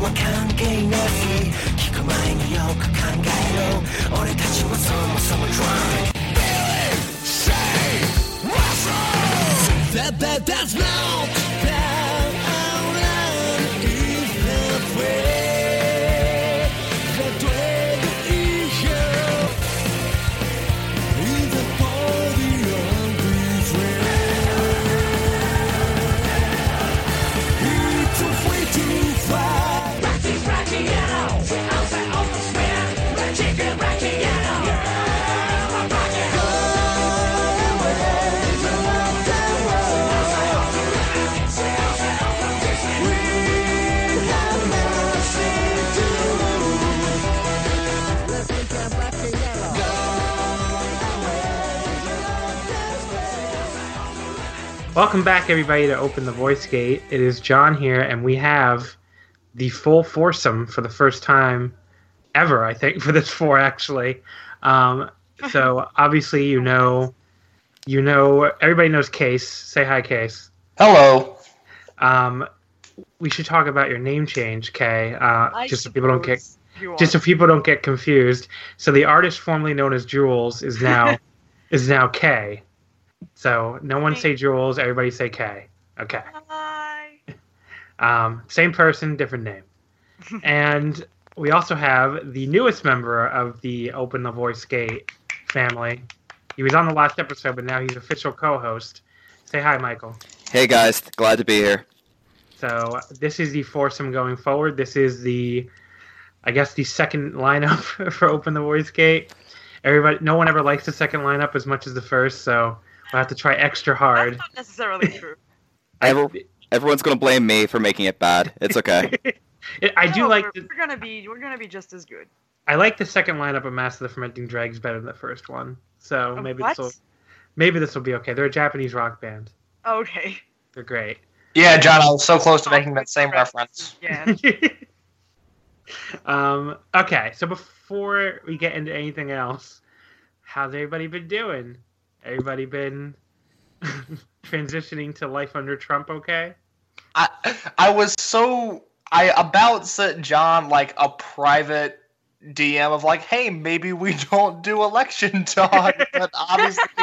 は関係なし聞く前によく考えろ俺たちはそもそも drunk Believe, say, what's wrong? That, that, that's now Welcome back, everybody, to Open the Voice Gate. It is John here, and we have the full foursome for the first time ever, I think, for this four actually. Um, so obviously, you know, you know, everybody knows Case. Say hi, Case. Hello. Um, we should talk about your name change, Kay. Uh, just so people don't get just so people don't get confused. So the artist formerly known as Jules is now is now Kay. So no one say Jules, everybody say Kay. Okay. Hi. Um, same person, different name. and we also have the newest member of the Open the Voice Gate family. He was on the last episode, but now he's official co-host. Say hi, Michael. Hey guys, glad to be here. So this is the foursome going forward. This is the, I guess, the second lineup for Open the Voice Gate. Everybody, no one ever likes the second lineup as much as the first, so we'll have to try extra hard. That's not necessarily true. Every, everyone's gonna blame me for making it bad. It's okay. I do No, like we're, the, we're gonna be we're gonna be just as good. I like the second lineup of Mass of the Fermenting Dregs better than the first one. So Uh, maybe this will maybe this will be okay. They're a Japanese rock band. Okay. They're great. Yeah, John, I was so close to making that same reference. Yeah. um, okay, so before we get into anything else, how's everybody been doing? Everybody been transitioning to life under Trump okay? I I was so I about sent John like a private DM of like, hey, maybe we don't do election talk, but obviously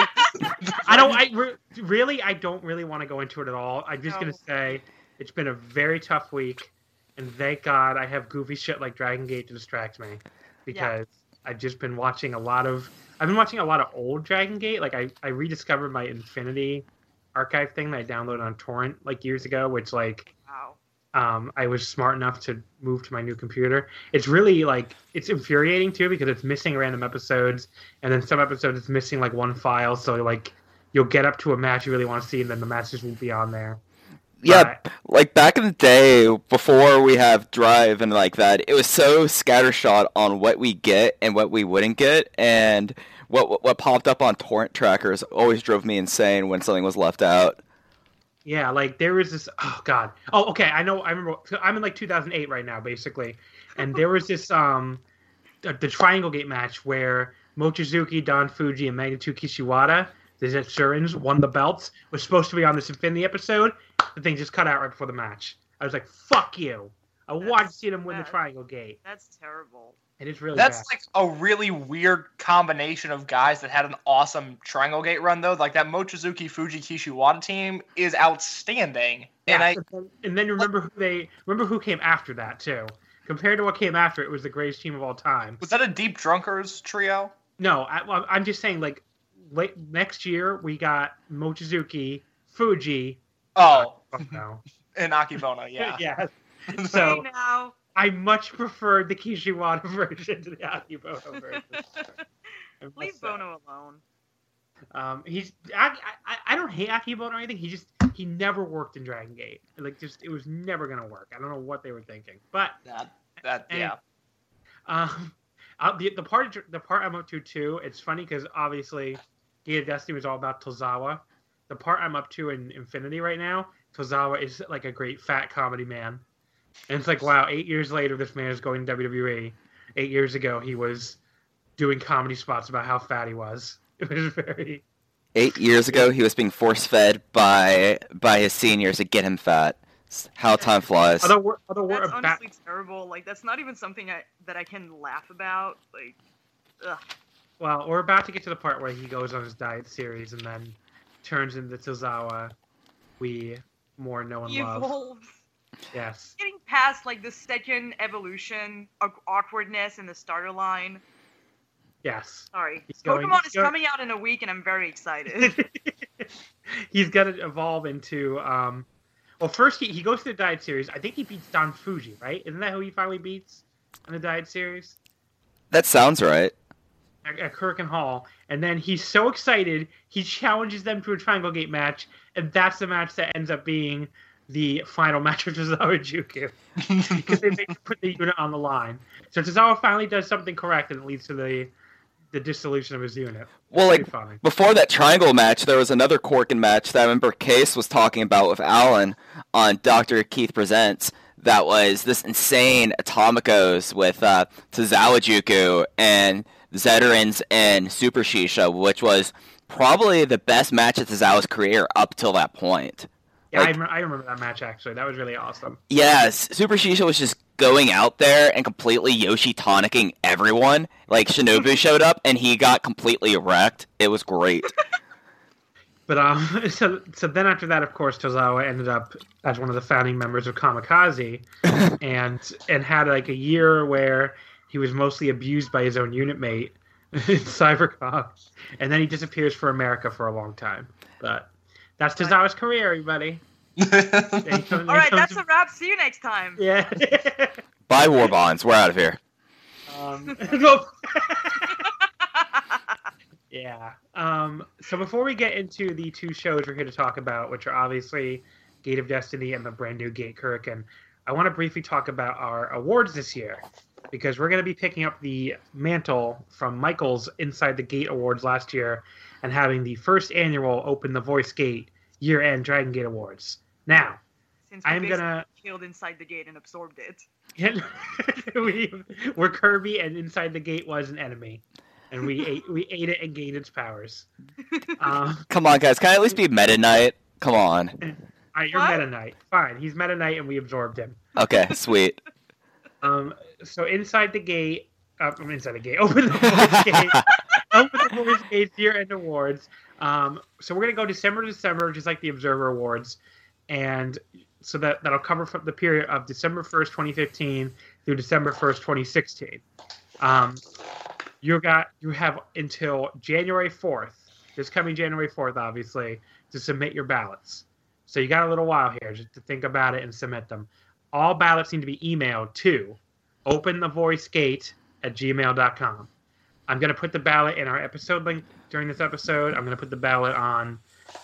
I don't. I re- really, I don't really want to go into it at all. I'm just gonna say it's been a very tough week, and thank God I have goofy shit like Dragon Gate to distract me, because I've just been watching a lot of. I've been watching a lot of old Dragon Gate. Like I, I rediscovered my Infinity archive thing that I downloaded on torrent like years ago, which like Wow. um, I was smart enough to move to my new computer. It's really like it's infuriating too because it's missing random episodes, and then some episodes it's missing like one file. So like you'll get up to a match you really want to see, and then the matches won't be on there. Yeah, But- like back in the day before we have Drive and like that, it was so scattershot on what we get and what we wouldn't get, and what what, what popped up on torrent trackers always drove me insane when something was left out. Yeah, like there was this. Oh God. Oh, okay. I know. I remember. I'm in like 2008 right now, basically, and there was this um, the, the Triangle Gate match where Mochizuki, Don Fuji, and Magnitude Kishiwada, the Zetsurans, won the belts. Was supposed to be on this Infinity episode. The thing just cut out right before the match. I was like, "Fuck you!" I wanted to see them win the. Triangle Gate. That's terrible. It is really That's bad. like a really weird combination of guys that had an awesome Triangle Gate run, though. Like that Mochizuki Fuji Kishiwada team is outstanding. And Yeah, I, and then- and then remember who they remember who came after that too. Compared to what came after, it was the greatest team of all time. was that a Deep Drunkers trio? No, I, well, I'm just saying, like, late next year we got Mochizuki, Fuji. Oh, Fuck no. and Akebono, yeah. yeah. Hey So now. I much preferred the Kishiwada version to the Akebono version. I must Leave say. Bono alone. Um, he's I, I I don't hate Akebono or anything. He just he never worked in Dragon Gate. Like, just it was never gonna work. I don't know what they were thinking, but That, that And- yeah. Um, uh, the the part the part I'm up to too. It's funny because obviously, Gate of Destiny was all about Tozawa. The part I'm up to in Infinity right now, Tozawa is like a great fat comedy man, and it's like wow, eight years later, this man is going to WWE. Eight years ago, he was doing comedy spots about how fat he was. It was very Eight years ago, he was being force fed by by his seniors to get him fat. How time flies. although we're although we're That's a honestly bat. terrible. Like that's not even something I, that I can laugh about. Like, ugh. Well, we're about to get to the part where he goes on his diet series and then turns into Tozawa. We more know and love. evolves. Yes. Getting past like the second evolution of awkwardness in the starter line. Yes. Sorry, He's Pokemon he's is going- coming out in a week, and I'm very excited. he's got to evolve into. Um, well, first he, he goes to the Diet Series. I think he beats Don Fuji, right? Isn't that who he finally beats in the Diet Series That sounds right. At, at Kirkin Hall? And then he's so excited, he challenges them to a Triangle Gate match, and that's the match that ends up being the final match of Tozawa Juku because they make put the unit on the line. So Tozawa finally does something correct, and it leads to the the dissolution of his unit. Well, like before that triangle match, there was another Corkin match that I remember Case was talking about with Alan on Dr. Keith Presents. That was this insane Atomicos with uh, Tozawajuku and Zeterans and Super Shisa, which was probably the best match of Tozawa's career up till that point. Yeah, I, like- rem- I remember that match actually. That was really awesome. Yes, Super Shisa was just going out there and completely Yoshi tonicking everyone. Like Shinobu showed up and he got completely wrecked. It was great. But um, so so then after that, of course, Tozawa ended up as one of the founding members of Kamikaze, and and had like a year where he was mostly abused by his own unit mate in Cyber Kong, and then he disappears for America for a long time. But that's Tozawa's career, everybody. Then he comes- All right, he comes that's a wrap. See you next time. yeah. Bye, War Bonds. We're out of here. um. Yeah. Um, so before we get into the two shows we're here to talk about, which are obviously Gate of Destiny and the brand new Gate Kurikan, I want to briefly talk about our awards this year because we're going to be picking up the mantle from Michael's Inside the Gate Awards last year and having the first annual Open the Voice Gate year end Dragon Gate Awards. Now, Since I'm gonna killed inside the gate and absorbed it. we, we're Kirby and Inside the Gate was an enemy. And we ate we ate it and gained its powers. Um, Come on, guys. Can I at least be Meta Knight? Come on. All right, you're What? Meta Knight. Fine, he's Meta Knight, and we absorbed him. Okay, sweet. Um, so inside the gate, uh, I'm inside the gate. Open the voice gate. Open the voice gate year-end awards. Um, so we're gonna go December to December, just like the Observer Awards, and so that that'll cover from the period of December 1st, 2015 through December 1st, 2016. Um, you got you have until January 4th, this coming January 4th, obviously, to submit your ballots. So you got a little while here just to think about it and submit them. All ballots need to be emailed to openthevoicegate at gmail.com. I'm going to put the ballot in our episode link during this episode. I'm going to put the ballot on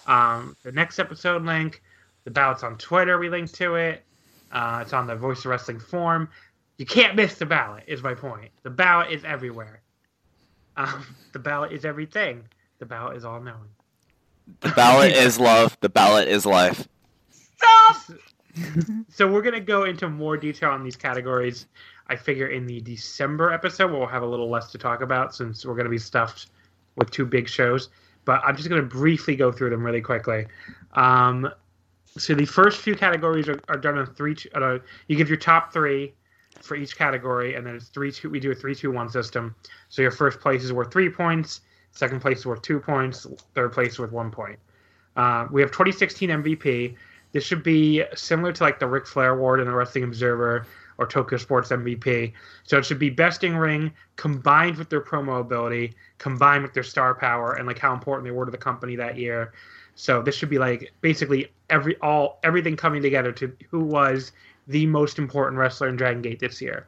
um, the next episode link. The ballot's on Twitter. We link to it. Uh, it's on the Voice of Wrestling forum. You can't miss the ballot, is my point. The ballot is everywhere. Um, the ballot is everything. The ballot is all knowing. The ballot is love. The ballot is life. Stop! so we're gonna go into more detail on these categories. I figure in the December episode we'll have a little less to talk about since we're gonna be stuffed with two big shows. But I'm just gonna briefly go through them really quickly. Um, so the first few categories are, are done in three. Uh, you give your top three for each category, and then it's three two. We do a three two one system. So your first place is worth three points. Second place is worth two points. Third place is worth one point. Uh, we have 2016 MVP. This should be similar to like the Ric Flair Award in the Wrestling Observer or Tokyo Sports MVP. So it should be best in ring combined with their promo ability, combined with their star power, and like how important they were to the company that year. So this should be like basically every all everything coming together to who was the most important wrestler in Dragon Gate this year.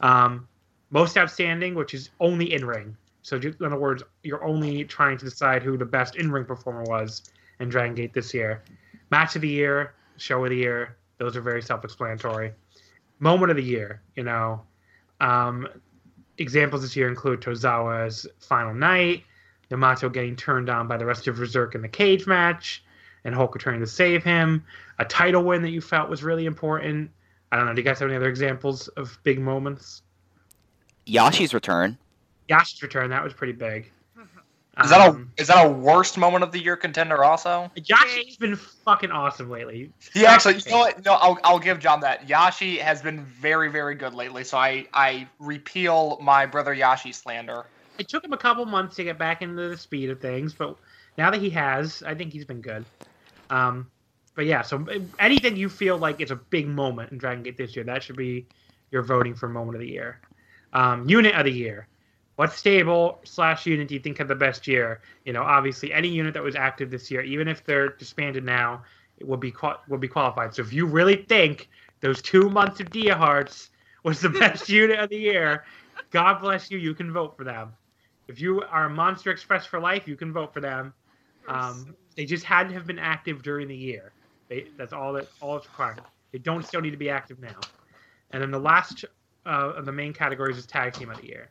Um, most outstanding, which is only in ring. So just, in other words, you're only trying to decide who the best in ring performer was in Dragon Gate this year. Match of the year, show of the year, those are very self-explanatory. Moment of the year, you know, um, examples this year include Tozawa's final night, Yamato getting turned down by the rest of Berserk in the cage match, and Hulk returning to save him. A title win that you felt was really important. I don't know. Do you guys have any other examples of big moments? Yashi's return. Yashi's return that was pretty big. Is that Um, a is that a worst moment of the year contender also? Yashi's been fucking awesome lately. He actually, you know what? No, I'll, I'll give John that. Yashi has been very, very good lately. So I, I repeal my brother Yashi slander. It took him a couple months to get back into the speed of things, but now that he has, I think he's been good. Um, but yeah, so anything you feel like is a big moment in Dragon Gate this year, that should be your voting for moment of the year. Um, unit of the year. What stable slash unit do you think had the best year? You know, obviously any unit that was active this year, even if they're disbanded now, it will be qual- will be qualified. So if you really think those two months of Dia Hearts was the best unit of the year, God bless you. You can vote for them. If you are a Monster Express for life, you can vote for them. Um, they just had to have been active during the year. They, that's all that all it's required. They don't still need to be active now. And then the last uh, of the main categories is tag team of the year.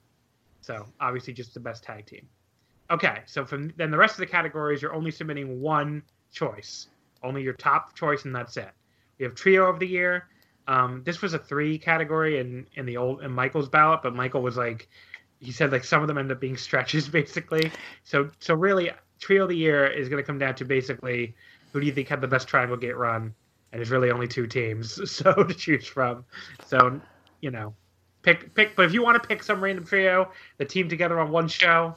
So obviously, just the best tag team. Okay, so from then the rest of the categories, you're only submitting one choice, only your top choice, and that's it. We have trio of the year. Um, this was a three category in in the old in Michael's ballot, but Michael was like, he said like some of them end up being stretches basically. So so really, trio of the year is going to come down to basically who do you think had the best triangle gate run, and there's really only two teams so to choose from. So you know, pick pick. But if you want to pick some random trio, the team together on one show,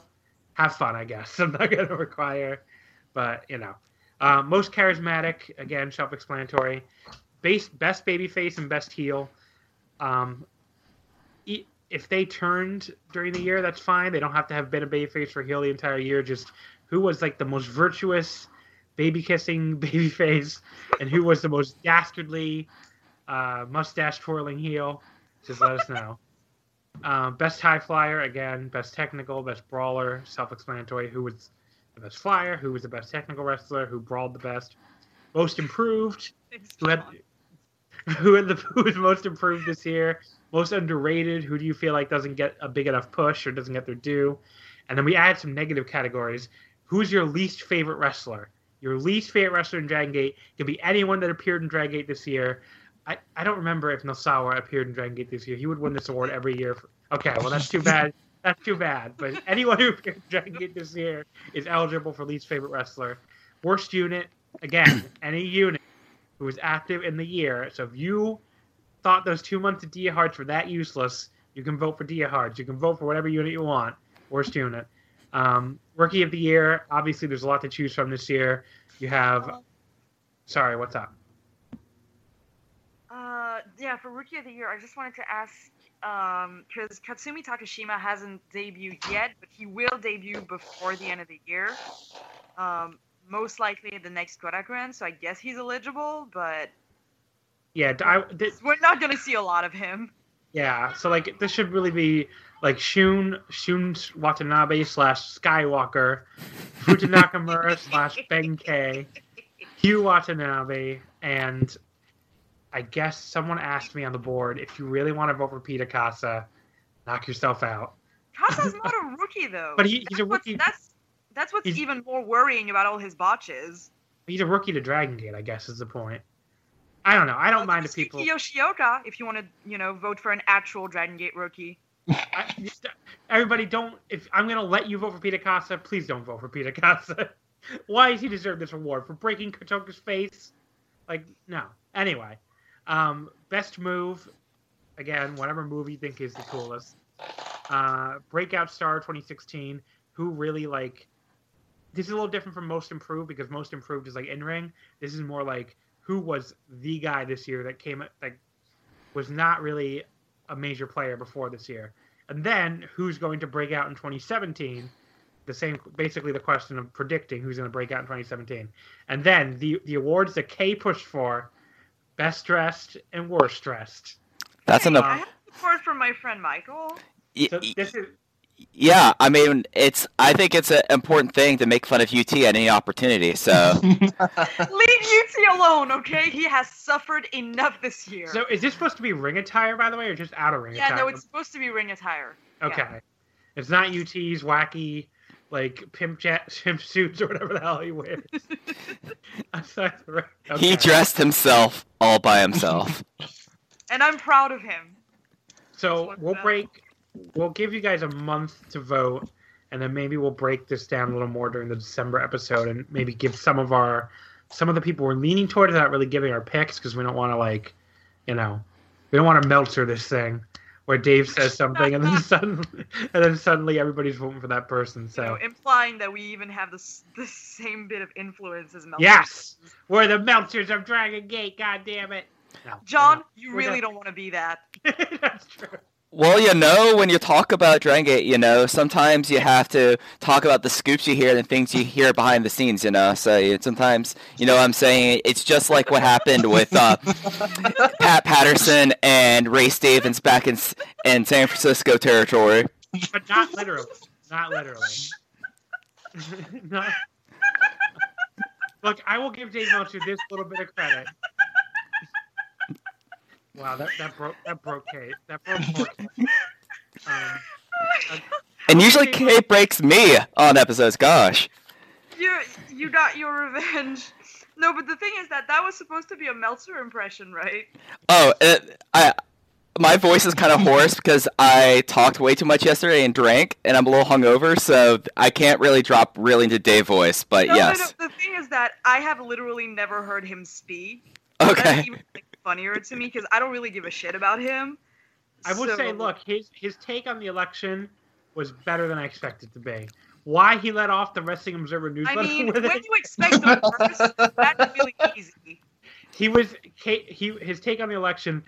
have fun. I guess I'm not going to require, but you know, uh, most charismatic again, self-explanatory. Base best babyface and best heel. Um, if they turned during the year, that's fine. They don't have to have been a babyface or heel the entire year. Just who was like the most virtuous baby kissing babyface, and who was the most dastardly uh, mustache twirling heel. Just let us know. Um, best high flyer again, best technical, best brawler, self-explanatory. Who was the best flyer? Who was the best technical wrestler? Who brawled the best? Most improved. Who had who had the who was most improved this year? Most underrated. Who do you feel like doesn't get a big enough push or doesn't get their due? And then we add some negative categories. Who's your least favorite wrestler? Your least favorite wrestler in Dragon Gate can be anyone that appeared in Dragon Gate this year. I, I don't remember if Nosawa appeared in Dragon Gate this year. He would win this award every year. For, okay, well that's too bad. That's too bad. But anyone who appeared in Dragon Gate this year is eligible for least favorite wrestler. Worst unit, again, any unit who was active in the year. So if you thought those two months of Dia Hearts were that useless, you can vote for Dia Hearts. You can vote for whatever unit you want. Worst unit. Um, rookie of the year. Obviously, there's a lot to choose from this year. You have. Sorry, what's up? Uh, yeah, for Rookie of the Year, I just wanted to ask, because Katsumi Takashima hasn't debuted yet, but he will debut before the end of the year. Um, most likely at the next Korakuen, so I guess he's eligible, but Yeah, I, we're not going to see a lot of him. yeah. So like, this should really be like Shun Shun Watanabe slash Skywalker, Futa Nakamura slash Benkei, Hyo Watanabe, and I guess someone asked me on the board if you really want to vote for Peter Kaasa, knock yourself out. Kaasa's not a rookie, though. But he- he's That's a rookie. That's, that's what's He's- even more worrying about all his botches. He's a rookie to Dragon Gate, I guess is the point. I don't know. I don't mind if people. Yoshioka, if you want to, you know, vote for an actual Dragon Gate rookie. I, everybody, don't. If I'm gonna let you vote for Peter Kaasa, please don't vote for Peter Kaasa. Why does he deserve this award for breaking Kotoka's face? Like, no. Anyway, um, best move. Again, whatever move you think is the coolest. Uh, breakout star 2016. Who really like? This is a little different from most improved because most improved is like in ring. This is more like who was the guy this year that came like was not really a major player before this year. And then who's going to break out in 2017? The same, basically, the question of predicting who's going to break out in 2017. And then the the awards that Kay pushed for: best dressed and worst dressed. That's Hey, enough. I have support from my friend Michael. Y- So this is yeah, I mean, it's. I think it's an important thing to make fun of UT at any opportunity. So Leave UT alone, okay? He has suffered enough this year. so. Is this supposed to be ring attire, by the way, or just out of ring yeah, attire? no, it's supposed to be ring attire. yeah. okay. It's not UT's wacky like pimp jet pimp suits or whatever the hell he wears. I'm sorry. he dressed himself all by himself. And I'm proud of him. So we'll about- break. We'll give you guys a month to vote, and then maybe we'll break this down a little more during the December episode, and maybe give some of our some of the people we're leaning towards not really giving our picks because we don't want to like, you know, we don't want to meltzer this thing where Dave says something and then suddenly and then suddenly everybody's voting for that person. You So know, implying that we even have the, the same bit of influence as Meltzer. yes, we're the Meltzers of Dragon Gate. God damn it, no, John, you We're really not. don't want to be that. That's true. Well, you know, when you talk about Dragon Gate, you know, sometimes you have to talk about the scoops you hear and things you hear behind the scenes, you know. So you- sometimes, you know what I'm saying? It's just like what happened with uh, Pat Patterson and Ray Stevens back in, in San Francisco territory. but not literally. Not literally. Not- Look, I will give Dave Meltzer this little bit of credit. Wow, that, that broke that broke Kate. That broke Kate. Um, And usually Kate breaks me on episodes. Gosh. You you got your revenge. No, but the thing is that that was supposed to be a Meltzer impression, right? Oh, uh, I my voice is kind of hoarse because I talked way too much yesterday and drank, and I'm a little hungover, so I can't really drop really into Dave voice. But No, yes, no, no, the thing is that I have literally never heard him speak. okay. Even like, funnier to me because I don't really give a shit about him. I would So- say, look, his his take on the election was better than I expected to be. Why he let off the Wrestling Observer newsletter? I mean, when it? you expect the worst, that's really easy. he was he his take on the election.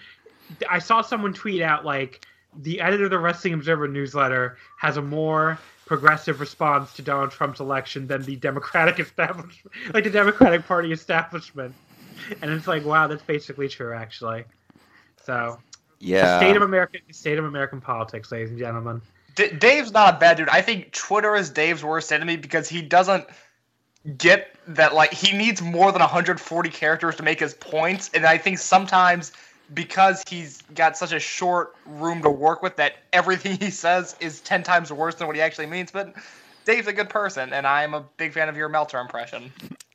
I saw someone tweet out like the editor of the Wrestling Observer newsletter has a more progressive response to Donald Trump's election than the Democratic establishment, like the Democratic Party establishment. And it's like, wow, that's basically true, actually. So, the state of Yeah. American, the state of American politics, ladies and gentlemen. D- Dave's not a bad dude. I think Twitter is Dave's worst enemy because he doesn't get that like he needs more than 140 characters to make his points, and I think sometimes because he's got such a short room to work with that everything he says is 10 times worse than what he actually means. But Dave's a good person, and I'm a big fan of your Meltzer impression.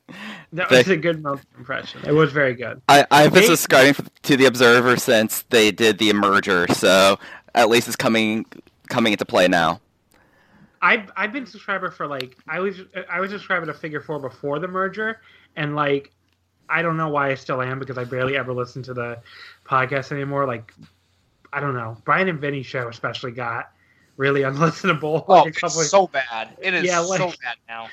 That was a good impression. It was very good. I, I've been subscribing to the Observer since they did the merger, so at least it's coming coming into play now. I've I've been subscriber for like I was I was a subscriber to Figure Four before the merger, and like I don't know why I still am because I barely ever listen to the podcast anymore. Like I don't know, Brian and Vinny show especially got really unlistenable. Oh, like, a couple it's so bad. It is Yeah, so bad now.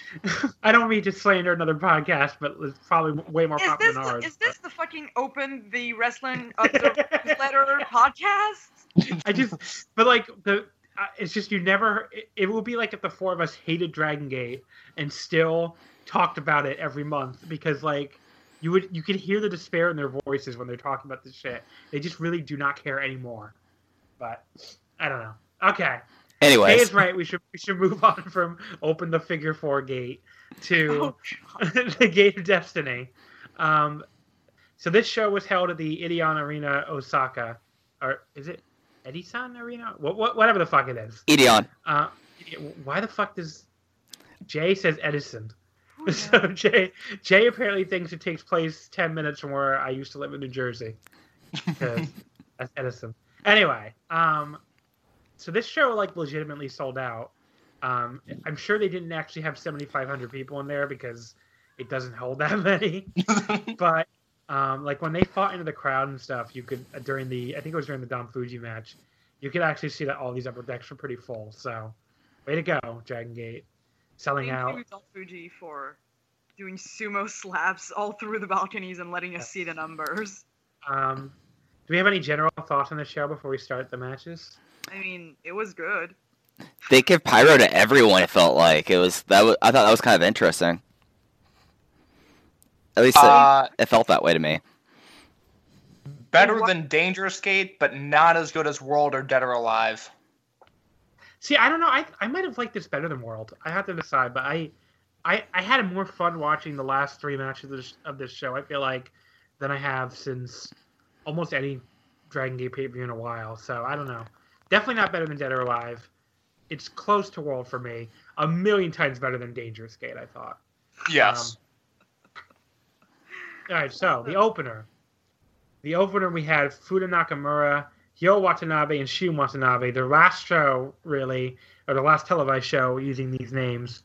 I don't mean to slander another podcast, but it's probably way more Is popular this than the, ours. is this the fucking open the wrestling observer newsletter podcast? I just, but like the, uh, it's just you never. It, it would be like if the four of us hated Dragon Gate and still talked about it every month because like you would you could hear the despair in their voices when they're talking about this shit. They just really do not care anymore. But I don't know. Okay, Kay Anyways, is right. We should we should move on from open the figure four gate to Oh, the Gate of Destiny. Um, so this show was held at the Edion Arena, Osaka, or is it Edison Arena? What, what, whatever the fuck it is. Edion. Uh, why the fuck does Jay says Edison? So Jay Jay apparently thinks it takes place ten minutes from where I used to live in New Jersey. 'Cause That's Edison. Anyway, um, so this show like legitimately sold out. Um, I'm sure they didn't actually have 7,500 people in there because it doesn't hold that many. but um, like when they fought into the crowd and stuff, you could uh, during the I think it was during the Don Fuji match, you could actually see that all these upper decks were pretty full. So, way to go, Dragon Gate, selling Thank out. you, Don Fuji, for doing sumo slaps all through the balconies and letting us see the numbers. Um, do we have any general thoughts on the show before we start the matches? I mean, it was good. They give pyro to everyone. It felt like it was that. Was, I thought that was kind of interesting. At least it- Uh, it, felt that way to me. better than Dangerous Gate, but not as good as World or Dead or Alive. See, I don't know. I I might have liked this better than World. I have to decide, but I I I had more fun watching the last three matches of this, of this show. I feel like than I have since almost any Dragon Gate pay per view in a while. So I don't know. Definitely not better than Dead or Alive. It's close to World for me. A million times better than Dangerous Gate. I thought. Yes. All right, so the opener. The opener we had Futa Nakamura, Hyo Watanabe, and Shun Watanabe. Their last show, really, or the last televised show using these names,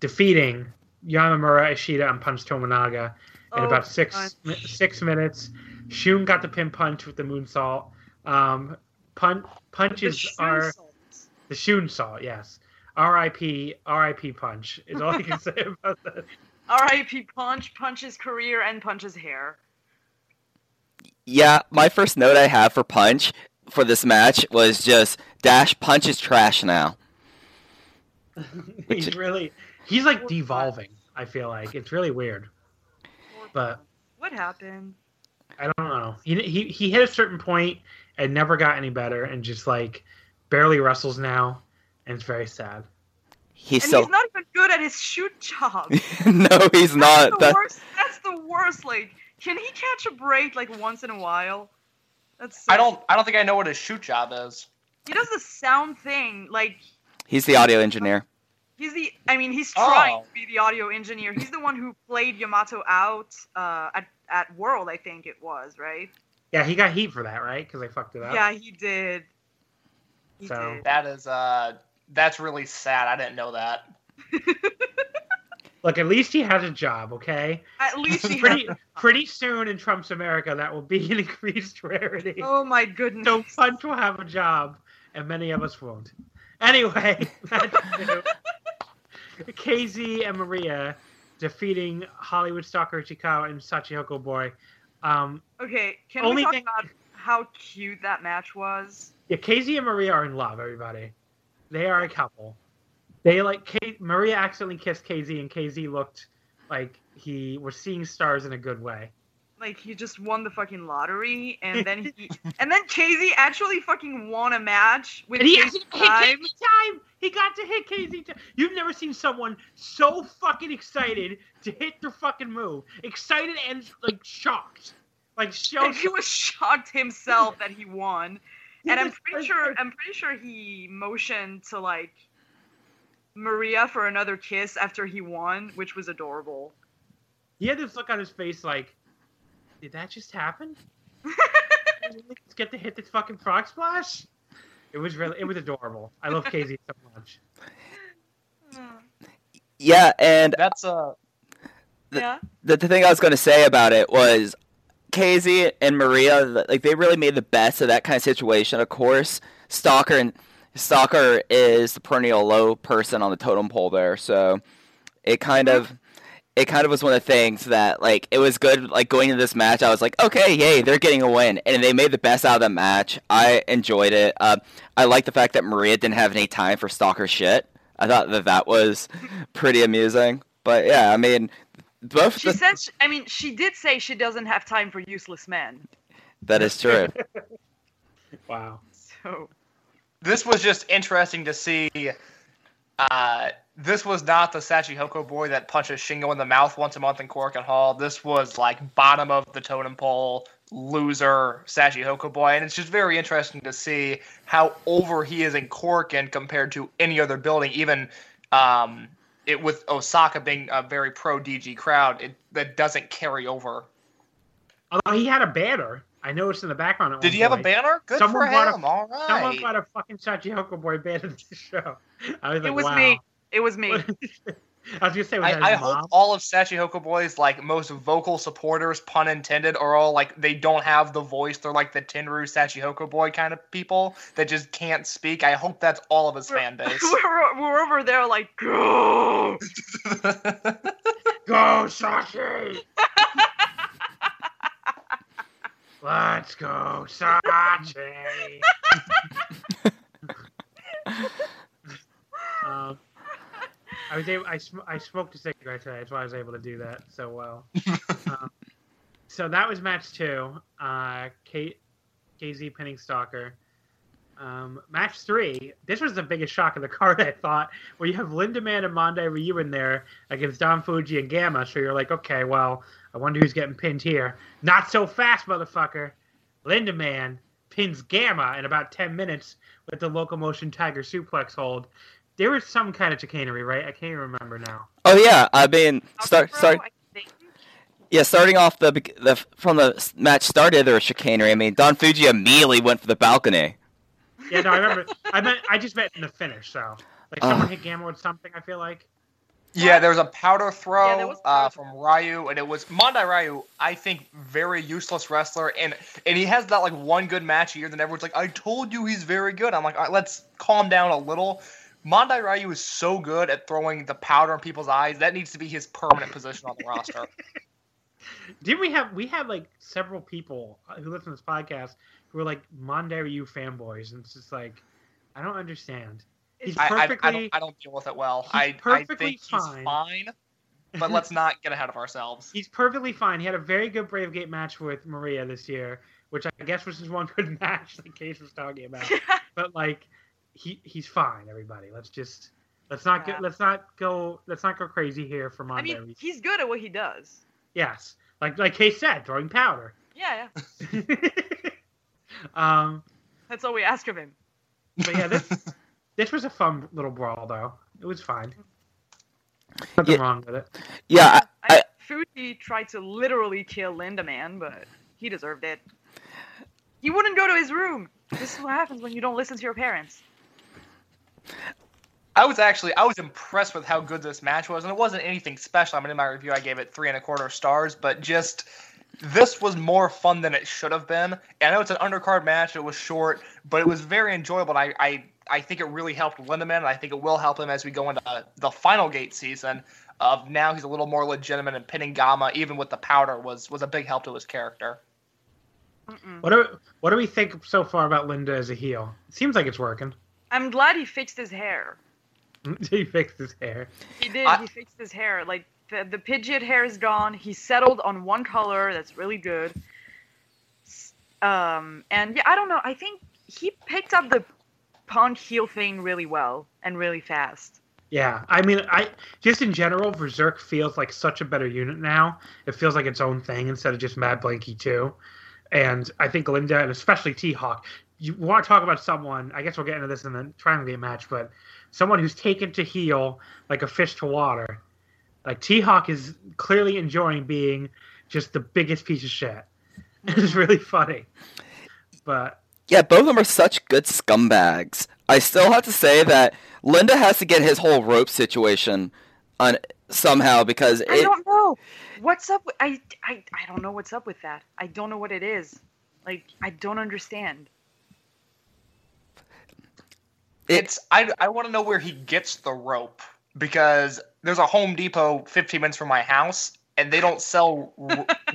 defeating Yamamura, Ishida, and Punch Tominaga in Oh, about six Punch. mi- six minutes. Shun got the pin punch with the moonsault. Um, pun- punches The are Shunsaults. the Shun salt, yes. R.I.P. R.I.P. Punch is all I can say about that. R.I.P. Punch, Punch's career, and Punch's hair. Yeah, my first note I have for Punch for this match was just Dash Punch is trash now. he's really he's like devolving i feel like it's really weird But- what happened? i don't know he, he he hit a certain point and never got any better and just like barely wrestles now and it's very sad He's and so he's not even good at his shoot job. no, he's not. That's the That, worst. That's the worst. Like, can he catch a break like once in a while? That's. So I don't. I don't think I know what his shoot job is. He does the sound thing. Like he's the audio engineer. he's the. I mean, he's Oh. trying to be the audio engineer. He's the one who played Yamato out uh, at at World. I think it was right. Yeah he got heat for that right because i fucked it up Yeah, he did. He So- did. That is. Uh, that's really sad. I didn't know that. look at least he has a job okay At least he pretty had. pretty soon in trump's america that will be an increased rarity Oh my goodness. so punch will have a job and many of us won't anyway. KZ and Maria defeating Hollywood Stalker Ichikawa and Shachihoko Boy. Um, Okay, can Only we talk thing- about how cute that match was? yeah, KZ and Maria are in love. Everybody, they are a couple. They like K- Maria accidentally kissed KZ, and KZ looked like he was seeing stars in a good way. Like he just won the fucking lottery, and then he, and then KZ actually fucking won a match with And he KZ actually hit time. KZ time. He got to hit KZ time. You've never seen someone so fucking excited to hit their fucking move, excited and like shocked, like so. And he was shocked himself that he won. And I'm pretty like- sure I'm pretty sure he motioned to like Maria for another kiss after he won, which was adorable. He had this look on his face like, did that just happen? Let's get to hit this fucking frog splash. It was really, it was adorable. I love KZ so much. Yeah, and That's uh. The- yeah. the, the thing I was going to say about it was KZ and Maria, like they really made the best of that kind of situation. Of course, Stalker and Stalker is the perennial low person on the totem pole there, so it kind of it kind of was one of the things that like it was good. Like going into this match, I was like, okay, yay, they're getting a win, and they made the best out of the match. I enjoyed it. Uh, I like the fact that Maria didn't have any time for Stalker shit. I thought that that was pretty amusing. But yeah, I mean, both She the- said she, I mean she did say she doesn't have time for useless men. That is true. Wow. So This was just interesting to see. Uh, this was not the Shachihoko boy that punches Shingo in the mouth once a month in Cork and Hall. This was like bottom of the totem pole loser Shachihoko boy, and it's just very interesting to see how over he is in Cork and compared to any other building, even um, it with Osaka being a very pro DG crowd, it that doesn't carry over. Although he had a banner. I noticed in the background. Did he have a banner? Good Someone for bought a- him. All Someone right. got a fucking Shachihoko boy banner to the show. I was like, It was wow. me. It was me. I was gonna say, I, I hope all of Shachihoko Boy's like most vocal supporters, pun intended, are all like they don't have the voice. They're like the Tenryu Shachihoko Boy kind of people that just can't speak. I hope that's all of his fan base. we're, we're over there like, go. Go, Sashi! Let's go, Sachi! um, I was able. I, sm- I smoked a cigarette today. That's why I was able to do that so well. um, so that was match two. Uh, K- KZ pinning Stalker. Um, match three. This was the biggest shock of the card, I thought, where you have Lindaman and Mondai Ryu in there against Don Fuji and Gamma. So you're like, okay, well, I wonder who's getting pinned here. Not so fast, motherfucker. Lindaman pins Gamma in about 10 minutes with the locomotion Tiger suplex hold. There was some kind of chicanery, right? I can't even remember now. Oh yeah, I mean, start Bro, start yeah, starting off the the from the match started there was chicanery. I mean, Don Fuji immediately went for the balcony. Yeah, no, I remember. I meant I just meant in the finish, so like Uh. someone hit Gamma with something. I feel like. yeah, there was a powder throw Yeah, was uh, from Ryu, and it was Mondai Ryu. I think very useless wrestler, and and he has that like one good match a year. Then everyone's like, "I told you he's very good." I'm like, All right, let's calm down a little. Mondai Ryu is so good at throwing the powder in people's eyes. That needs to be his permanent position on the roster. Did we have we had like several people uh, who listen to this podcast who were like Mondai Ryu fanboys, and it's just like I don't understand. He's I, I, perfectly I, don't, I don't deal with it well. He's I, I perfectly think fine. he's fine, but let's not get ahead of ourselves. he's perfectly fine. He had a very good Brave Gate match with Maria this year, which I guess was his one good match that Case was talking about. but like he he's fine. Everybody, let's just let's not Yeah. get let's not go let's not go crazy here for Mondai. I mean, he's good at what he does. yes, like like Case said, throwing powder. Yeah, yeah. um, That's all we ask of him. but yeah, this this was a fun little brawl though. It was fine. Nothing Yeah. wrong with it. Yeah, I, I, Fuji tried to literally kill Lindaman, but he deserved it. He wouldn't go to his room. This is what happens when you don't listen to your parents. I was actually I was impressed with how good this match was, and it wasn't anything special. I mean, in my review, I gave it three and a quarter stars, but just this was more fun than it should have been. And I know it's an undercard match; it was short, but it was very enjoyable. And I I, I think it really helped Lindaman, and I think it will help him as we go into uh, the final gate season. Of now, he's a little more legitimate, and pinning Gamma, even with the powder, was was a big help to his character. Mm-mm. What do what do we think so far about Linda as a heel? It seems like it's working. I'm glad he fixed his hair. he fixed his hair. He did. I- he fixed his hair. Like the the Pidgeot hair is gone. He settled on one color. That's really good. Um, and yeah, I don't know. I think he picked up the punk heel thing really well and really fast. Yeah, I mean, I just in general, Berserk feels like such a better unit now. It feels like its own thing instead of just Mad Blanky too. And I think Linda and especially T Hawk, you want to talk about someone. I guess we'll get into this in the Triangle Gate match, but someone who's taken to heel like a fish to water. Like T Hawk is clearly enjoying being just the biggest piece of shit. It's really funny, but yeah, both of them are such good scumbags. I still have to say that Linda has to get his whole rope situation on somehow because I don't know what's up. With, I, I I don't know what's up with that. I don't know what it is. Like I don't understand. It's I, I want to know where he gets the rope because there's a Home Depot 15 minutes from my house and they don't sell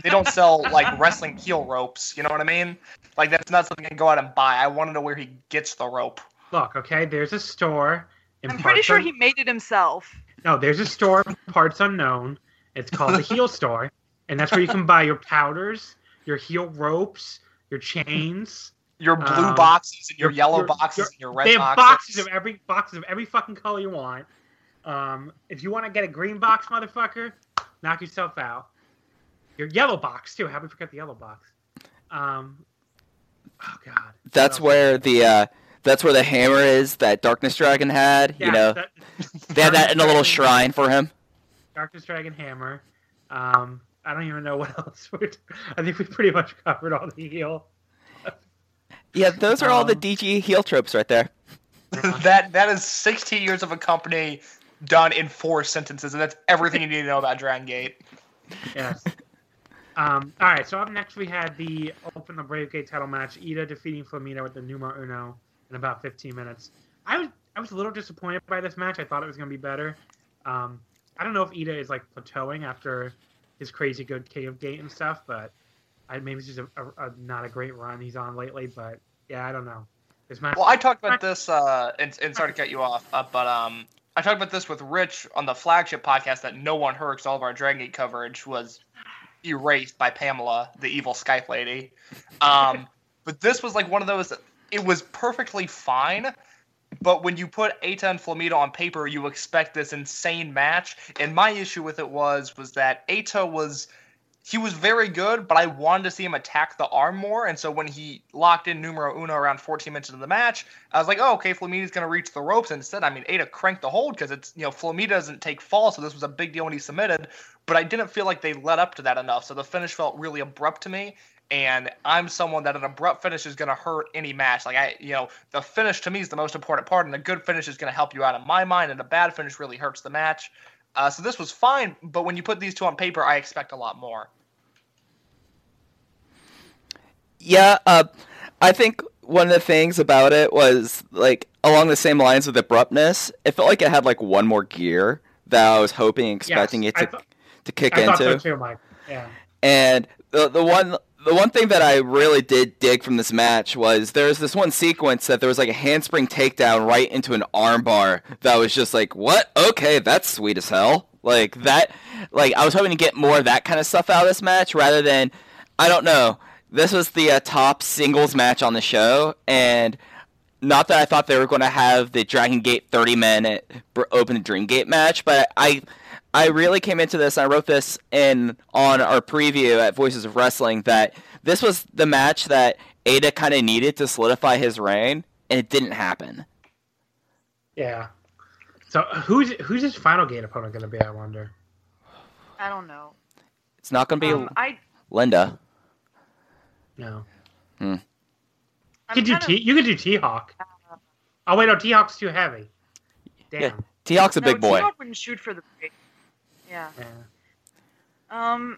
they don't sell like wrestling heel ropes. You know what I mean? Like that's not something I can go out and buy. I want to know where he gets the rope. look, okay, there's a store. in I'm pretty sure Un- he made it himself. No, there's a store, parts unknown. It's called the Heel Store, and that's where you can buy your powders, your heel ropes, your chains. Your blue Um, boxes and your, your- yellow your- boxes your- and your red they have boxes. boxes of every boxes of every fucking color you want. Um, if you want to get a green box, motherfucker, knock yourself out. Your yellow box too. How we forget the yellow box? Um, oh god. that's where the uh, That's where the hammer is that Darkness Dragon had. Yeah, you know, that- they had that in a little shrine for him. Darkness Dragon Hammer. Um, I don't even know what else. We're I think we pretty much covered all the heel. Yeah, those are all the Um, DG heel tropes right there. that that is 16 years of a company done in four sentences, and that's everything you need to know about Dragon Gate. Yes. Um, all right, so up next we had the Open the Brave Gate title match. Eita defeating Flamita with the numero uno in about 15 minutes. I was I was a little disappointed by this match. I thought it was going to be better. Um, I don't know if Eita is like plateauing after his crazy good King of Gate and stuff, but I, maybe it's just a, a, a not a great run he's on lately. But yeah, I don't know. This. Well, I talked about this, uh, and, and sorry to cut you off, uh, but um, I talked about this with Rich on the flagship podcast that no one heard 'cause all of our Dragon Gate coverage was erased by Pamela, the evil Skype lady. Um, but this was like one of those. It was perfectly fine, but when you put Eita and Flamita on paper, you expect this insane match. And my issue with it was was that Eita was he was very good, but I wanted to see him attack the arm more. And so when he locked in numero uno around 14 minutes into the match, I was like, oh, okay, Flamita's going to reach the ropes. Instead, I mean, Eita cranked the hold because it's, you know, Flamita doesn't take fall, so this was a big deal when he submitted. But I didn't feel like they led up to that enough. So the finish felt really abrupt to me. And I'm someone that an abrupt finish is going to hurt any match. Like, I, you know, the finish to me is the most important part, and a good finish is going to help you out in my mind, and a bad finish really hurts the match. Uh, so this was fine, but when you put these two on paper, I expect a lot more. Yeah, uh, I think one of the things about it was like along the same lines with abruptness. It felt like it had like one more gear that I was hoping, expecting Yes, it to thought- to kick I thought into. so too, Mike. Yeah. And the the one the one thing that I really did dig from this match was there was this one sequence that there was like a handspring takedown right into an armbar that was just like, what? Okay, that's sweet as hell. Like that, like I was hoping to get more of that kind of stuff out of this match rather than, I don't know. This was the uh, top singles match on the show, and not that I thought they were going to have the Dragon Gate 30 minute Open Dream Gate match, but I I really came into this. and I wrote this in on our preview at Voices of Wrestling that this was the match that Eita kind of needed to solidify his reign, and it didn't happen. Yeah. So who's who's his final gate opponent going to be? I wonder. I don't know. It's not going to be Um, I Linda. No. I'm You could do kind of- T. You could do T Hawk. Oh wait, no, T Hawk's too heavy. Damn. Yeah. T Hawk's a no, big boy. T-Hawk wouldn't shoot for the break. Yeah. Yeah. Um,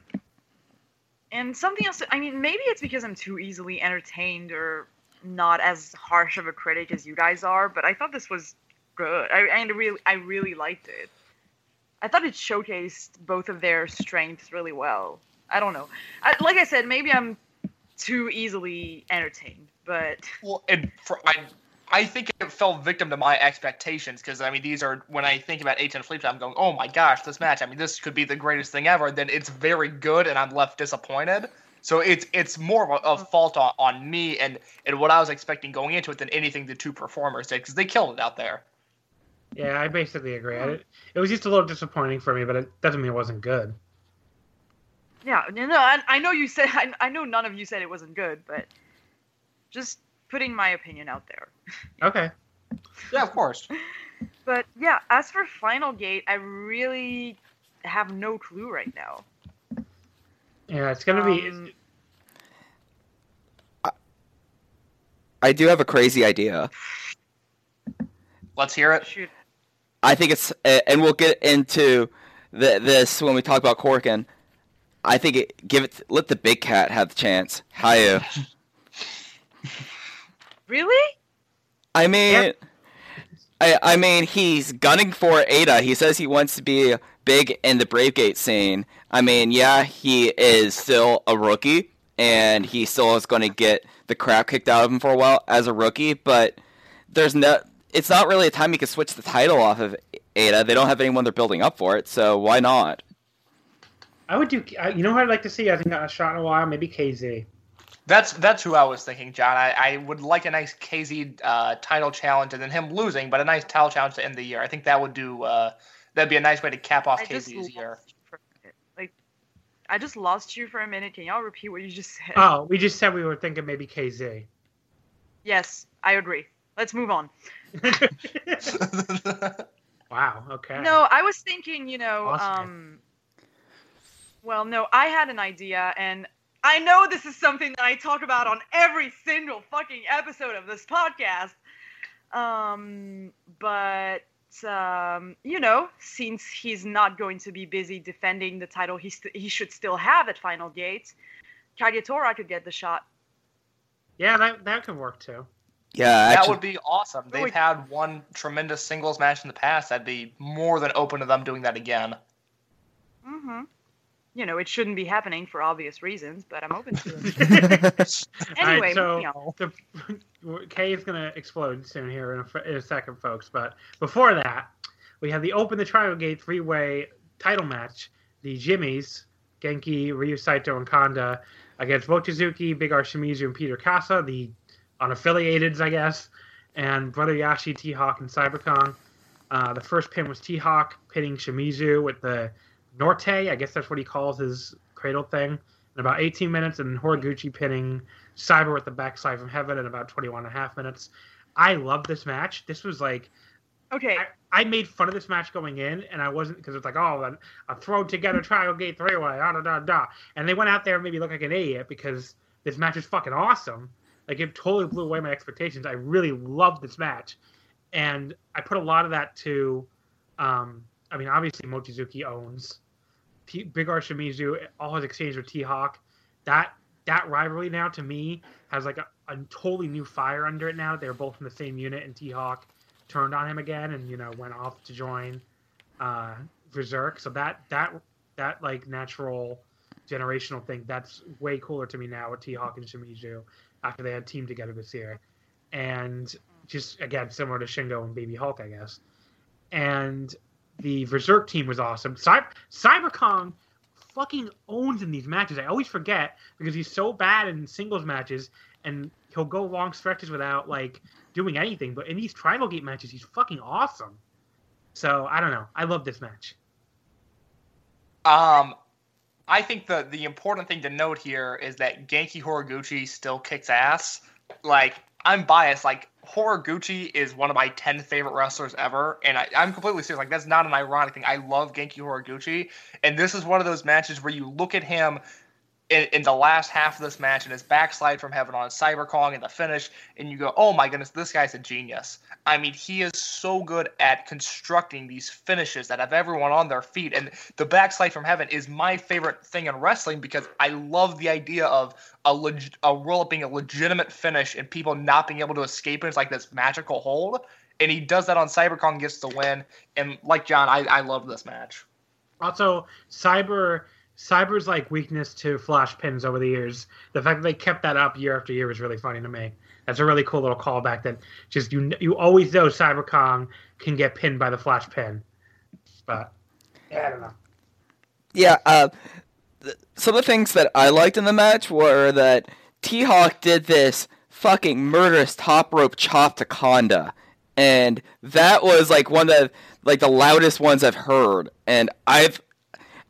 and something else. I mean, maybe it's because I'm too easily entertained or not as harsh of a critic as you guys are. But I thought this was good. I and really, I really liked it. I thought it showcased both of their strengths really well. I don't know. I, like I said, maybe I'm too easily entertained, but Well, and for I, I think it fell victim to my expectations because I mean these are when I think about eight ten fleets, I'm going, oh my gosh, this match. I mean, this could be the greatest thing ever. Then it's very good, and I'm left disappointed. So it's it's more of a, a mm-hmm. fault on, on me and and what I was expecting going into it than anything the two performers did because they killed it out there. Yeah, I basically agree. Mm-hmm. I, it was just a little disappointing for me, but it doesn't mean it wasn't good. yeah, no, no. I, I know you said. I, I know none of you said it wasn't good, but just putting my opinion out there. Okay. Yeah, of course. But yeah, as for Final Gate, I really have no clue right now. Yeah, it's gonna be. Um, I do have a crazy idea. Let's hear it. shoot. I think it's, and we'll get into the, this when we talk about Corkin. I think it, give it, let the big cat have the chance. Hayu. Really? I mean, Yep. I, I mean, he's gunning for Eita. He says he wants to be big in the Brave Gate scene. I mean, yeah, he is still a rookie, and he still is going to get the crap kicked out of him for a while as a rookie. But there's no, it's not really a time he can switch the title off of Eita. They don't have anyone they're building up for it, so why not? I would do. You know what I'd like to see? I think not a shot in a while. Maybe KZ. That's that's who I was thinking, John. I, I would like a nice KZ uh, title challenge and then him losing, but a nice title challenge to end the year. I think that would do. Uh, that'd be a nice way to cap off I just KZ's lost year. you for a. Like, I just lost you for a minute. Can y'all repeat what you just said? Oh, we just said we were thinking maybe KZ. Yes, I agree. Let's move on. wow. Okay. No, I was thinking, you know, Awesome. um, well, no, I had an idea, and I know this is something that I talk about on every single fucking episode of this podcast. Um, but um, you know, since he's not going to be busy defending the title, he st- he should still have at Final Gate. Kagetora could get the shot. Yeah, that that could work too. Yeah, that would be awesome. They've Wait. had one tremendous singles match in the past. I'd be more than open to them doing that again. Mm-hmm. You know, it shouldn't be happening for obvious reasons, but I'm open to it. Anyway, so the K is gonna explode soon here in a, in a second, folks. But before that, we have the Open the Triangle Gate three way title match. The Jimmies, Genki, Ryo Saito, and Kanda against Mochizuki, Big R Shimizu, and Peter Kaasa, the unaffiliateds, I guess, and Brother Yashi, T Hawk, and Cyber Kong. Uh, the first pin was T Hawk pinning Shimizu with the Norte, I guess that's what he calls his cradle thing, in about 18 minutes, and Horiguchi pinning Cyber with the backslide from heaven in about 21 and a half minutes. I love this match. This was like Okay, I, I made fun of this match going in, and I wasn't because it's like, oh, a, a thrown together triangle gate three way, da da da da. And they went out there and made me look like an idiot because this match is fucking awesome. Like it totally blew away my expectations. I really loved this match, and I put a lot of that to, um, I mean, obviously Mochizuki owns T, Big R Shimizu, all his exchange with T Hawk. That that rivalry now to me has like a, a totally new fire under it now. They're both in the same unit, and T Hawk turned on him again and you know went off to join uh berserk so that that that like natural generational thing that's way cooler to me now with t-hawk and shimizu after they had teamed together this year and just again similar to shingo and baby hulk i guess and the berserk team was awesome Cy- Cyber Kong fucking owns in these matches i always forget because he's so bad in singles matches and he'll go long stretches without like doing anything. But in these Triangle Gate matches, he's fucking awesome. So I don't know. I love this match. Um, I think the the important thing to note here is that Genki Horiguchi still kicks ass. Like I'm biased. Like Horiguchi is one of my ten favorite wrestlers ever, and I, I'm completely serious. Like that's not an ironic thing. I love Genki Horiguchi, and this is one of those matches where you look at him. In, in the last half of this match, and his backslide from heaven on Cyber Kong in the finish, and you go, "Oh my goodness, this guy's a genius!" I mean, he is so good at constructing these finishes that have everyone on their feet. And the backslide from heaven is my favorite thing in wrestling because I love the idea of a leg- a roll up being a legitimate finish and people not being able to escape it. It's like this magical hold. And he does that on Cyber Kong, gets the win. And like John, I, I love this match. Also, Cyber Cyber's like weakness to flash pins over the years. The fact that they kept that up year after year was really funny to me. That's a really cool little callback. That just you you always know Cyber Kong can get pinned by the flash pin. But yeah, I don't know. yeah. Uh, th- some of the things that I liked in the match were that T Hawk did this fucking murderous top rope chop to Kanda, and that was like one of like the loudest ones I've heard. And I've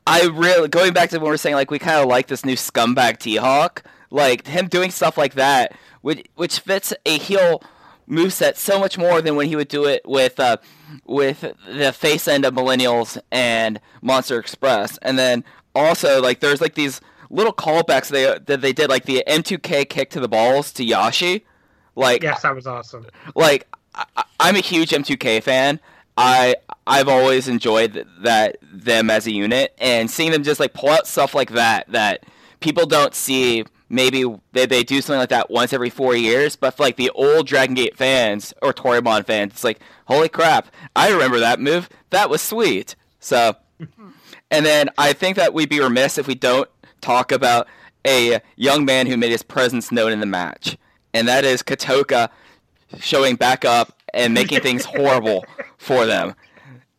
I really going back to when we're saying like we kind of like this new scumbag T Hawk, like him doing stuff like that, which which fits a heel moveset so much more than when he would do it with uh, with the face end of Millennials and Monster Express, and then also like there's like these little callbacks they that they did like the M2K kick to the balls to Yashi, like Yes, that was awesome. like I, I'm a huge M2K fan. I I've always enjoyed th- that them as a unit, and seeing them just like pull out stuff like that that people don't see. Maybe they, they do something like that once every four years, but for like the old Dragon Gate fans or Toryumon fans, it's like holy crap! I remember that move. That was sweet. So, and then I think that we'd be remiss if we don't talk about a young man who made his presence known in the match, and that is Kotoka showing back up and making things horrible for them.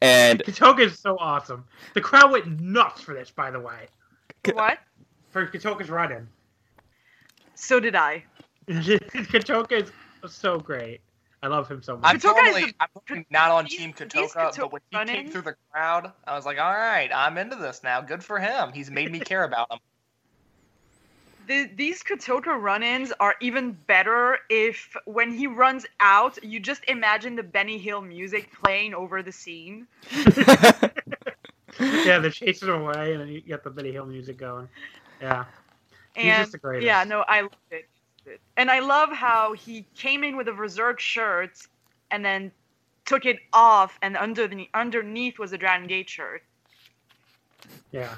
And Kotoka is so awesome. The crowd went nuts for this, by the way. what? For Kotoka's run-in. So did I. Kotoka is so great. I love him so much. I'm Kotoka is totally the- I'm totally not on Team these Kotoka, but when he Kotoka came through the crowd, I was like, all right, I'm into this now. Good for him. He's made me care about him. The, these Kotoka run-ins are even better if when he runs out, you just imagine the Benny Hill music playing over the scene. yeah, they're chasing him away, and then you get the Benny Hill music going. Yeah. He's And just the greatest. yeah, no, I love it. And I love how he came in with a Berserk shirt and then took it off, and under the underneath was a Dragon Gate shirt. Yeah.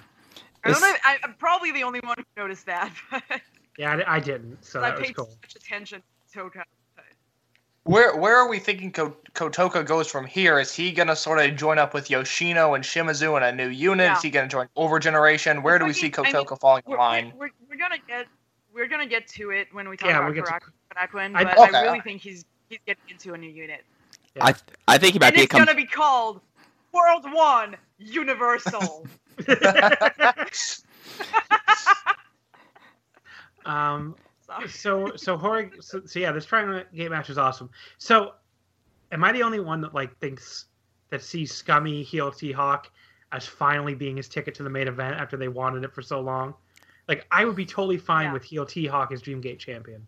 I don't This- know. I, I'm probably the only one who noticed that, but Yeah, I, I didn't, so I that was paid cool. so much attention to Toka. Where where are we thinking Kotoka goes from here? Is he gonna sort of join up with Yoshino and Shimizu in a new unit? Yeah. Is he gonna join Over Generation? Where do we see Fucking- I mean, Kotoka falling in We're, line? we're, we're gonna get we're gonna get to it when we talk Yeah, about we'll to- Karak- Karakuin, I- but Okay. I really think he's he's getting into a new unit, I I think he might and be it's com- gonna be called World One Universal. um, Sorry. so so Horig, so, so yeah, this Triangle Gate match is awesome. So, am I the only one that like thinks that sees scummy heel T Hawk as finally being his ticket to the main event after they wanted it for so long? Like, I would be totally fine Yeah. with heel T Hawk as Dreamgate champion.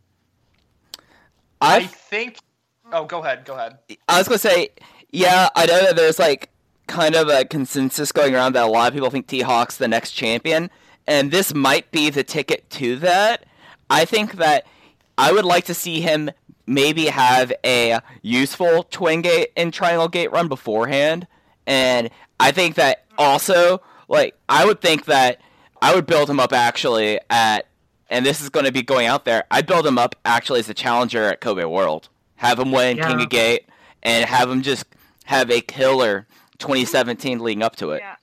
I I think. Oh, go ahead. Go ahead. I was gonna say, yeah, I know that there's like kind of a consensus going around that a lot of people think T Hawk's the next champion, and this might be the ticket to that. I think that I would like to see him maybe have a useful twin gate and triangle gate run beforehand, and I think that also like I would think that I would build him up actually at. And this is going to be going out there. I'd build him up actually as a challenger at Kobe World. Have him win King of Gate, and have him just have a killer 2017 leading up to it. yeah.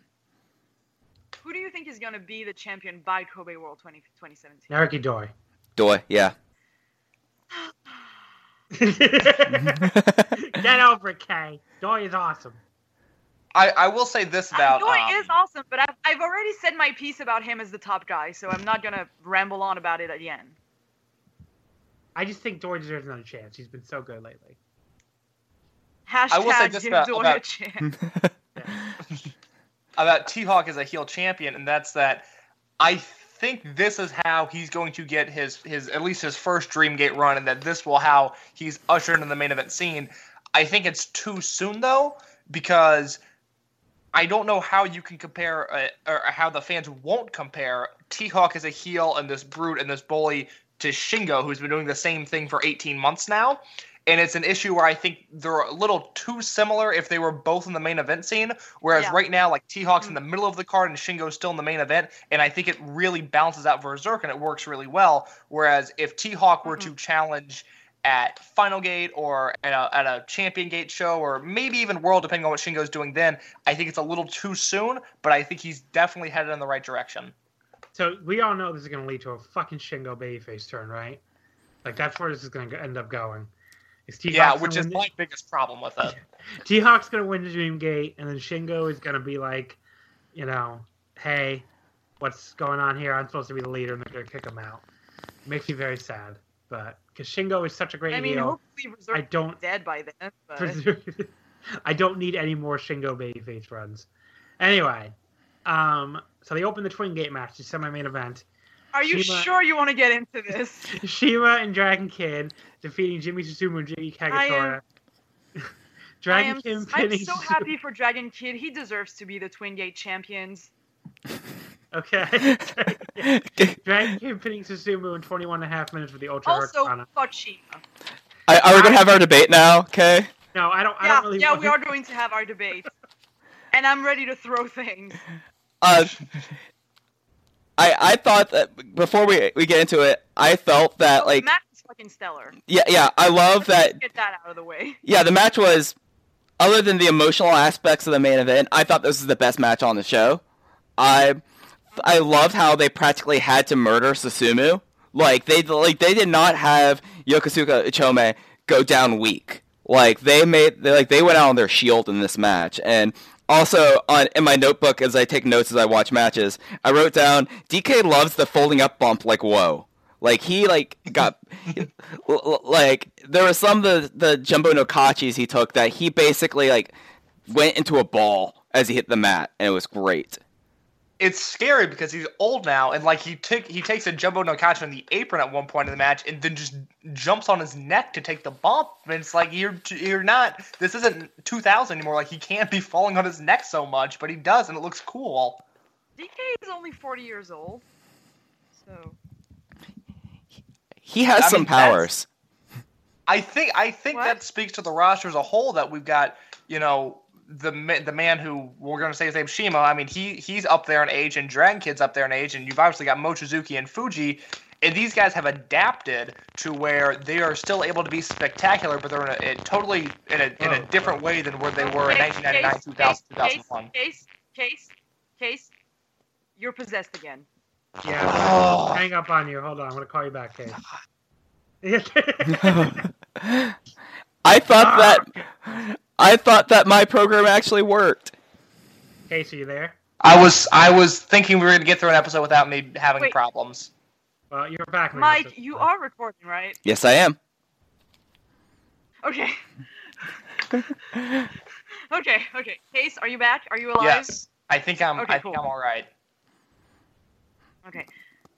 Who do you think is gonna be the champion by Kobe World 20, 2017? Naruki Doi. Doi, yeah. Get over it, Kay. Doi is awesome. I, I will say this about. Doi um, is awesome, but I've, I've already said my piece about him as the top guy, so I'm not gonna ramble on about it again. I just think Doi deserves another chance. He's been so good lately. Hashtag will say this about- a about- chance. about T Hawk as a heel champion, and that's that I think this is how he's going to get his his at least his first Dreamgate run, and that this will how he's ushered into the main event scene. I think it's too soon though, because I don't know how you can compare uh, or how the fans won't compare T Hawk as a heel and this brute and this bully to Shingo, who's been doing the same thing for 18 months now. And it's an issue where I think they're a little too similar if they were both in the main event scene. Whereas Yeah. right now, like T Hawk's in mm. the middle of the card and Shingo's still in the main event, and I think it really balances out for Berserk and it works really well. Whereas if T Hawk were mm-hmm. to challenge at Final Gate or at a, at a Champion Gate show or maybe even World, depending on what Shingo's doing then, I think it's a little too soon, but I think he's definitely headed in the right direction. So we all know this is going to lead to a fucking Shingo babyface turn, right? Like that's where this is going to end up going. Is T Yeah, which is my biggest problem with it. T Hawk's going to win the Dream Gate, and then Shingo is going to be like, you know, hey, what's going on here? I'm supposed to be the leader, and they're going to kick him out. It makes me very sad, but because Shingo is such a great I mean, heel, hopefully I don't dead by then. But I don't need any more Shingo babyface runs. Anyway, um, so they open the Twin Gate match, the semi-main event. Are you Shima- sure you want to get into this? Shima and Dragon Kid defeating Jimmy Susumu and Jiggy I am- Dragon am, Kid I'm pinning so Susumu- happy for Dragon Kid. He deserves to be the Twin Gate champions. Okay. Dragon Kid pinning Susumu in 21 and a half minutes with the Ultra Also, Hurricane. fuck Shima. I, are we gonna have our debate now? Okay. No, I don't. I Yeah, don't really. yeah, want- we are going to have our debate. and I'm ready to throw things. Uh, I I thought that before we we get into it, I felt that Oh, like Matt is fucking stellar. yeah yeah I love Let's that get that out of the way. yeah the match was other than the emotional aspects of the main event, I thought this was the best match on the show. I I loved how they practically had to murder Susumu. Like they like they did not have Yokosuka Ichome go down weak. Like they made they like they went out on their shield in this match. And also on in my notebook as I take notes as I watch matches, I wrote down DK loves the folding up bump like whoa. Like he like got like there were some of the the Jumbo no Kachis he took that he basically like went into a ball as he hit the mat and it was great. It's scary because he's old now, and like he took he takes a Jumbo no Kachi on the apron at one point in the match, and then just jumps on his neck to take the bump. And it's like you're you're not. This isn't 2000 anymore. Like he can't be falling on his neck so much, but he does, and it looks cool. DK is only 40 years old, so He has I some mean, powers. I think I think What? that speaks to the roster as a whole that we've got. You know the the man who we're going to say his name Shima. I mean he he's up there in age, and Dragon Kid's up there in age, and you've obviously got Mochizuki and Fuji. And these guys have adapted to where they are still able to be spectacular, but they're in a, a totally in a in a Oh. different way than where they were in Case, 1999, case, 2000, case, 2001. Case, case, case, you're possessed again. Yeah, Oh. hang up on you. Hold on, I'm gonna call you back, Case. I thought that ah. I thought that my program actually worked. Case, are you there? I was I was thinking we were going to get through an episode without me having Wait. problems. Well, you're back. Mike, you are recording, right? Yes, I am. Okay. okay, okay. Case, are you back? Are you alive? Yes, I think I'm Okay, I think. I'm all right. Okay.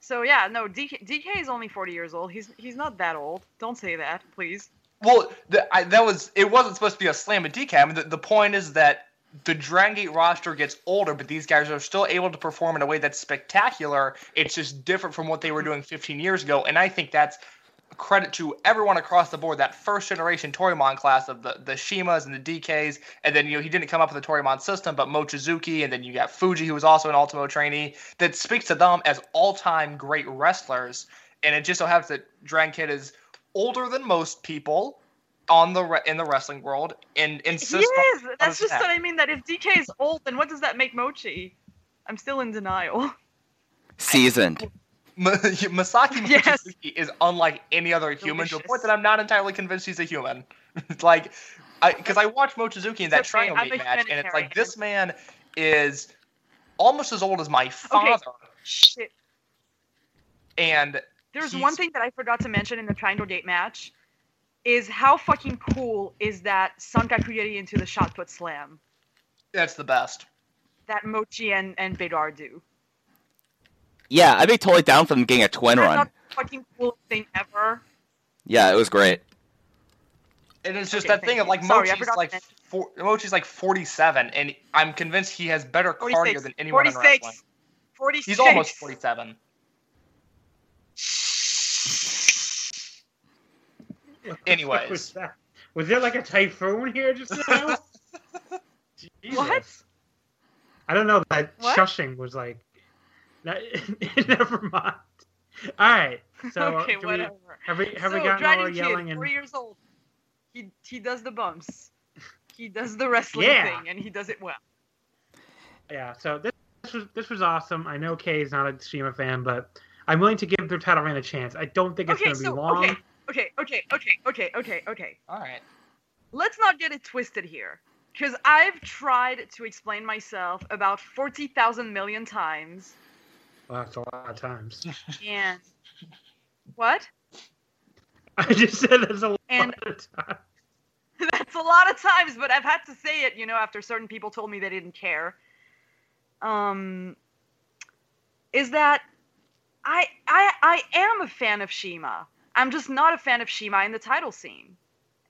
So yeah, no, DK, DK is only 40 years old. He's he's not that old. Don't say that, please. Well, the, I, that was it. Wasn't supposed to be a slam at DK. I mean, the, the point is that the Dragon Gate roster gets older, but these guys are still able to perform in a way that's spectacular. It's just different from what they were doing 15 years ago, and I think that's credit to everyone across the board. That first generation Toryumon class of the the Shimas and the DKs, and then you know he didn't come up with the Toryumon system, but Mochizuki, and then you got Fuji, who was also an Ultimo trainee. That speaks to them as all time great wrestlers, and it just so happens that Dragon Kid is older than most people on the re- in the wrestling world and He insists is. on That's his just what. I mean. That if DK is old, then what does that make Mochi? I'm still in denial. Seasoned. Masaki Yes. Mochizuki is unlike any other human to a point that I'm not entirely convinced he's a human. Like, because I, watched Mochizuki in that It's okay, Triangle I'm match, and it's like this man is almost as old as my father, Okay. Shit. and There's He's- one thing that I forgot to mention in the Triangle Gate match, is how fucking cool is that Sanka Sankakuyeri into the shot put slam that's the best. that Mochi and and Bedar do. Yeah, I'd be totally down for them getting a twin That's run. not the fucking coolest thing ever. Yeah, it was great. And it's just Okay, that thing thank of like Sorry, Mochi's like four, Mochi's like 47, and I'm convinced he has better cardio than anyone in 46. wrestling. 46. He's almost 47. What Anyways. was? Was there like a typhoon here just now? What? I don't know. That What? shushing was like. That, never mind. All right. So uh, okay, do we, whatever. have we have so, we gotten all Dragon our Kid, yelling and four years old. He he does the bumps. He does the wrestling Yeah. thing, and he does it well. yeah. So this, this was this was awesome. I know Kay is not a Shima fan, but I'm willing to give their title reign a chance. I don't think it's Okay, going to be long. okay, okay, okay, okay, okay, okay, okay. All right. Let's not get it twisted here, because I've tried to explain myself about forty thousand million times, Well, that's a lot of times. and what? I just said that's a lot And- of times. That's a lot of times, but I've had to say it, you know, after certain people told me they didn't care. Um, is that I I I am a fan of Shima. I'm just not a fan of Shima in the title scene.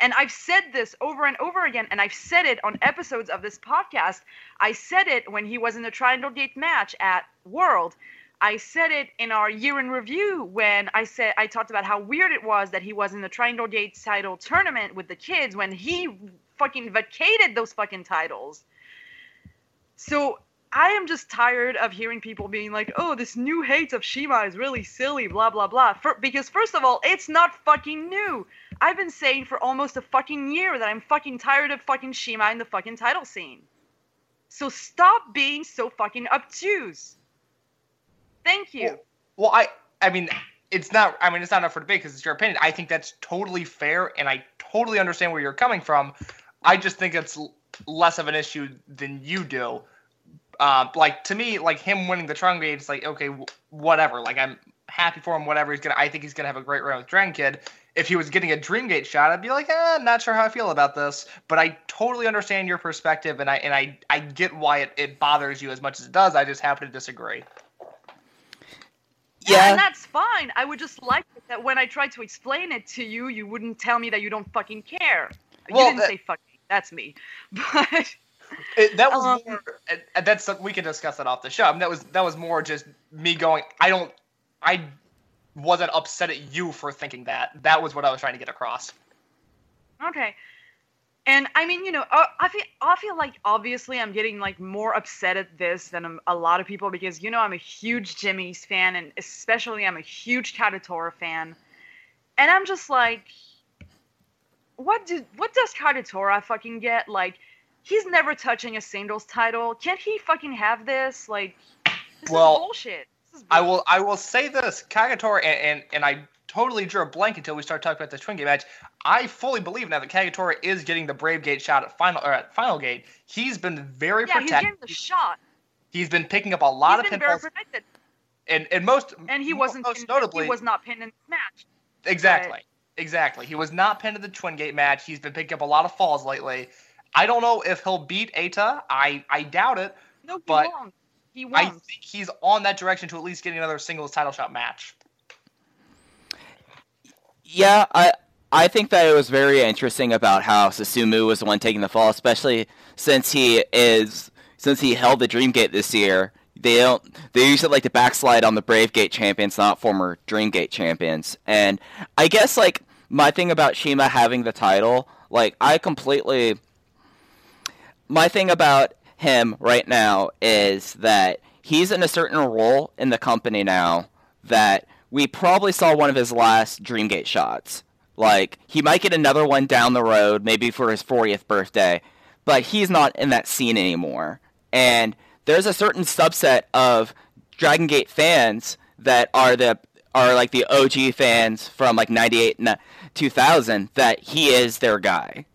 And I've said this over and over again, and I've said it on episodes of this podcast. I said it when he was in the Triangle Gate match at World. I said it in our year in review when I said I talked about how weird it was that he was in the Triangle Gate title tournament with the kids when he fucking vacated those fucking titles. So I am just tired of hearing people being like, "Oh, this new hate of Shima is really silly," blah blah blah. For, because first of all, it's not fucking new. I've been saying for almost a fucking year that I'm fucking tired of fucking Shima in the fucking title scene. So stop being so fucking obtuse. Thank you. Well, I I mean, it's not. I mean, it's not up for debate because it's your opinion. I think that's totally fair, and I totally understand where you're coming from. I just think it's less of an issue than you do. Um, like to me, like him winning the Triangle Gate, it's like okay, w- whatever. Like I'm happy for him. Whatever he's gonna. I think he's gonna have a great run with Dragon Kid. if he was getting a Dreamgate shot, I'd be like, eh, not sure how I feel about this. But I totally understand your perspective, and I and I I get why it, it bothers you as much as it does. I just happen to disagree. Yeah, Yeah. and that's fine. I would just like it that when I tried to explain it to you, you wouldn't tell me that you don't fucking care. Well, you didn't that- say fucking. That's me. But It, that was Um, more. And, and that's we can discuss that off the show. I mean, that was that was more just me going. I don't. I wasn't upset at you for thinking that. That was what I was trying to get across. okay. And I mean, you know, uh, I feel I feel like obviously I'm getting like more upset at this than a lot of people because you know I'm a huge Jimmy's fan and especially I'm a huge Kagetora fan, and I'm just like, what do what does Kagetora fucking get? Like, he's never touching a singles title. Can't he fucking have this? Like, this Well, is bullshit. This is I will. I will say this, Kagetora, and, and and I totally drew a blank until we start talking about the Twin Gate match. I fully believe now that Kagetora is getting the Brave Gate shot at final or at Final Gate. He's been very Yeah, he's getting the shot. He's been picking up a lot he's of been very protected, and and most and he wasn't. most pinned- notably he was not pinned in this match. Exactly. Exactly. He was not pinned in the Twin Gate match. He's been picking up a lot of falls lately. I don't know if he'll beat Eita. I, I doubt it. No, he But won't. He I won't. I think he's on that direction to at least getting another singles title shot match. Yeah, I I think that it was very interesting about how Susumu was the one taking the fall, especially since he is since he held the Dreamgate this year. They don't they usually like to backslide on the Brave Gate champions, not former Dreamgate champions. And I guess like my thing about Shima having the title, like I completely my thing about him right now is that he's in a certain role in the company now that we probably saw one of his last Dreamgate shots. Like he might get another one down the road, maybe for his 40th birthday, but he's not in that scene anymore. And there's a certain subset of Dragon Gate fans that are the are like the OG fans from like 98 and 2000 that he is their guy.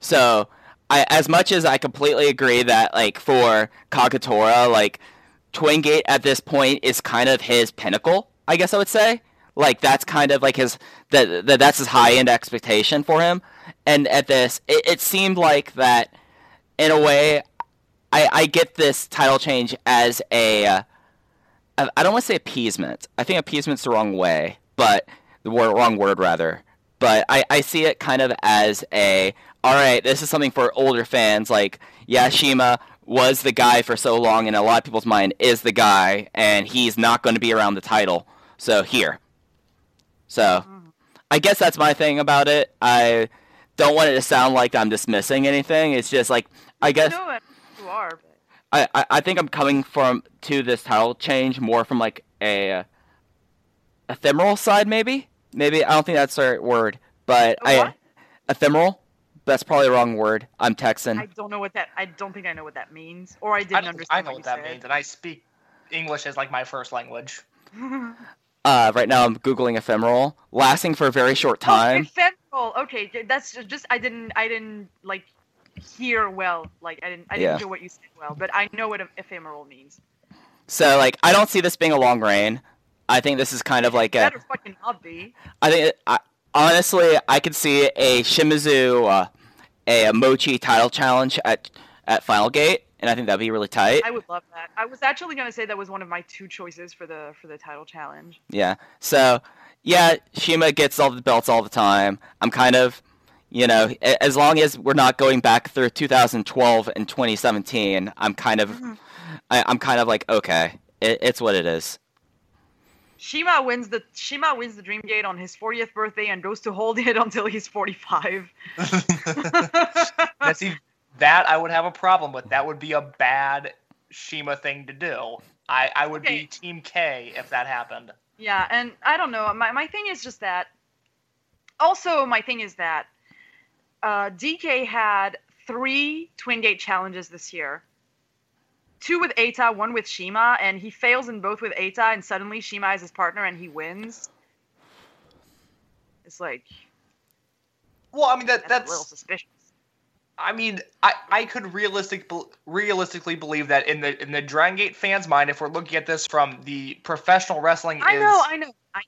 So, I, as much as I completely agree that like for Kagetora, like Twin Gate at this point is kind of his pinnacle, I guess I would say. Like that's kind of like his that, that that's his high end expectation for him. And at this, it, it seemed like that in a way. I, I get this title change as a uh, I don't want to say appeasement. I think appeasement's the wrong way, but the wrong word rather. But I, I see it kind of as a all right. This is something for older fans. Like Yashima was the guy for so long, in a lot of people's mind is the guy, and he's not going to be around the title. So here. So I guess that's my thing about it. I don't want it to sound like I'm dismissing anything. It's just like I guess you are. But... I, I, think I'm coming from to this title change more from like a ephemeral side, maybe. Maybe I don't think that's the right word, but I ephemeral. That's probably the wrong word. I'm Texan. I don't know what that. I don't think I know what that means, or I didn't I, don't, understand I know what, what you that said. means, and I speak English as like my first language. Uh, right now I'm googling ephemeral, lasting for a very short Oh, time. ephemeral. Okay, that's just I didn't I didn't like hear well. Like I didn't I didn't Yeah. hear what you said well, but I know what ephemeral means. So like I don't see this being a long reign. I think this is kind of like a. Better fucking not be. I think I, honestly, I could see a Shimizu, uh, a, Mochi title challenge at at Final Gate, and I think that'd be really tight. I would love that. I was actually gonna say that was one of my two choices for the for the title challenge. Yeah. So yeah, Shima gets all the belts all the time. I'm kind of, you know, as long as we're not going back through 2012 and 2017, I'm kind of, mm-hmm. I, I'm kind of like okay, it, it's what it is. Shima wins the Shima wins the Dream Gate on his 40th birthday and goes to hold it until he's 45. That's even, that I would have a problem with. That would be a bad Shima thing to do. I, I would Okay. be Team K if that happened. Yeah, and I don't know. My my thing is just that. Also, my thing is that uh, DK had three Twin Gate challenges this year. Two with Eita, one with Shima, and he fails in both with Eita, and suddenly Shima is his partner and he wins. It's like Well, I mean that that's, a little suspicious. I mean, I, I could realistic realistically believe that in the in the Dragon Gate fans' mind, if we're looking at this from the professional wrestling I is know, I know. I,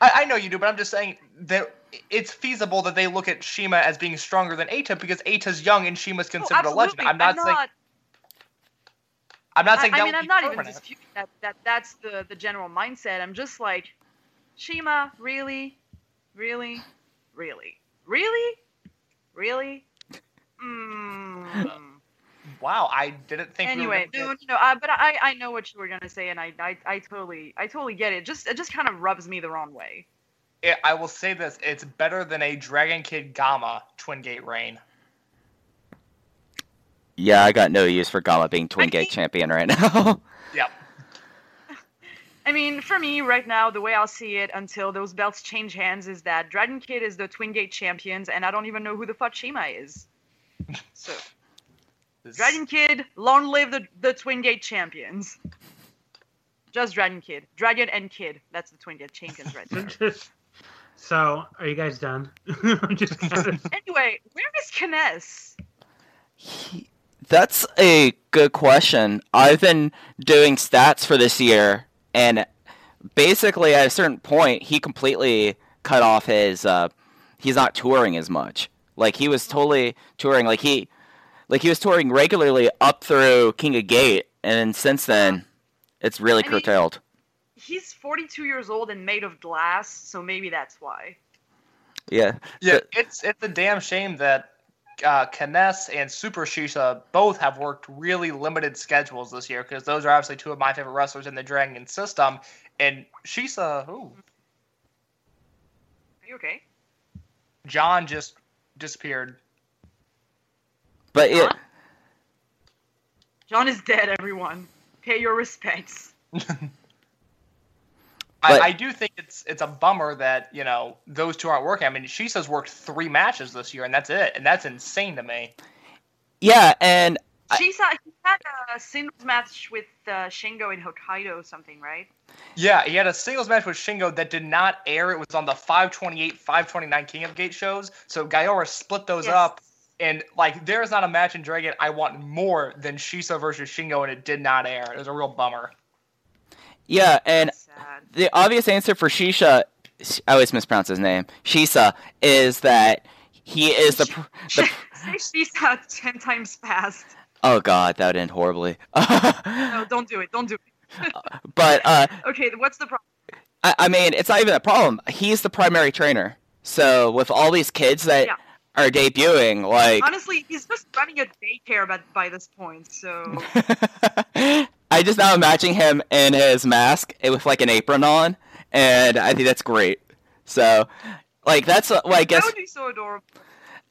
I, I know you do, but I'm just saying that it's feasible that they look at Shima as being stronger than Eita because Eita's young and Shima's Oh, considered a legend. absolutely. I'm not saying. I'm not saying I that mean, I'm not even disputing that, that that's the, the general mindset. I'm just like, Shima, really? Really? Really? Really? Really? Mm. Wow, I didn't think. we were anyway, gonna no, no, uh, but I, I know what you were gonna say, and I, I, I totally, I totally get it. Just, it just kind of rubs me the wrong way. It, I will say this: it's better than a Dragon Kid Gama Twin Gate reign. Yeah, I got no use for Gama being Twin Gate champion right now. Yep. I mean, for me right now, the way I'll see it until those belts change hands is that Dragon Kid is the Twin Gate champions, and I don't even know who the fuck Shima is. So, This- Dragon Kid, long live the, the Twin Gate champions. Just Dragon Kid. Dragon and Kid. That's the Twin Gate champions right there. so, are you guys done? I'm just kind of, anyway, where is K-ness? He- That's a good question. I've been doing stats for this year, and basically at a certain point, he completely cut off his. Uh, he's not touring as much. Like he was totally touring. Like he, like he was touring regularly up through King of Gate, and then since then, it's really I mean- curtailed. He's 42 years old and made of glass, so maybe that's why. Yeah. Yeah, The- it's it's a damn shame that uh, K-ness and Super Shisha both have worked really limited schedules this year because those are obviously two of my favorite wrestlers in the Dragon system. And Shisa, who? Are you okay? John just disappeared. But it, John is dead, everyone. Pay your respects. I, I do think it's it's a bummer that you know those two aren't working. I mean, Shisa's worked three matches this year, and that's it, and that's insane to me. yeah, and I- She saw he had a singles match with uh, Shingo in Hokkaido or something, right? Yeah, he had a singles match with Shingo that did not air. It was on the 528, 529 King of Gate shows. So Gaora split those Yes. up, and like there is not a match in Dragon I want more than Shisa versus Shingo, and it did not air. It was a real bummer. yeah, and That's sad. The obvious answer for Shisha, I always mispronounce his name, Shisa, is that he is the, the Say she's had ten times fast. oh god, that would end horribly. No, don't do it. Don't do it. but uh, Okay, what's the problem? I, I mean, it's not even a problem. He's the primary trainer, so with all these kids that Yeah. are debuting, like Honestly, he's just running a daycare by, by this point. So I just now imagine him in his mask with like an apron on, and I think that's great. So, like that's uh, well, I that guess would be so adorable.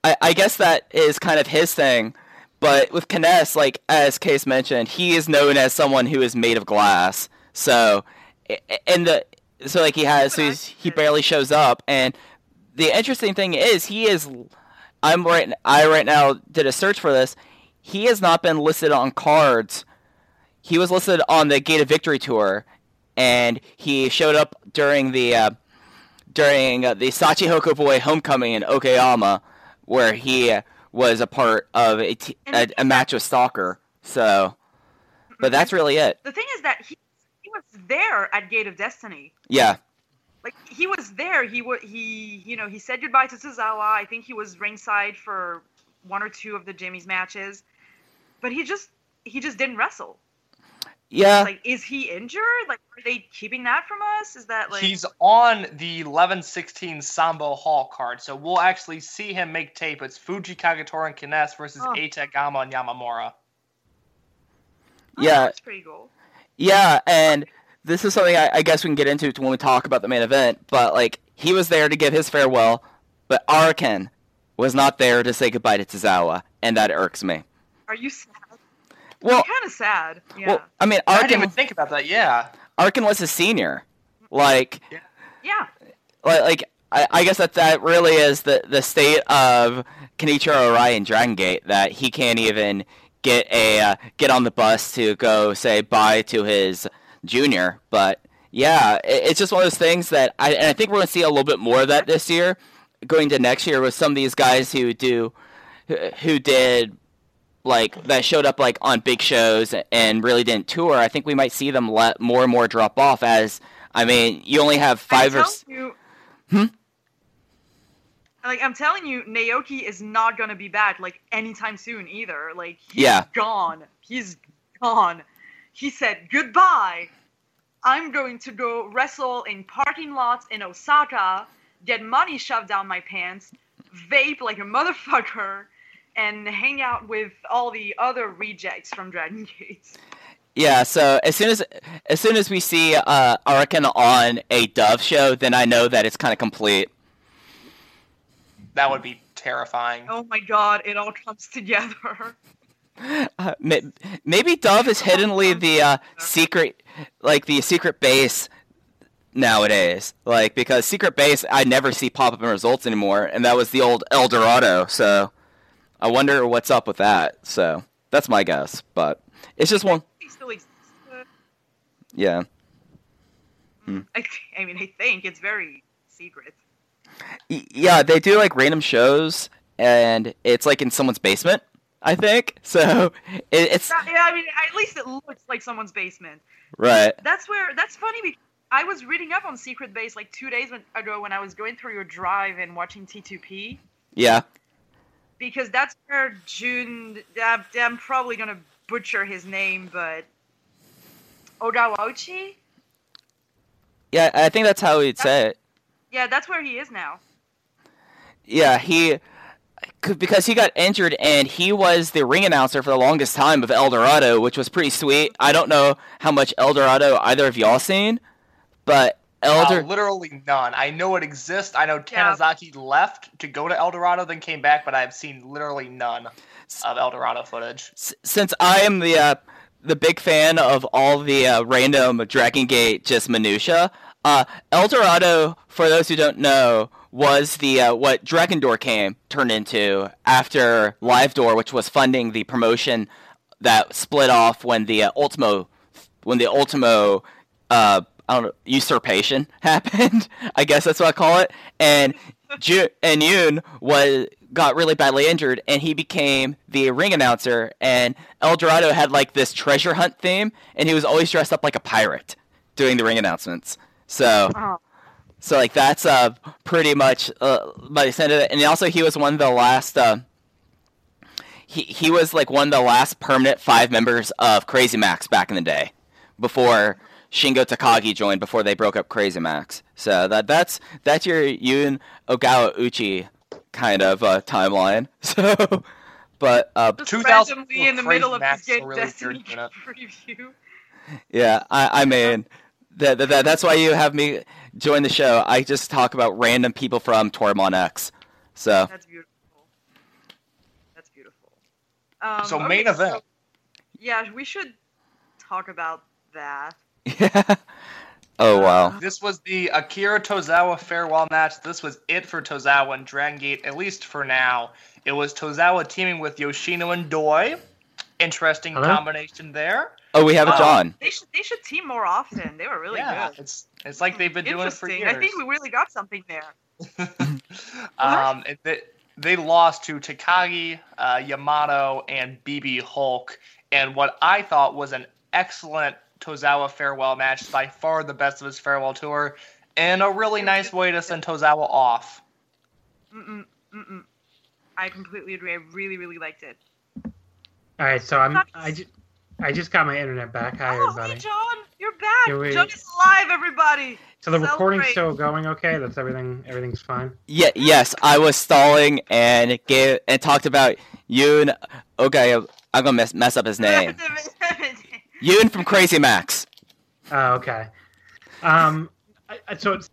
I, I guess that is kind of his thing. But with K-ness, like as Case mentioned, he is known as someone who is made of glass. So, in the so like he has so he's, he barely shows up. And the interesting thing is he is. I'm right. I right now did a search for this. He has not been listed on cards. He was listed on the Gate of Victory tour, and he showed up during the uh, during uh, the Shachihoko Boy homecoming in Okayama, where he was a part of a, t- a, a match with Stalker. So, but that's really it. The thing is that he he was there at Gate of Destiny. Yeah, Like he was there. He he you know he said goodbye to Tozawa. I think he was ringside for one or two of the Jimmy's matches, but he just he just didn't wrestle. Yeah. Like, is he injured? Like, are they keeping that from us? Is that like He's on the 11-16 Sambo Hall card, so we'll actually see him make tape. It's Fuji Kagetora and K-ness versus Oh. Eita Gama and Yamamura. Oh, yeah. that's pretty cool. Yeah, and this is something I, I guess we can get into when we talk about the main event. But like, he was there to give his farewell, but Araken was not there to say goodbye to Tozawa, and that irks me. Are you sad? Well, kind of sad. Yeah. well, I mean, I didn't even think about that. Yeah. Araken was a senior. Like, yeah. like, like I, I guess that that really is the the state of Kenichiro Arai in Dragon Gate that he can't even get a uh, get on the bus to go say bye to his junior. But yeah, it, it's just one of those things that I and I think we're gonna see a little bit more of that this year, going to next year with some of these guys who do who, who did like that showed up like on big shows and really didn't tour. I think we might see them let more and more drop off as. I mean, you only have five or you, Hmm? Like I'm telling you, Naoki is not gonna be back like anytime soon either. Like he's Yeah. gone. He's gone. He said goodbye. I'm going to go wrestle in parking lots in Osaka, get money shoved down my pants, vape like a motherfucker, and hang out with all the other rejects from Dragon Gate. Yeah, so as soon as as soon as we see uh Araken on a Dove show, then I know that it's kind of complete. That would be terrifying. Oh my god, it all comes together. Uh, maybe Dove is hiddenly the uh, secret, like the secret base nowadays. Like because secret base, I never see pop up in results anymore, and that was the old El Dorado. So I wonder what's up with that. So that's my guess, but it's just one. It still exists. Uh, Yeah. I, I mean, I think it's very secret. Yeah, they do like random shows, and it's like in someone's basement. I think so. It, it's Yeah, I mean, at least it looks like someone's basement. right. That's where. That's funny because I was reading up on Secret Base like two days ago when I was going through your drive and watching T2P Yeah. Because that's where June. I'm, I'm probably gonna butcher his name, but Ogawauchi. Yeah, I think that's how we'd say it. Yeah, that's where he is now. Yeah, he because he got injured and he was the ring announcer for the longest time of El Dorado, which was pretty sweet. I don't know how much El Dorado either of y'all seen, but Uh, Elder literally none. I know it exists. I know Yeah. Tanizaki left to go to El Dorado, then came back, but I've seen literally none of El Dorado footage. s- since I am the uh, the big fan of all the uh, random Dragon Gate just minutia, uh, El Dorado, for those who don't know, was the uh, what Dragon Door came turned into after Livedoor, which was funding the promotion that split off when the uh, Ultimo when the Ultimo uh, I don't know usurpation happened. I guess that's what I call it. And Ju- and Yoon was got really badly injured, and he became the ring announcer. And El Dorado had like this treasure hunt theme, and he was always dressed up like a pirate doing the ring announcements. So. Oh. So like that's uh pretty much uh by the extent of it, and also he was one of the last. Uh, he he was like one of the last permanent five members of Crazy Max back in the day, before Shingo Takagi joined. Before they broke up Crazy Max. So that that's that's your Yun Ogawauchi kind of uh, timeline. So, but uh, 2000 randomly in the Crazy middle of Max this is a game really Destiny preview. Yeah, I, I mean, that, that, that- that's why you have me join the show. I just talk about random people from Toryumon X. So, That's beautiful. That's beautiful. Um, So okay, main event. yeah, we should talk about that. yeah. Oh, wow. This was the Akira Tozawa farewell match. This was it for Tozawa and Dragon Gate, at least for now. It was Tozawa teaming with Yoshino and Doi. Interesting Hello? combination there. Oh, we have a Oh, John. They should they should team more often. They were really yeah, good. it's it's like they've been doing it for Interesting. years. I think we really got something there. um, they, they lost to Takagi, uh, Yamato, and BB Hulk, and what I thought was an excellent Tozawa farewell match, by far the best of his farewell tour, and a really nice way to send Tozawa off. Mm-mm, mm-mm. I completely agree. I really, really liked it. All right, so I'm I just I just got my internet back. Hi oh, everybody. hey, John, you're back. Can we- John is alive, everybody. So the recording's still going okay? That's everything everything's fine. Yeah, yes, I was stalling and gave and talked about Yoon. Okay, I'm gonna mess, mess up his name. Yoon from Crazy Max. Oh, okay. Um I, I- so it's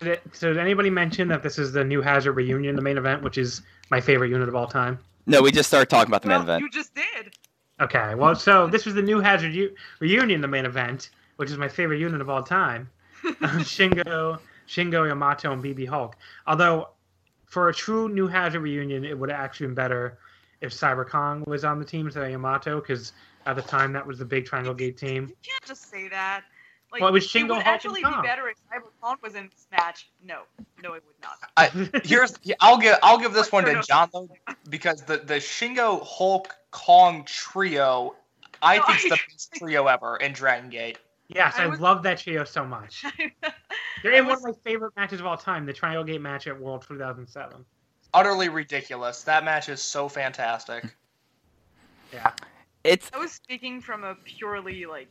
did, it- so did anybody mention that this is the new Hazard reunion, the main event, which is my favorite unit of all time? No, we just started talking about the main well, event. you just did. Okay, well, so this was the new Hazard U- reunion, the main event, which is my favorite unit of all time. Shingo, Shingo Yamato, and BB Hulk. Although, for a true new Hazard reunion, it would have actually been better if Cyber Kong was on the team instead of Yamato, because at the time that was the big Triangle Gate team. You can't just say that. Like, Well, it was it would actually be better if Cyber Kong was in this match. No, no, it would not. I, here's yeah, I'll give I'll give this one to. John though, because the the Shingo Hulk Kong trio, I No, think is the best trio ever in Dragon Gate. Yes, I, I was- love that trio so much. They're in I one of my favorite matches of all time, the Triangle Gate match at World 2007. Utterly ridiculous. That match is so fantastic. Yeah. It's I was speaking from a purely like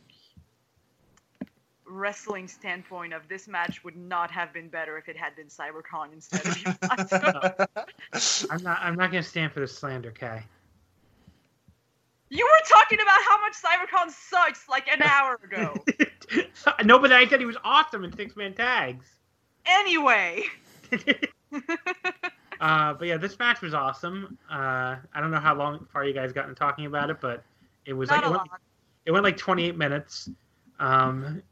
wrestling standpoint of this match would not have been better if it had been Cyber Kong instead of Yamato. I'm not. I'm not gonna stand for this slander, Kai. you were talking about how much Cyber Kong sucks like an hour ago. no, but I said he was awesome in six man tags. anyway. uh, but yeah, this match was awesome. Uh, I don't know how long far you guys got gotten talking about it, but it was Not like it went, it went like 28 minutes. Um,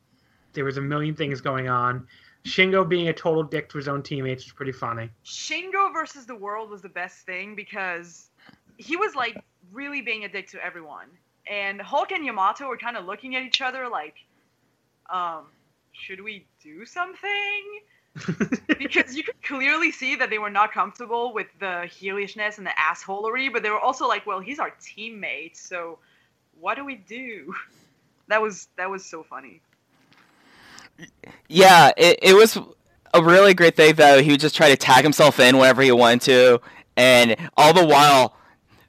there was a million things going on. Shingo being a total dick to his own teammates was pretty funny. Shingo versus the world was the best thing because he was like really being a dick to everyone. And Hulk and Yamato were kind of looking at each other like, um, should we do something? because you could clearly see that they were not comfortable with the heelishness and the assholery, but they were also like, well, he's our teammate, so what do we do? That was that was so funny. yeah, it, it was a really great thing though. He would just try to tag himself in whenever he wanted to, and all the while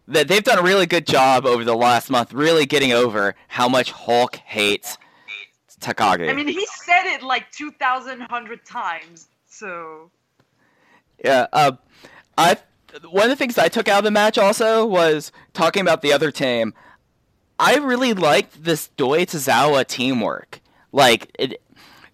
that they've done a really good job over the last month, really getting over how much Hulk hates Takagi. I mean, he said it like two thousand hundred times, so Yeah, uh, I one of the things I took out of the match also was talking about the other team. I really liked this Doi Tozawa teamwork. Like, it,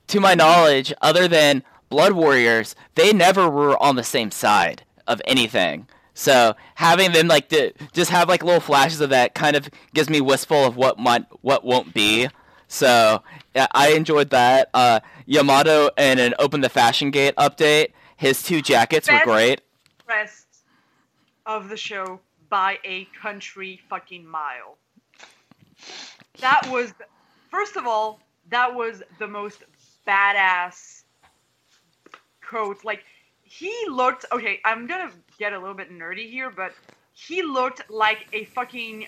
to my knowledge, other than Blood Warriors, they never were on the same side of anything. So having them like to just have like little flashes of that kind of gives me wistful of what might what won't be. So yeah, I enjoyed that. Uh, Yamato and an Open the Fashion Gate update. His two jackets were great. rest of the show by a country fucking mile. That was, first of all, that was the most badass coat. Like, he looked, okay, I'm gonna get a little bit nerdy here, but he looked like a fucking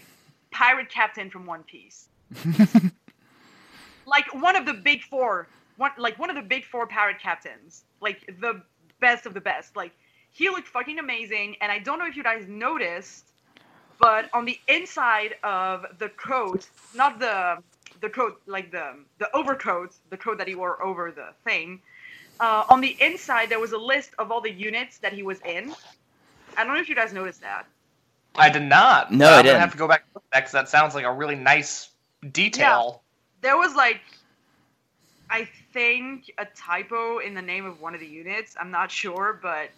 pirate captain from One Piece. like one of the big four, one like one of the big four pirate captains, like the best of the best. Like he looked fucking amazing, and I don't know if you guys noticed, but on the inside of the coat, not the the coat like the the overcoat, the coat that he wore over the thing. Uh, on the inside, there was a list of all the units that he was in. I don't know if you guys noticed that. I did not. No, I I'm didn't. have to go back and look at that because that sounds like a really nice detail. there was like I think a typo in the name of one of the units. I'm not sure, but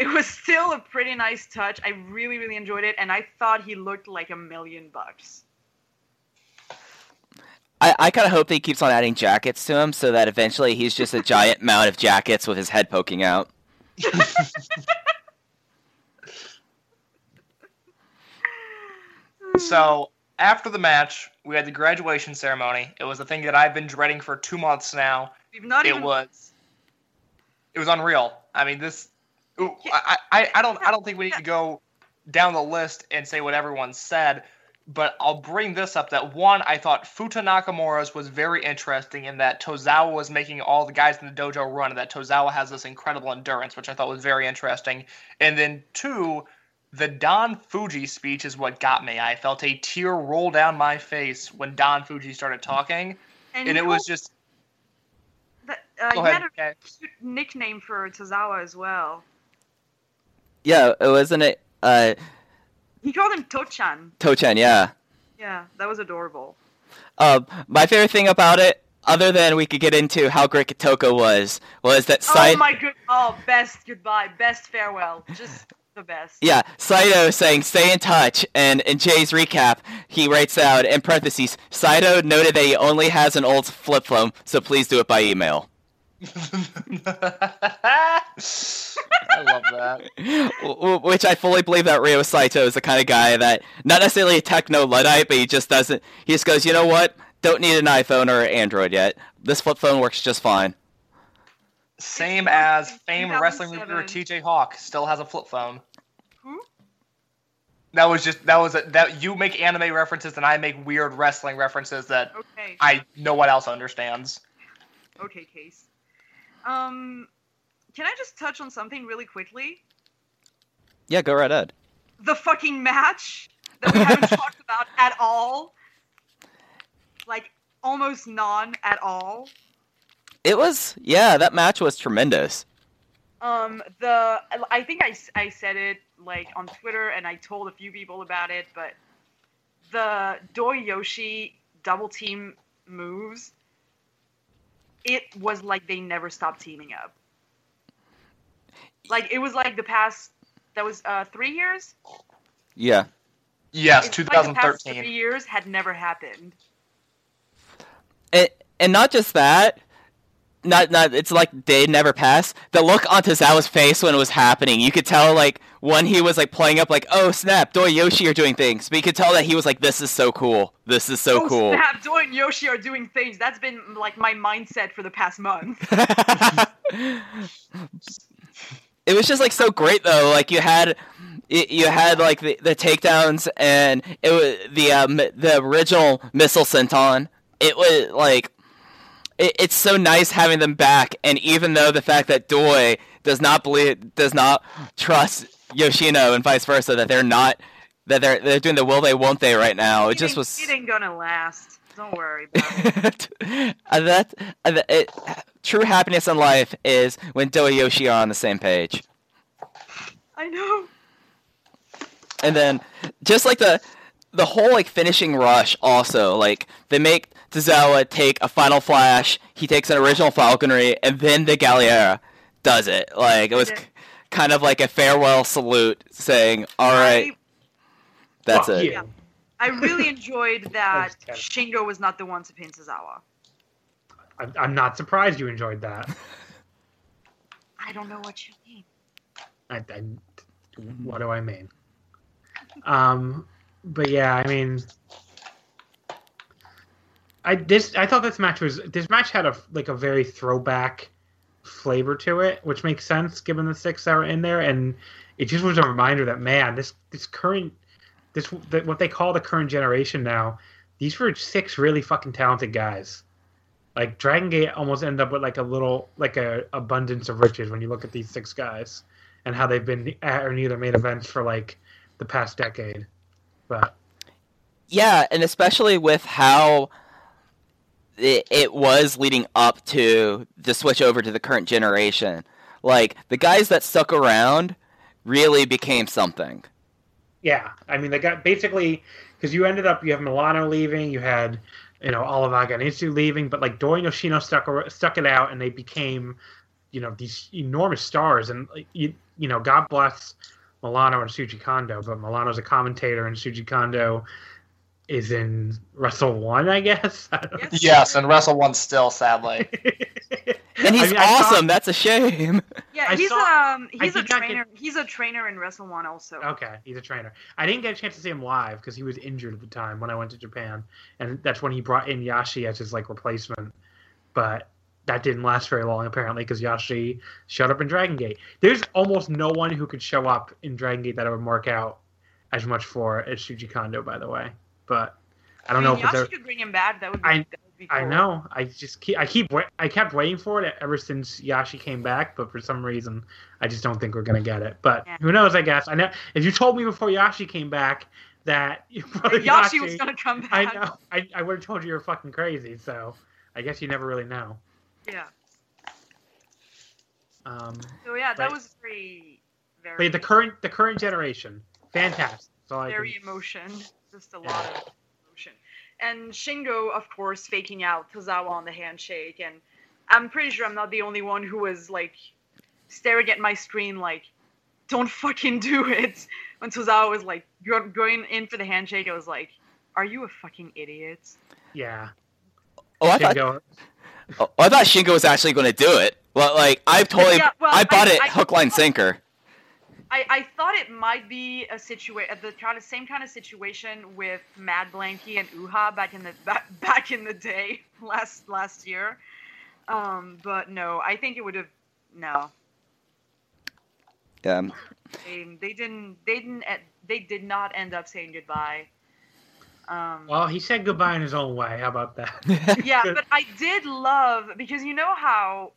it was still a pretty nice touch. I really, really enjoyed it, and I thought he looked like a million bucks. I, I kind of hope that he keeps on adding jackets to him so that eventually he's just a giant mound of jackets with his head poking out. So after the match, we had the graduation ceremony. It was a thing that I've been dreading for two months now. We've not It even was. It was unreal. I mean, this. Ooh, I, I, I don't. I don't think we need to go down the list and say what everyone said, but I'll bring this up. That one, I thought Futa Nakamura's was very interesting in that Tozawa was making all the guys in the dojo run, and that Tozawa has this incredible endurance, which I thought was very interesting. And then two, the Don Fuji speech is what got me. I felt a tear roll down my face when Don Fuji started talking, and you it was just. that, uh, Go he ahead. had okay. a cute nickname for Tozawa as well. Yeah, it wasn't it. Uh, He called him Tochan. Tochan, yeah. Yeah, that was adorable. Uh, my favorite thing about it, other than we could get into how great Kotoka was, was that Saito. Oh Saito. my good! Oh, best goodbye, best farewell, just the best. Yeah, Saito saying stay in touch, and in Jay's recap, he writes out in parentheses, Saito noted that he only has an old flip phone, so please do it by email. I love that. W- w- Which I fully believe that Ryo Saito is the kind of guy that, not necessarily a techno Luddite, but he just doesn't, he just goes, you know what? Don't need an iPhone or an Android yet. This flip phone works just fine. Same was as in famed wrestling reviewer TJ Hawk still has a flip phone. Who? That was just that was a, that you make anime references and I make weird wrestling references that Okay. I no one else understands. Okay, case. Um, can I just touch on something really quickly? Yeah, go right ahead. The fucking match that we haven't talked about at all. Like almost none at all. It was yeah, that match was tremendous. Um, the I think I, I said it like on Twitter and I told a few people about it, but the Doi Yoshi double team moves, it was like they never stopped teaming up. Like it was like the past that was uh three years. Yeah. Yes, It's like 2013. three years had never happened. And, and not just that, not not it's like they never pass. The look on Tozawa's face when it was happening, you could tell like when he was like playing up like, oh snap, Doi Yoshi are doing things. But you could tell that he was like, This is so cool. This is so oh, cool. Snap, Doi and Yoshi are doing things. That's been like my mindset for the past month. it was just like so great though. Like you had you had like the, the takedowns and it was the um, the original missile senton. It was like it, it's so nice having them back. And even though the fact that Doi does not believe does not trust Yoshino and vice versa that they're not that they're they're doing the will they won't they right now. It just was. It ain't gonna last. Don't worry about it. Uh, that uh, that- it, true happiness in life is when Doi Yoshi are on the same page. I know. and then just like the the whole like finishing rush also like they make Tozawa take a final flash he takes an original falconry and then the Galliera does it like it was Yeah. kind of like a farewell salute saying all right I- that's Fuck it you. I really enjoyed that That Shingo was not the one to pin Tozawa. I'm, I'm not surprised you enjoyed that. I don't know what you mean. I, I, what do I mean? Um, but yeah, I mean, I this I thought this match was this match had a like a very throwback flavor to it, which makes sense given the six that were in there, and it just was a reminder that man, this this current this that what they call the current generation now, these were six really fucking talented guys. Like Dragon Gate almost ended up with like a little like a abundance of riches when you look at these six guys and how they've been at or near their main events for like the past decade. But yeah and especially with how it, it was leading up to the switch over to the current generation. Like the guys that stuck around really became something. Yeah, I mean they got basically because you ended up you have Milano leaving, you had you know Oliver Ganisu leaving, but like Doi Yoshino stuck stuck it out and they became you know these enormous stars. And you you know God bless Milano and Shuji Kondo, but Milano's a commentator and Shuji Kondo is in Wrestle One, I guess. I Yes. Yes, and Wrestle One still, sadly. and he's I mean, I saw- awesome that's a shame Yeah, I he's saw- um he's a did not get- trainer. He's a trainer in Wrestle One also. Okay, he's a trainer. I didn't get a chance to see him live because he was injured at the time when I went to Japan, and that's when he brought in Yashi as his like replacement. But that didn't last very long apparently because Yashi showed up in Dragon Gate. There's almost no one who could show up in Dragon Gate that I would mark out as much for as Shuji Kondo, by the way. But I don't mean, know if Yashi could bring him back. That would be. I- that would be cool. I know. I just keep. I keep. I kept waiting for it ever since Yashi came back, but for some reason, I just don't think we're gonna get it. But Yeah. who knows? I guess. I know. If you told me before Yashi came back that your brother Yashi was gonna come back. I know. I, I would have told you you're fucking crazy. So I guess you never really know. Yeah. Um, So yeah, that But- was very, very, but the current the current generation, fantastic. That's all I very can- emotion. Just a lot of emotion. And Shingo, of course, faking out Tozawa on the handshake, and I'm pretty sure I'm not the only one who was like staring at my screen like, "Don't fucking do it." When Tozawa was like going in for the handshake, I was like, "Are you a fucking idiot?" Yeah. oh I thought Shingo- oh, I thought Shingo was actually going to do it well like I've totally Yeah, well, I bought I- it I- hook line sinker I, I thought it might be a situation, the kind of same kind of situation with Mad Blanky and Uha back in the back, back in the day last last year. Um, but no, I think it would have no. yeah They, they didn't. They didn't. They did not end up saying goodbye. Um, Well, he said goodbye in his own way. How about that? yeah, but I did love because you know how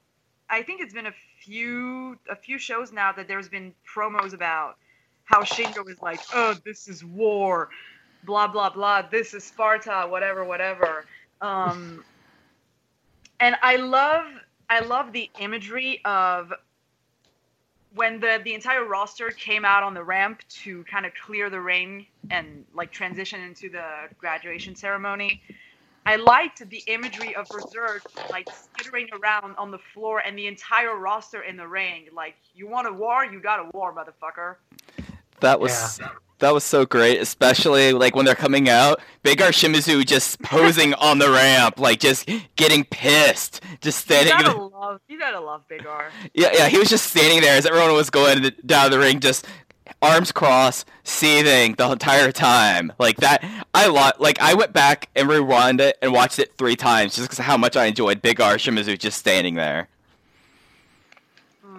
I think it's been a few a few shows now that there's been promos about how Shingo is like, oh, this is war, blah blah blah. This is Sparta, whatever, whatever. Um, and I love I love the imagery of when the the entire roster came out on the ramp to kind of clear the ring and like transition into the graduation ceremony. I liked the imagery of Berserk like skittering around on the floor and the entire roster in the ring. Like, you want a war? You got a war, motherfucker. That was that was so great, especially like when they're coming out. Big R Shimizu just posing on the ramp, like just getting pissed, just standing. You gotta love, you gotta love Big R. Yeah, yeah, he was just standing there as everyone was going down the ring, just arms crossed, seething the entire time. Like that, I lo- like I went back and rewound it and watched it three times just because of how much I enjoyed Big R Shimizu just standing there. Hmm.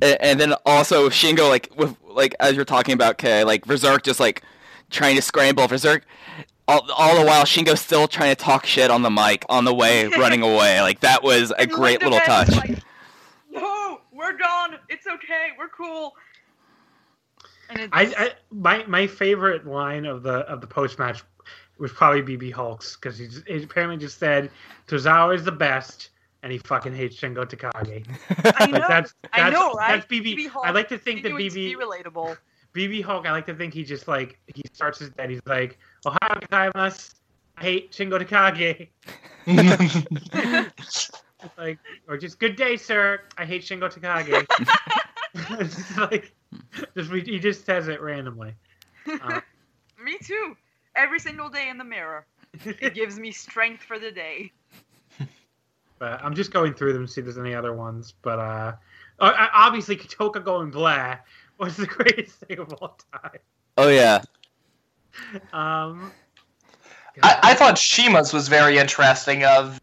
And, and then also Shingo, like with like as you're talking about Kay, like Berserk just like trying to scramble. Berserk, all, all the while Shingo's still trying to talk shit on the mic on the way, running away. Like that was a And great Linda little touch. like, no, we're gone. It's okay. We're cool. And it's, I, I my my favorite line of the of the post match was probably BB Hulk's because he, just- he apparently just said Tozawa is the best and he fucking hates Shingo Takagi. I know. Like, that's, I know, right? That's BB. BB Hulk I like to think that continuing BB be relatable. BB Hulk. I like to think he just like he starts his day. He's like Ohio gozaimasu. I hate Shingo Takagi. Like or just good day, sir. I hate Shingo Takagi. just like just he just says it randomly. Uh, Me too. Every single day in the mirror. It gives me strength for the day. But I'm just going through them to see if there's any other ones. But uh, obviously, Kotoka going blah was the greatest thing of all time. Oh yeah. Um, I, I thought Shima's was very interesting. Of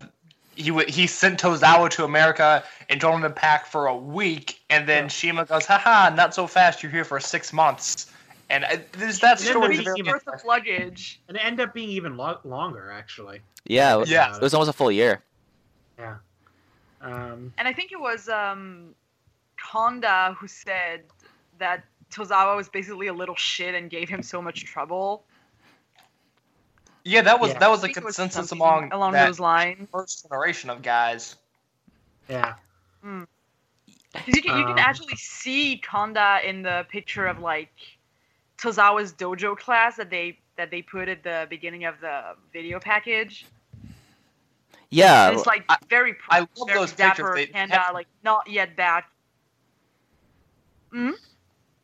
he w- he sent Tozawa to America and told him to pack for a week, and then Yeah. Shima goes, "Haha, not so fast. You're here for six months." And uh, there's that And then story. the is Weeks very Shima- worth of luggage. and it ended up being even lo- longer, actually. Yeah. it- Yeah. It was almost a full year. Um, And I think it was um, Honda who said that Tozawa was basically a little shit and gave him so much trouble. Yeah, that was Yeah. that was a the think it was consensus something among along that those lines. first generation of guys. yeah. 'Cause you can, you can Um, actually see Kanda in the picture of like Tozawa's dojo class that they that they put at the beginning of the video package. Yeah. And it's like I- very, I love very those dapper pictures. They Panda, have- like not yet back.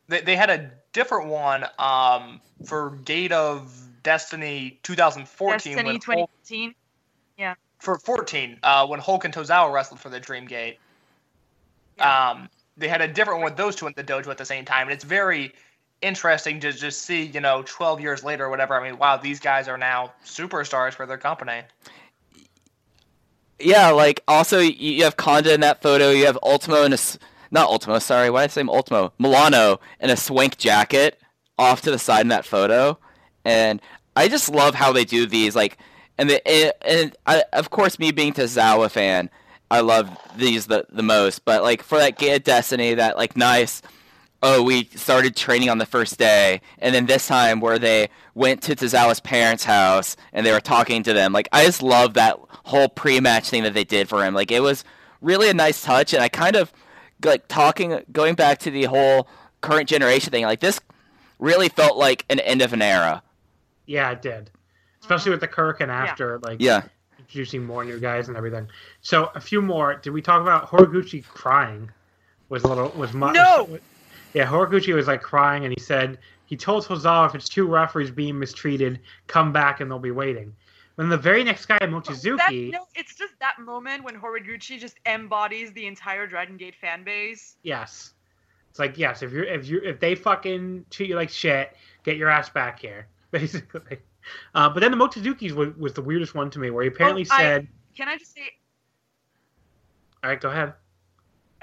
They, they had a different one um, for Gate of Destiny 2014 Destiny when Hulk, 2015. for 14 uh, when Hulk and Tozawa wrestled for the Dream Gate. Yeah. Um, they had a different one with those two in the dojo at the same time, and it's very interesting to just see, you know, 12 years later or whatever. I mean, wow, these guys are now superstars for their company. Yeah, like also you have Kanda in that photo. You have Ultimo in a not Ultimo. Sorry, why did I say Ultimo? Milano in a swank jacket off to the side in that photo, and I just love how they do these. Like, and the and, I, of course, me being a Zawa fan, I love these the the most. But like for that Gate Destiny, that like nice. Oh, we started training on the first day, and then this time where they went to Tozawa's parents' house and they were talking to them. Like, I just love that whole pre-match thing that they did for him. Like, it was really a nice touch, and I kind of like talking, going back to the whole current generation thing. Like, this really felt like an end of an era. Yeah, it did. Especially with the Kirk and after, like Yeah. introducing more new guys and everything. So a few more. Did we talk about Horiguchi crying? Was a little was mu- No! Yeah, Horiguchi was like crying, and he said he told Tozawa if it's two referees being mistreated, come back and they'll be waiting. When the very next guy, That, Mochizuki, no, it's just that moment when Horiguchi just embodies the entire Dragon Gate fan base. yes, it's like yes, if you're if you if they fucking treat you like shit, get your ass back here, basically. Uh, but then the Mochizuki's was, was the weirdest one to me, where he apparently Oh, I- said, Can I just say, "All right, go ahead."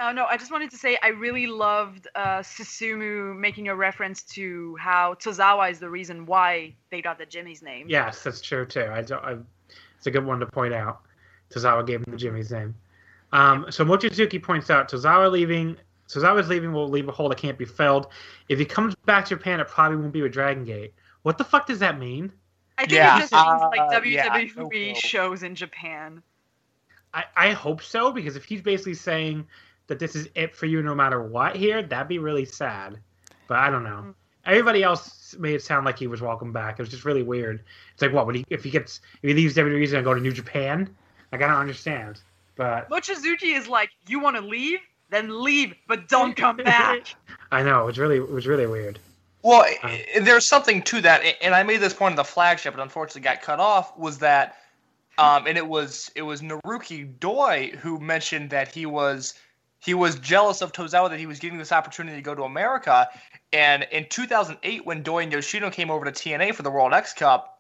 Uh, no, I just wanted to say I really loved uh, Susumu making a reference to how Tozawa is the reason why they got the Jimmy's name. Yes, that's true too. I, don't- I it's a good one to point out. Tozawa gave him the Jimmy's name. Um, so Mochizuki points out Tozawa leaving. Tozawa's leaving will leave a hole that can't be filled. If he comes back to Japan, it probably won't be with Dragon Gate. What the fuck does that mean? I think Yeah, it just means uh, like yeah, I WWE don't know. shows in Japan. I, I hope so because if he's basically saying that this is it for you no matter what here, that'd be really sad. But I don't know. Everybody else made it sound like he was welcome back. It was just really weird. It's like what would he if he gets if he leaves WWE he's gonna go to New Japan? Like I don't understand. But Mochizuki is like, you want to leave? Then leave, but don't come back. I know it was really it was really weird. Well, i- there's something to that, and I made this point in the flagship, but unfortunately got cut off. Was that, um, and it was it was Naruki Doi who mentioned that he was he was jealous of Tozawa that he was getting this opportunity to go to America, and in 2008 when Doi and Yoshino came over to TNA for the World X Cup,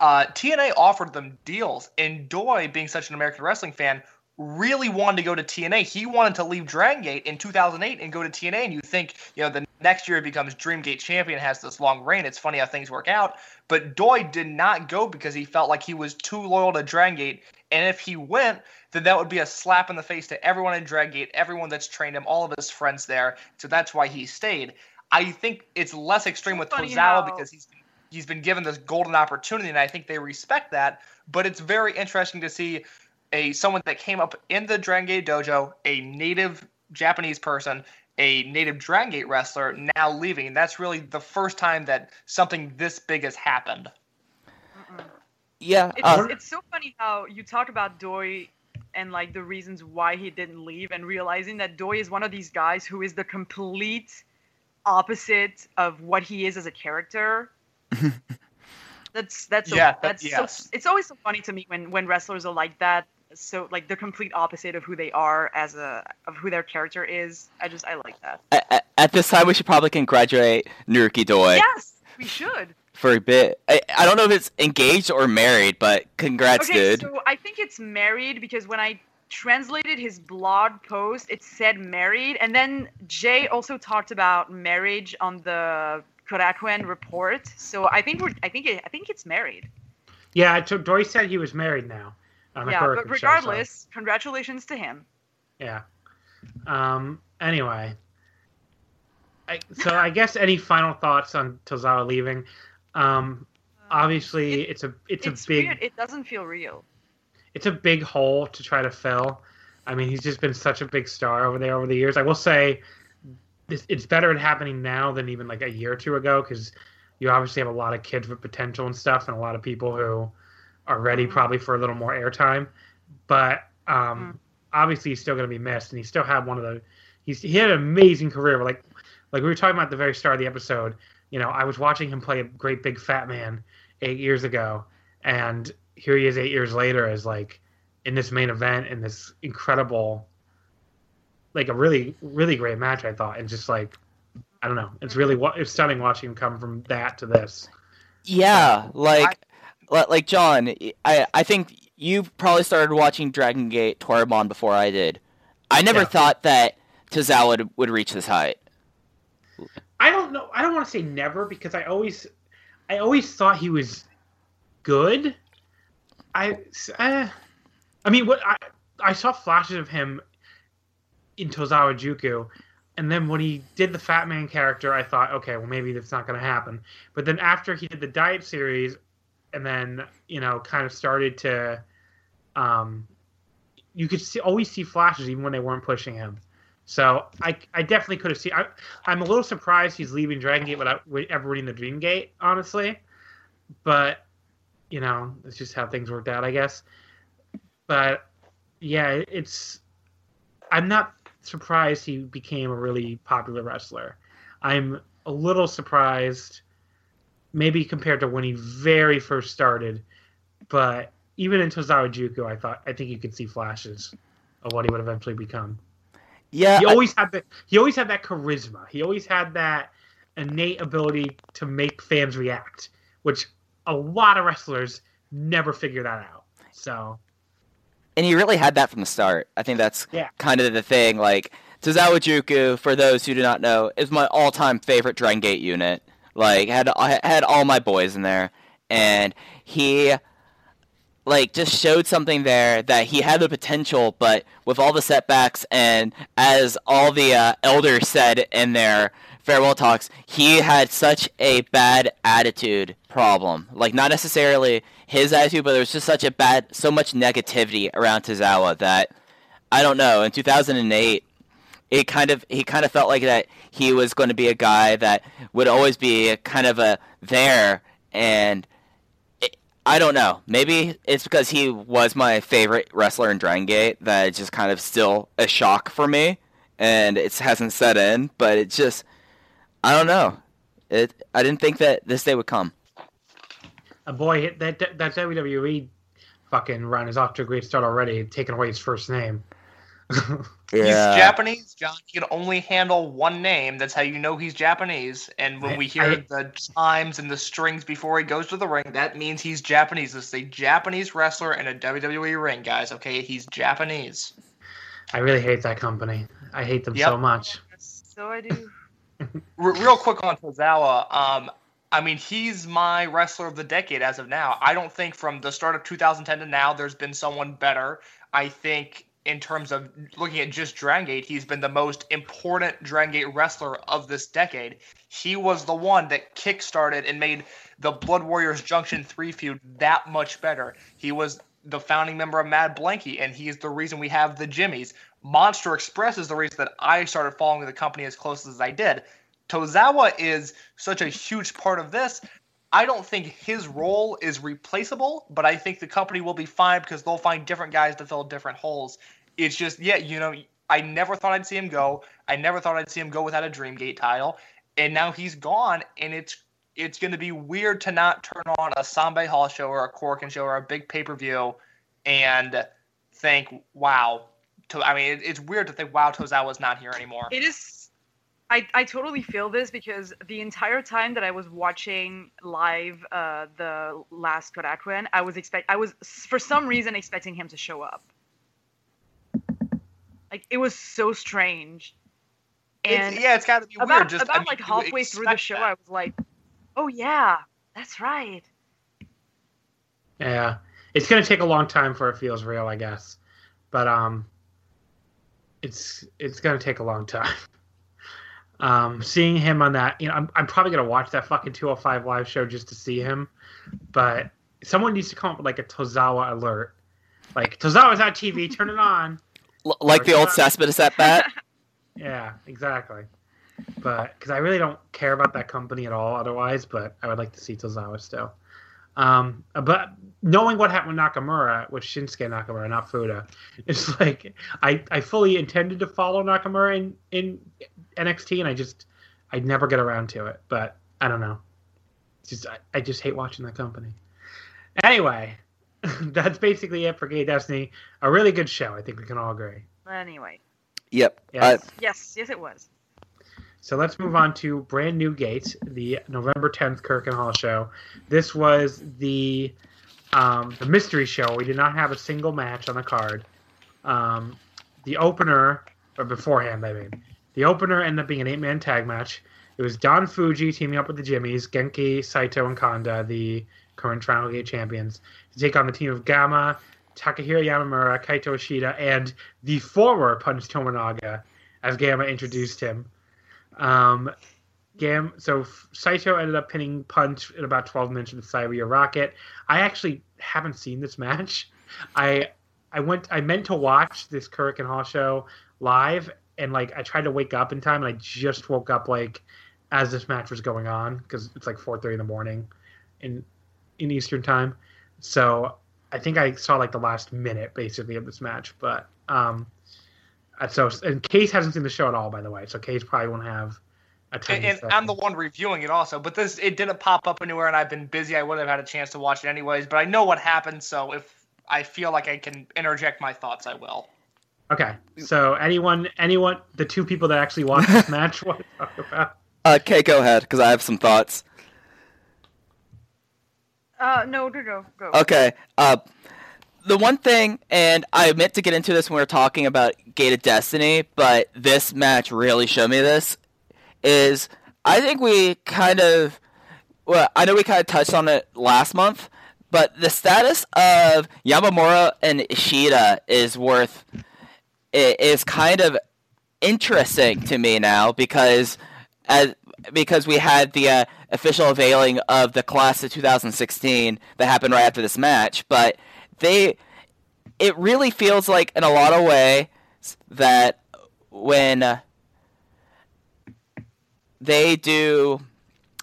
uh, TNA offered them deals, and Doi, being such an American wrestling fan, really wanted to go to TNA. He wanted to leave Dragon Gate in 2008 and go to TNA. And you think, you know, the next year he becomes Dreamgate champion, has this long reign. It's funny how things work out. But Doi did not go because he felt like he was too loyal to Dragon Gate. And if he went, then that would be a slap in the face to everyone in Dragon Gate, everyone that's trained him, all of his friends there. So that's why he stayed. I think it's less extreme So with Tozawa because he's he's been given this golden opportunity, and I think they respect that. But it's very interesting to see a someone that came up in the Dragon Gate dojo, a native Japanese person, a native Dragon Gate wrestler, now leaving. And that's really the first time that something this big has happened. Yeah. It's, uh, it's so funny how you talk about Doi and like the reasons why he didn't leave and realizing that Doi is one of these guys who is the complete opposite of what he is as a character. that's that's so, Yeah, that- that's yes. so, it's always so funny to me when when wrestlers are like that so like the complete opposite of who they are as a of who their character is. I just I like that. at, at this time, we should probably congratulate Naruki Doi Yes, we should. For a bit. I, I don't know if it's engaged or married, but congrats, okay, dude. so I think it's married because when I translated his blog post, it said married, and then Jay also talked about marriage on the Korakuen report. So I think we're I think it, I think it's married. Yeah, it took, Dory said he was married now. on the yeah, Korakuen but show, so- regardless, congratulations to him. Yeah. Um. Anyway. I, so I guess any final thoughts on Tozawa leaving? Um. Obviously, It- it's a it's, It's a big weird. It doesn't feel real. it's a big hole to try to fill. I mean, he's just been such a big star over there over the years. I will say, this, it's better at happening now than even like a year or two ago because you obviously have a lot of kids with potential and stuff, and a lot of people who are ready Mhm. probably for a little more airtime. But um, Mhm. obviously, he's still going to be missed, and he still had one of the. He's he had an amazing career. Like like we were talking about at the very start of the episode. You know, I was watching him play a great big fat man eight years ago, and here he is eight years later as like in this main event in this incredible like a really really great match i thought and just like i don't know it's really it's stunning watching him come from that to this Yeah, like, li- like John, I I think you probably started watching Dragon Gate Toryumon before I did. I never Yeah. thought that Tozawa would, would reach this height. I don't know i don't want to say never because i always i always thought he was good. I uh, i mean what i i saw flashes of him in tozawa juku and then when he did the fat man character i thought okay well maybe that's not going to happen. But then after he did the diet series and then you know kind of started to um you could see always see flashes even when they weren't pushing him so i i definitely could have seen I, i'm a little surprised he's leaving dragon gate without ever reading the dream gate honestly. But you know it's just how things worked out i guess. But yeah it's i'm not surprised he became a really popular wrestler. I'm a little surprised maybe compared to when he very first started but even in tozawa juku i thought i think you could see flashes of what he would eventually become Yeah, he I- always had the he always had that charisma. He always had that innate ability to make fans react, which a lot of wrestlers never figure that out. So and he really had that from the start. I think that's Yeah. kind of the thing. Like Tozawa Juku, for those who do not know, is my all-time favorite Dragon Gate unit. Like had I had all my boys in there, and he like just showed something there that he had the potential, but with all the setbacks and as all the uh, elders said in their farewell talks, he had such a bad attitude problem. Like not necessarily his attitude, but there was just such a bad, so much negativity around Tozawa that I don't know. In 2008, it kind of he kind of felt like that he was going to be a guy that would always be kind of a there and I don't know. Maybe it's because he was my favorite wrestler in Dragon Gate that it's just kind of still a shock for me and it hasn't set in, but it just I don't know. It I didn't think that this day would come. A boy, that, that that WWE fucking run is off to a great start already, taking away his first name. He's Japanese, John. He can only handle one name. That's how you know he's Japanese. And when I- we hear I- the chimes and the strings before he goes to the ring, that means he's Japanese. This is a Japanese wrestler in a WWE ring, guys. Okay, he's Japanese. I really hate that company. I hate them Yep. so much. So I do. R- real quick on Tozawa. Um, I mean, he's my wrestler of the decade as of now. I don't think from the start of 2010 to now there's been someone better. I think in terms of looking at just Dragon Gate, he's been the most important Dragon Gate wrestler of this decade. He was the one that kickstarted and made the Blood Warriors Junction 3 feud that much better. He was the founding member of Mad Blanky, and he's the reason we have the Jimmies. Monster Express is the reason that I started following the company as close as I did. Tozawa is such a huge part of this. I don't think his role is replaceable, but I think the company will be fine because they'll find different guys to fill different holes. It's just, yeah, you know, I never thought I'd see him go. I never thought I'd see him go without a Dreamgate title, and now he's gone, and it's it's going to be weird to not turn on a Sambe Hall show or a Korakuen show or a big pay per view and think, wow. To, I mean, it, it's weird to think, wow, Tozawa's not here anymore. It is. I, I totally feel this because the entire time that I was watching live uh, the last Korakuen, I was expect I was for some reason expecting him to show up. Like it was so strange. And It's, yeah, it's got to be about weird. Just I about mean, like halfway through the show, that. I was like, "Oh yeah, that's right." Yeah, it's gonna take a long time for it feels real, I guess, but um, it's it's gonna take a long time. Um, seeing him on that, you know, I'm I'm probably gonna watch that fucking 205 live show just to see him, but someone needs to come up with like a Tozawa alert, like Tozawa's on TV, turn it on. L- like the old Cespedes at bat. Yeah, exactly. But because I really don't care about that company at all, otherwise. But I would like to see Tozawa still. Um, but knowing what happened with Nakamura, with Shinsuke Nakamura, not Futa, it's like I, I fully intended to follow Nakamura in, in NXT, and I just I never get around to it. But I don't know. It's just I, I just hate watching that company. Anyway, that's basically it for Gate Destiny. A really good show. I think we can all agree. Anyway, Yep. Yes. Uh, yes, yes, it was. So let's move on to Brand New Gate, the November 10th Korakuen Hall show. This was the um, the mystery show. We did not have a single match on the card. Um, the opener, or beforehand, I mean, the opener ended up being an eight man tag match. It was Don Fuji teaming up with the Jimmies, Genki, Saito, and Kanda, the current Triangle Gate champions, to take on the team of Gama, Takahiro Yamamura, Kaito Ishida, and the former Punch Tominaga, as Gama introduced him. Um, Gam. So Saito ended up pinning Punch in about 12 minutes with Cyber Rocket. I actually haven't seen this match. I I went. I meant to watch this Korakuen Hall show live, and like I tried to wake up in time, and I just woke up like as this match was going on because it's like 4:30 in the morning in in Eastern time. So I think I saw like the last minute basically of this match, but um. Uh, So and Case hasn't seen the show at all, by the way. So Case probably won't have a ton. And, and I'm the one reviewing it also, but this it didn't pop up anywhere, and I've been busy. I wouldn't have had a chance to watch it anyways. But I know what happened, so if I feel like I can interject my thoughts, I will. Okay. So anyone, anyone, the two people that actually watched this match, want to talk about? uh, Kay, go ahead, because I have some thoughts. Uh, no, no, no, go. Okay. Uh, the one thing, and I meant to get into this when we were talking about Gate of Destiny, but this match really showed me this. Is I think we kind of, well, I know we kind of touched on it last month, but the status of Yamamura and Ishida is worth is kind of interesting to me now because as because we had the uh, official unveiling of the class of 2016 that happened right after this match, but they it really feels like in a lot of ways that when uh, they do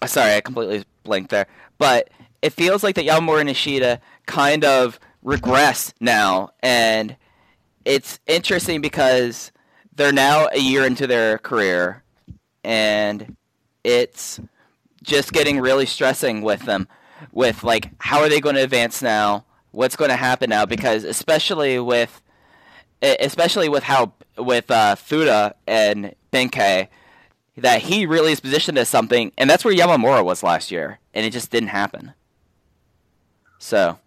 sorry i completely blanked there but it feels like that Yamamura and Ishida kind of regress now and it's interesting because they're now a year into their career and it's just getting really stressing with them with like how are they going to advance now what's going to happen now because especially with especially with how with uh, Futa and Benkei that he really is positioned as something and that's where Yamamura was last year and it just didn't happen. So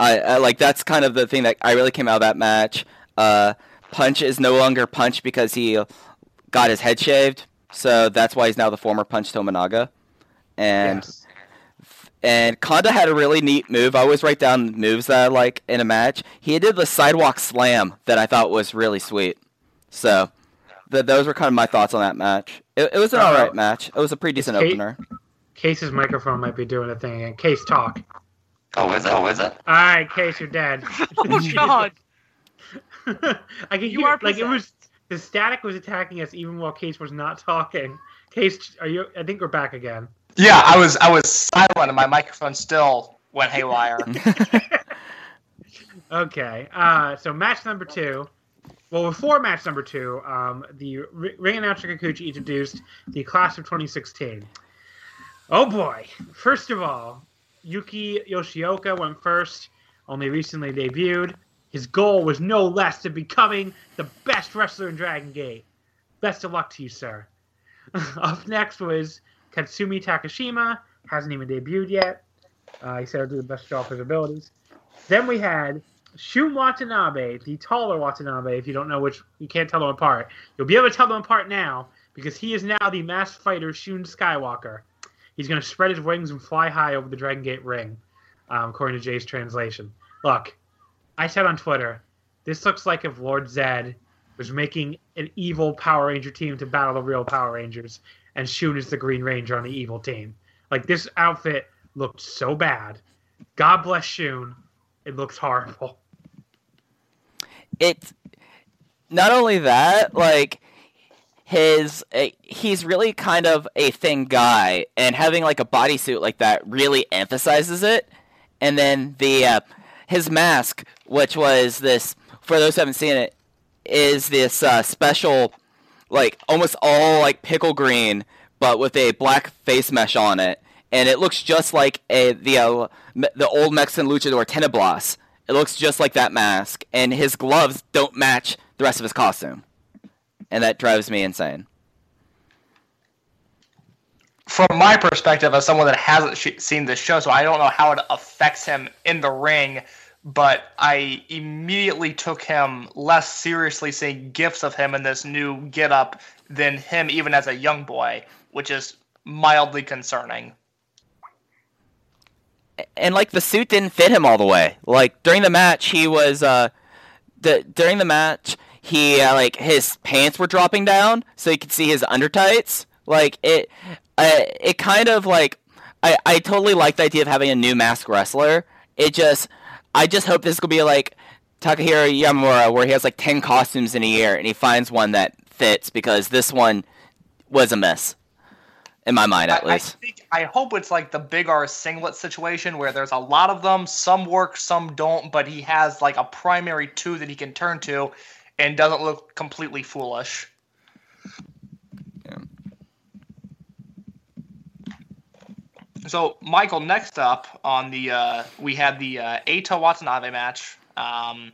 I, I like that's kind of the thing that I really came out of that match. Uh, Punch is no longer Punch because he got his head shaved so that's why he's now the former Punch Tominaga. And yes and Kanda had a really neat move. I always write down moves that I like in a match. He did the sidewalk slam that I thought was really sweet. So, the, those were kind of my thoughts on that match. It, it was an uh, all right match. It was a pretty decent Case, opener. Case's microphone might be doing a thing again. Case, talk. Oh, is it? Oh, is it? All right, Case, you're dead. oh God. I can you hear, are like it was the static was attacking us even while Case was not talking. Case, are you? I think we're back again. Yeah, I was I was silent and my microphone still went haywire. okay, uh, so match number two. Well, before match number two, um, the ring announcer Kikuchi introduced the class of 2016. Oh boy! First of all, Yuki Yoshioka went first. Only recently debuted. His goal was no less than becoming the best wrestler in Dragon Gate. Best of luck to you, sir. Up next was Katsumi Takashima hasn't even debuted yet. Uh, he said he'll do the best job of his abilities. Then we had Shun Watanabe, the taller Watanabe. If you don't know which, you can't tell them apart. You'll be able to tell them apart now because he is now the masked fighter Shun Skywalker. He's going to spread his wings and fly high over the Dragon Gate ring, um, according to Jay's translation. Look, I said on Twitter, this looks like if Lord Zedd was making an evil Power Ranger team to battle the real Power Rangers, and Shun is the Green Ranger on the evil team. Like this outfit looked so bad. God bless Shun. It looks horrible. It's not only that, like his uh, he's really kind of a thin guy, and having like a bodysuit like that really emphasizes it. And then the uh, his mask, which was this for those who haven't seen it, is this uh, special like almost all like pickle green, but with a black face mesh on it, and it looks just like a the uh, the old Mexican luchador Tinieblas. It looks just like that mask, and his gloves don't match the rest of his costume, and that drives me insane. From my perspective, as someone that hasn't sh- seen this show, so I don't know how it affects him in the ring but I immediately took him less seriously seeing gifts of him in this new getup than him even as a young boy, which is mildly concerning. And like the suit didn't fit him all the way. Like during the match, he was uh, the during the match he uh, like his pants were dropping down so you could see his undertights. Like it, uh, it kind of like I I totally like the idea of having a new mask wrestler. It just I just hope this will be like Takahiro Yamamura, where he has like ten costumes in a year, and he finds one that fits because this one was a mess, in my mind at I, least. I, think, I hope it's like the Big R singlet situation where there's a lot of them, some work, some don't, but he has like a primary two that he can turn to, and doesn't look completely foolish. So, Michael, next up on the uh, we had the uh, Eita Watanabe match, um,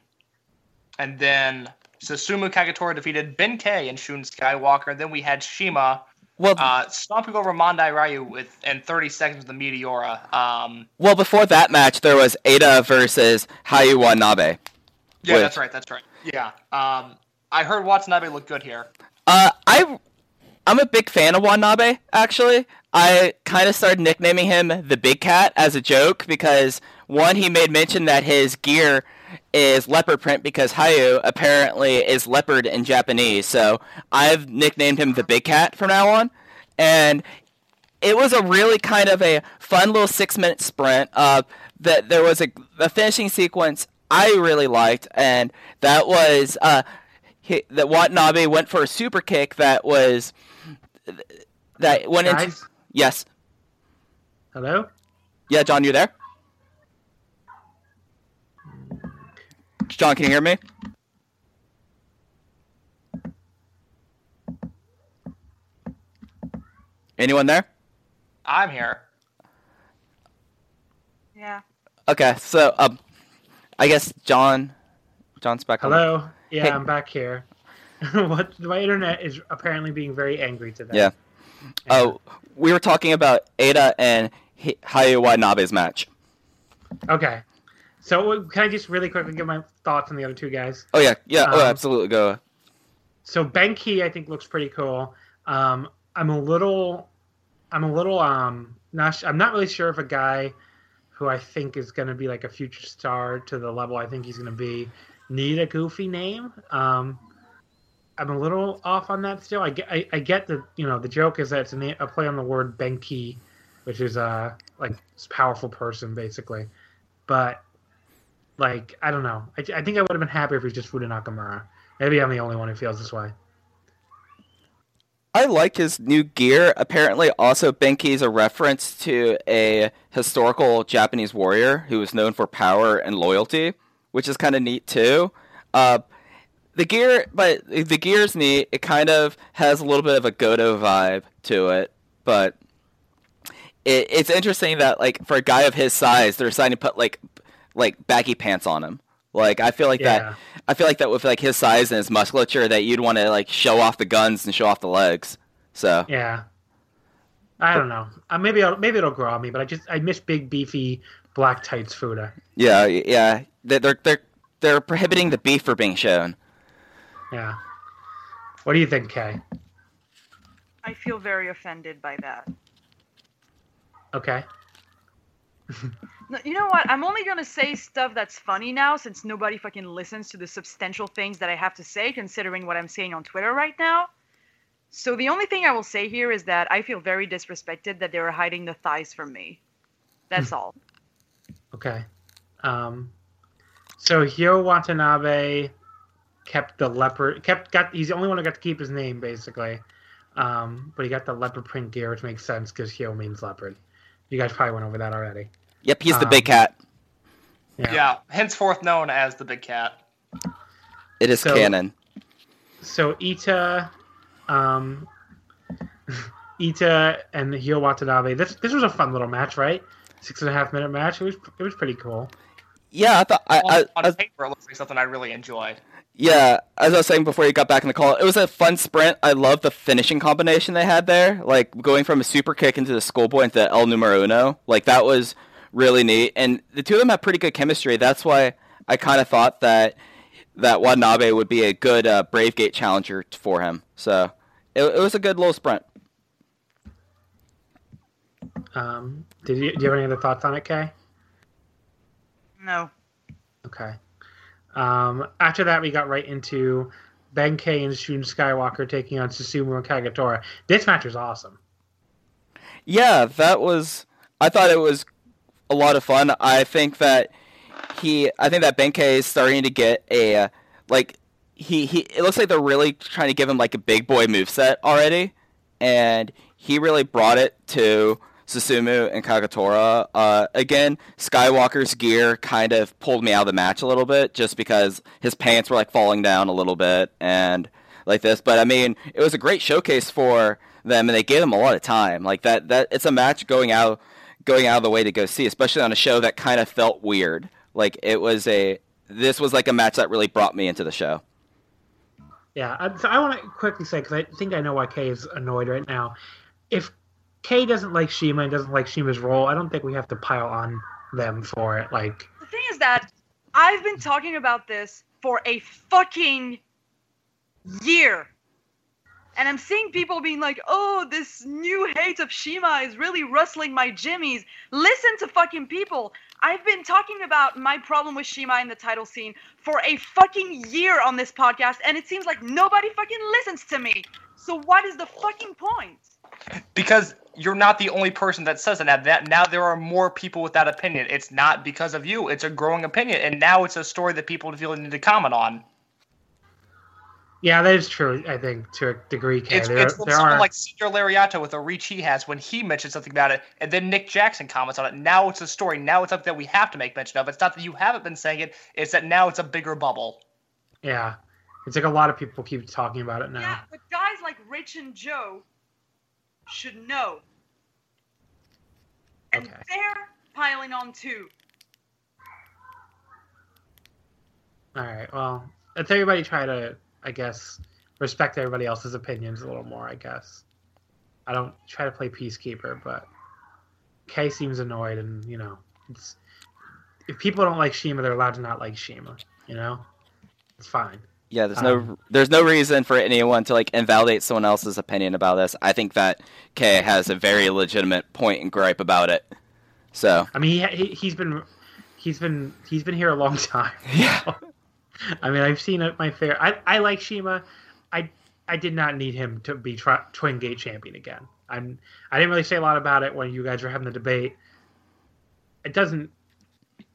and then Susumu Kagetora defeated Benkei and Shun Skywalker. Then we had CIMA Well, uh, stomping over Mondai Ryu with in 30 seconds with the Meteora. Um, well, before that match, there was Eita versus Hyo Watanabe. yeah, With- that's right. That's right. Yeah. Um, I heard Watanabe look good here. Uh, I, I'm a big fan of Watanabe. Actually, I kind of started nicknaming him the Big Cat as a joke because one, he made mention that his gear is leopard print because Hyo apparently is leopard in Japanese. So I've nicknamed him the Big Cat from now on, and it was a really kind of a fun little six minute sprint. Uh, that there was a the finishing sequence I really liked, and that was uh, he, that Watanabe went for a super kick that was that went into yes hello. yeah John you there John can you hear me anyone there I'm here. Yeah. okay so um I guess John John's back on. Hello. Yeah, Hey. I'm back here. what? My internet is apparently being very angry today. Yeah. Oh, we were talking about Eita and Hi- Hyo Watanabe's match. Okay. So uh, can I just really quickly give my thoughts on the other two guys? Oh yeah, yeah. oh, Um, absolutely. Go. So Benkei, I think, looks pretty cool. Um, I'm a little, I'm a little, um, not. sh- I'm not really sure if a guy who I think is going to be like a future star to the level I think he's going to be need a goofy name. Um, I'm a little off on that still. I get, I, I get the, you know, the joke is that it's a, a play on the word Benki, which is uh like powerful person basically, but like I don't know. I, I think I would have been happy if it was just Futa Nakamura. Maybe I'm the only one who feels this way. I like his new gear. Apparently, also Benkei is a reference to a historical Japanese warrior who was known for power and loyalty, which is kind of neat too. Uh, the gear, but the gear's neat. It kind of has a little bit of a Godo vibe to it, but it, it's interesting that like for a guy of his size, they're deciding to put like like baggy pants on him. Like I feel like Yeah. that. I feel like that with like his size and his musculature, that you'd want to like show off the guns and show off the legs. So Yeah. I don't know. Uh, maybe I'll, maybe it'll grow on me, but I just I miss big beefy black tights Futa. yeah, yeah, They- they're they're they're prohibiting the beef for being shown. Yeah. What do you think, Kay? I feel very offended by that. Okay. You know what? I'm only gonna say stuff that's funny now, since nobody fucking listens to the substantial things that I have to say, considering what I'm saying on Twitter right now. So the only thing I will say here is that I feel very disrespected that they were hiding the thighs from me. That's all. Okay. Um, so Hyo Watanabe kept the leopard kept got he's the only one who got to keep his name basically. Um, but he got the leopard print gear, which makes sense because Hyo means leopard. You guys probably went over that already. Yep, he's the Um, big cat. Yeah. Yeah. henceforth known as the Big Cat. It is so- canon. So Eita, um, Eita and Hyo Watanabe. This this was a fun little match, right? Six and a half minute match. It was it was pretty cool. Yeah, I thought I, On, I, on I, paper, it looks like something I really enjoyed. Yeah, as I was saying before you got back in the call, it was a fun sprint. I love the finishing combination they had there, like going from a super kick into the schoolboy into El Numero Uno. Like that was really neat, and the two of them have pretty good chemistry. That's why I kind of thought that that Watanabe would be a good uh, Brave Gate challenger for him. So it, it was a good little sprint. Um, did you do you have any other thoughts on it, Kay? No. Okay. Um, after that, we got right into Benkei and Shun Skywalker taking on Susumu and Kagetora. This match was awesome. Yeah, that was. I thought it was a lot of fun. I think that he. I think that Benkei is starting to get a uh, like. He, he it looks like they're really trying to give him like a big boy move set already, and he really brought it to Susumu and Kagetora. Uh, again, Skywalker's gear kind of pulled me out of the match a little bit, just because his pants were like falling down a little bit and like this. But I mean, it was a great showcase for them, and they gave them a lot of time. Like that, that it's a match going out, going out of the way to go see, especially on a show that kind of felt weird. Like it was a, this was like a match that really brought me into the show. Yeah, so I want to quickly say because I think I know why Kay is annoyed right now. If Kay doesn't like CIMA and doesn't like CIMA's role, I don't think we have to pile on them for it. Like, The thing is that I've been talking about this for a fucking year. And I'm seeing people being like, oh, this new hate of CIMA is really rustling my jimmies. Listen to fucking people. I've been talking about my problem with CIMA in the title scene for a fucking year on this podcast, and it seems like nobody fucking listens to me. So what is the fucking point? because you're not the only person that says that. That now there are more people with that opinion. It's not because of you. It's a growing opinion, and now it's a story that people feel need to comment on. yeah, that is true. I think to a degree, Kay. It's, there, it's there someone are like Senior Lariato with a reach he has when he mentioned something about it, and then Nick Jackson comments on it. Now it's a story. Now it's something that we have to make mention of. It's not that you haven't been saying it. It's that now it's a bigger bubble. yeah, it's like a lot of people keep talking about it now. Yeah, but guys like Rich and Joe should know. And Okay. they're piling on too. All right. Well, let's everybody try to, I guess, respect everybody else's opinions a little more. I guess. I don't try to play peacekeeper, but Kay seems annoyed, and you know, it's if people don't like CIMA, they're allowed to not like CIMA. You know, it's fine. Yeah, there's no Um, there's no reason for anyone to like invalidate someone else's opinion about this. I think that Kay has a very legitimate point and gripe about it. So I mean, he, he he's been he's been he's been here a long time. yeah, I mean, I've seen it my fair. I I like CIMA. I I did not need him to be tri- Twin Gate champion again. I'm I didn't really say a lot about it when you guys were having the debate. It doesn't.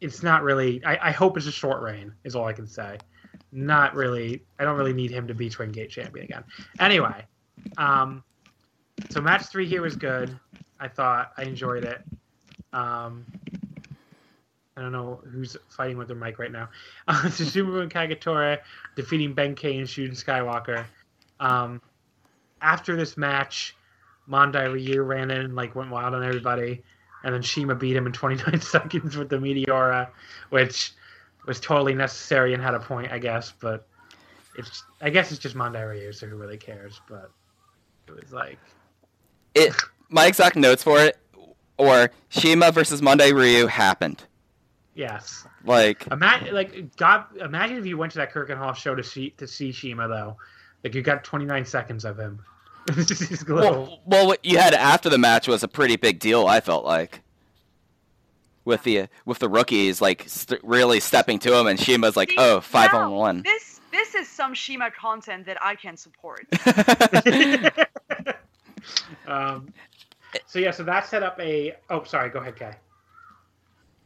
It's not really. I, I hope it's a short reign. Is all I can say. Not really. I don't really need him to be Twin Gate champion again. Anyway, um, so match three here was good. I thought I enjoyed it. Um, I don't know who's fighting with their mic right now. Uh, Susumu and Kagetora defeating Benkei and Shuden Skywalker. Um, after this match, Mondai Ryu ran in and like went wild on everybody, and then CIMA beat him in 29 seconds with the Meteora, which was totally necessary and had a point, I guess. But it's I guess it's just Mondai Ryu, so who really cares? But it was like it my exact notes for it or CIMA versus Mondai Ryu happened. yes, Like Imagine, like, God, imagine if you went to that Kirkenhoff show to see to see CIMA though. Like, you got 29 seconds of him. Well, well, what you had after the match was a pretty big deal. I felt like with the with the rookies like st- really stepping to him, and CIMA's like, See, "Oh, five now, on one." This this is some CIMA content that I can support. um, so yeah, so that set up a. Oh, sorry. Go ahead, Kai.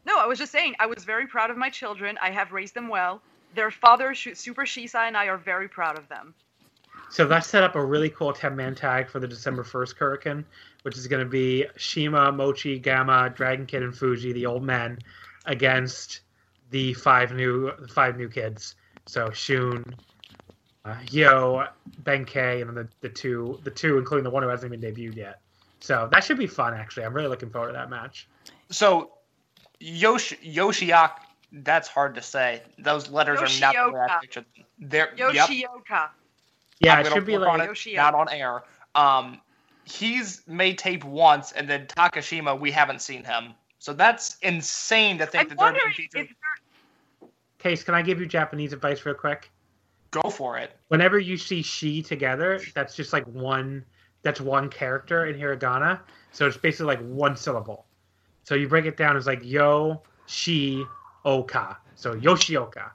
No, I was just saying I was very proud of my children. I have raised them well. Their father, Super Shisa, and I are very proud of them. So that set up a really cool 10 man tag for the December 1st Korakuen, which is going to be CIMA, Mochi, Gama, Dragon Kid, and Fuji, the old men, against the five new the five new kids. So Shun, uh, Hyo, Benkei, and then the, the two the two, including the one who hasn't even debuted yet. So that should be fun. Actually, I'm really looking forward to that match. So, Yoshi Yoshiak, that's hard to say. Those letters are not the way I Yoshioka. pictured them. They're, yep, Yeah, I'm it should be work on like it, not on air. Um, he's made tape once, and then Takashima, we haven't seen him. So that's insane to think I'm that they're wondering being if featured. they're Case. Can I give you Japanese advice real quick? Go for it. whenever you see she together, that's just like one that's one character in hiragana. So it's basically like one syllable. So you break it down as like yo, she, oka. So Yoshioka.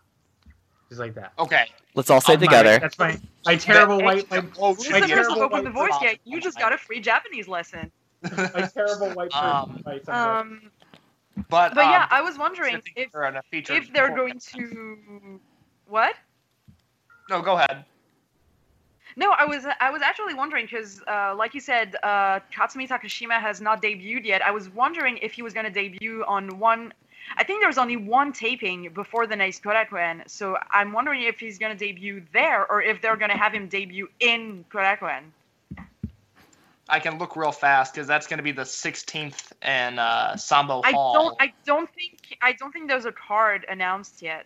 Just like that. Okay. Let's all say My- together. That's my my terrible That white extra my, O- my Listen to terrible open the voice person. gate. You just got a free Japanese lesson. my terrible white Um, advice Um, But, but yeah, um, I was wondering I if they're in a featured if they're format. going to what? No, go ahead. No, I was I was actually wondering because, uh, like you said, uh, Katsumi Takashima has not debuted yet. I was wondering if he was going to debut on one. I think there was only one taping before the next Korakuen, so I'm wondering if he's going to debut there or if they're going to have him debut in Korakuen. I can look real fast because that's going to be the 16th and uh, Sambo I Hall. don't I don't think I don't think there's a card announced yet.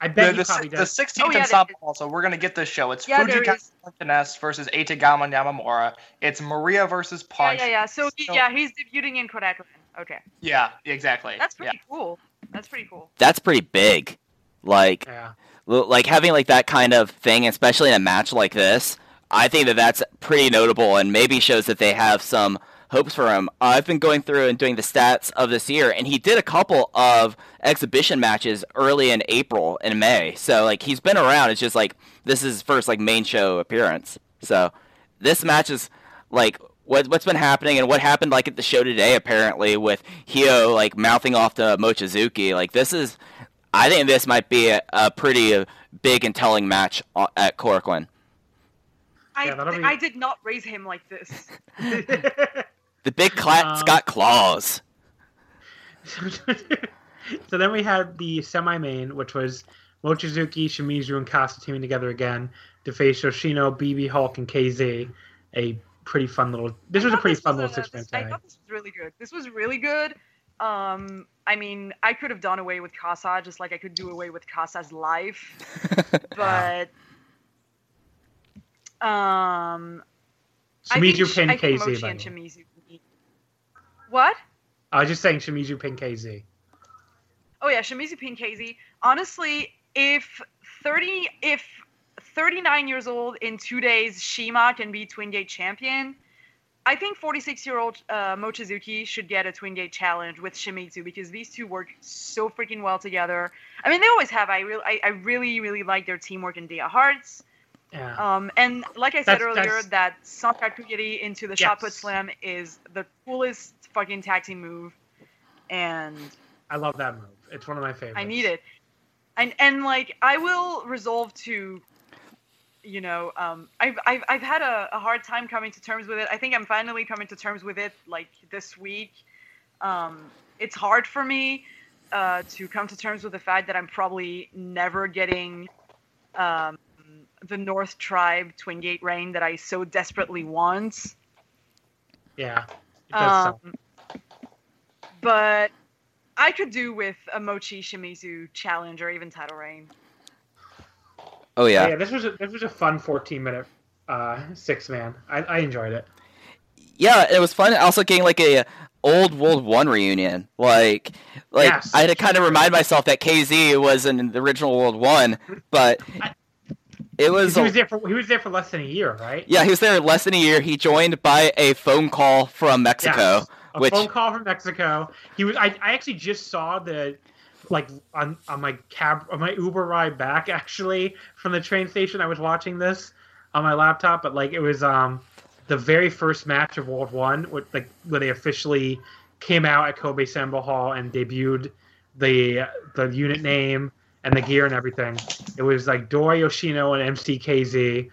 I bet The, he the, probably the does. 16th Oh, yeah, and there Samba is. also, we're gonna get this show. It's Yeah, Fuji there is. Finesse versus Eitagama Yamamura. It's Maria versus Yeah, Punch. yeah, yeah. So, he- So- yeah, he's debuting in Korakuen. Okay. Yeah, exactly. That's yeah. pretty cool. That's pretty cool. That's pretty big. Like Yeah. like having like that kind of thing, especially in a match like this. I think that that's pretty notable and maybe shows that they have some hopes for him. I've been going through and doing the stats of this year, and he did a couple of exhibition matches early in April and May. So like he's been around. It's just like this is his first like main show appearance. So this match is like what what's been happening and what happened like at the show today apparently with Hyo like mouthing off to Mochizuki. Like this is, I think this might be a, a pretty uh, big and telling match uh, at Korakuen. I, Yeah, be- I did not raise him like this. The big clat's Um, got claws. so then we had the semi-main, which was Mochizuki, Shimizu, and Kaasa teaming together again to face Yoshino, BB Hulk, and KZ. A pretty fun little. This I was a pretty fun little a- six-man this- I thought this was really good. This was really good. Um, I mean, I could have done away with Kaasa just like I could do away with Kaasa's life, but um, I think, Shimizu Sh- I think KZ. Mochi and. Shimizu. What? I was just saying Shimizu pinned KZ. Oh yeah, Shimizu Pin KZ. Honestly, if thirty, if thirty-nine years old in two days, CIMA can be Twin Gate champion. I think forty-six-year-old uh, Mochizuki should get a Twin Gate challenge with Shimizu because these two work so freaking well together. I mean, they always have. I really, I, I really, really like their teamwork in Dia Hearts. Yeah. Um, and like I said That's- earlier, that's- that Sankakugiri into the shot put slam is the coolest fucking tag team move. And I love that move. It's one of my favorites. I need it. And and like I will resolve to you know, um, I've, I've, I've had a, a hard time coming to terms with it. I think I'm finally coming to terms with it like this week. Um, it's hard for me uh, to come to terms with the fact that I'm probably never getting um, the North Tribe Twin Gate reign that I so desperately want. Yeah. Um, but I could do with a Mochi Shimizu challenge or even title reign. Oh yeah. yeah, this was a, this was a fun 14 minute uh, six man. I, I enjoyed it. Yeah, it was fun. Also getting like a old World One reunion. Like, like Yes. I had to kind of remind myself that KZ was in the original World One, but it was. he was there for he was there for less than a year, right? yeah, he was there less than a year. He joined by a phone call from Mexico, Yes. A which phone call from Mexico. He was. I, I actually just saw the, like on on my cab on my Uber ride back actually from the train station. I was watching this on my laptop, but like it was um the very first match of World One, with like where they officially came out at Kobe Sambo Hall and debuted the the unit name and the gear and everything. It was like Doi Yoshino and MCKZ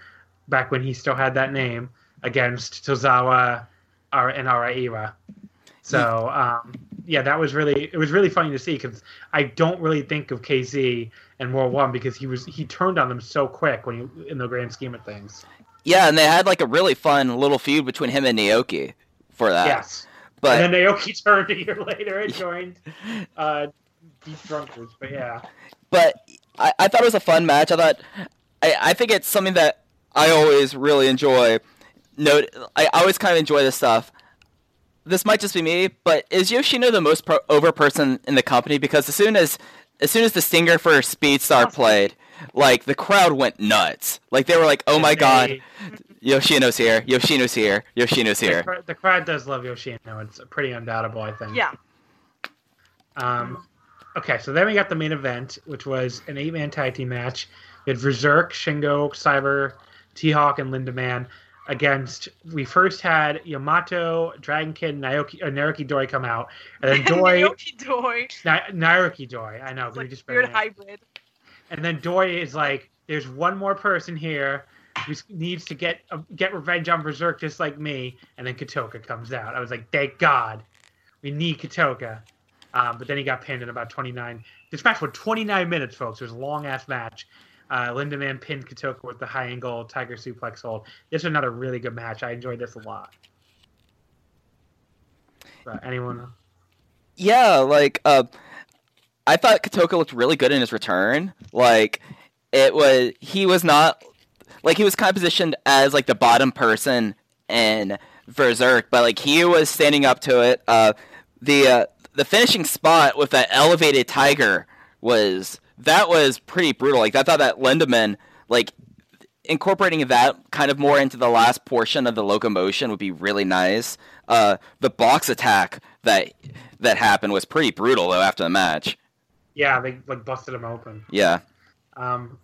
back when he still had that name against Tozawa and Araira. So um, yeah, that was really it was really funny to see because I don't really think of KZ and World One because he was he turned on them so quick when you in the grand scheme of things. yeah, and they had like a really fun little feud between him and Naoki for that. yes, but and then Naoki turned a year later and joined uh, Deep Drunkers. But yeah, but I, I thought it was a fun match. I thought I, I think it's something that I always really enjoy. Note I always kind of enjoy this stuff. This might just be me, but is Yoshino the most pro- over person in the company? Because as soon as as soon as the stinger for Speedstar played, like the crowd went nuts. Like they were like, "Oh my god, Yoshino's here! Yoshino's here! Yoshino's The, here!" cr- the crowd does love Yoshino. It's pretty undoubtable, I think. Yeah. Um, okay, so then we got the main event, which was an eight-man tag team match. We had Berserk, Shingo, Cyber, T-Hawk, and Lindaman against. We first had Yamato, Dragon Kid, Naoki, uh, Naruki Doi come out, and then Doi, Naoki Doi. Na- Naruki Doi. I know, It's we like just weird hybrid. And then Doi is like, "There's one more person here." Who needs to get uh, get revenge on Berserk just like me, and then Kotoka comes out. I was like, "Thank God, we need Kotoka." Um, but then he got pinned in about 29. This match went 29 minutes, folks. It was a long ass match. Uh, Lindaman pinned Kotoka with the high angle Tiger suplex hold. This was another really good match. I enjoyed this a lot. But anyone? Yeah, like uh, I thought Kotoka looked really good in his return. Like it was, he was not like he was kind of positioned as like the bottom person in Berserk, but like he was standing up to it. Uh, the uh, the finishing spot with that elevated tiger was that was pretty brutal. Like I thought that Lindaman like incorporating that kind of more into the last portion of the locomotion would be really nice. Uh, the box attack that that happened was pretty brutal though after the match. Yeah, they like busted him open. Yeah. Um,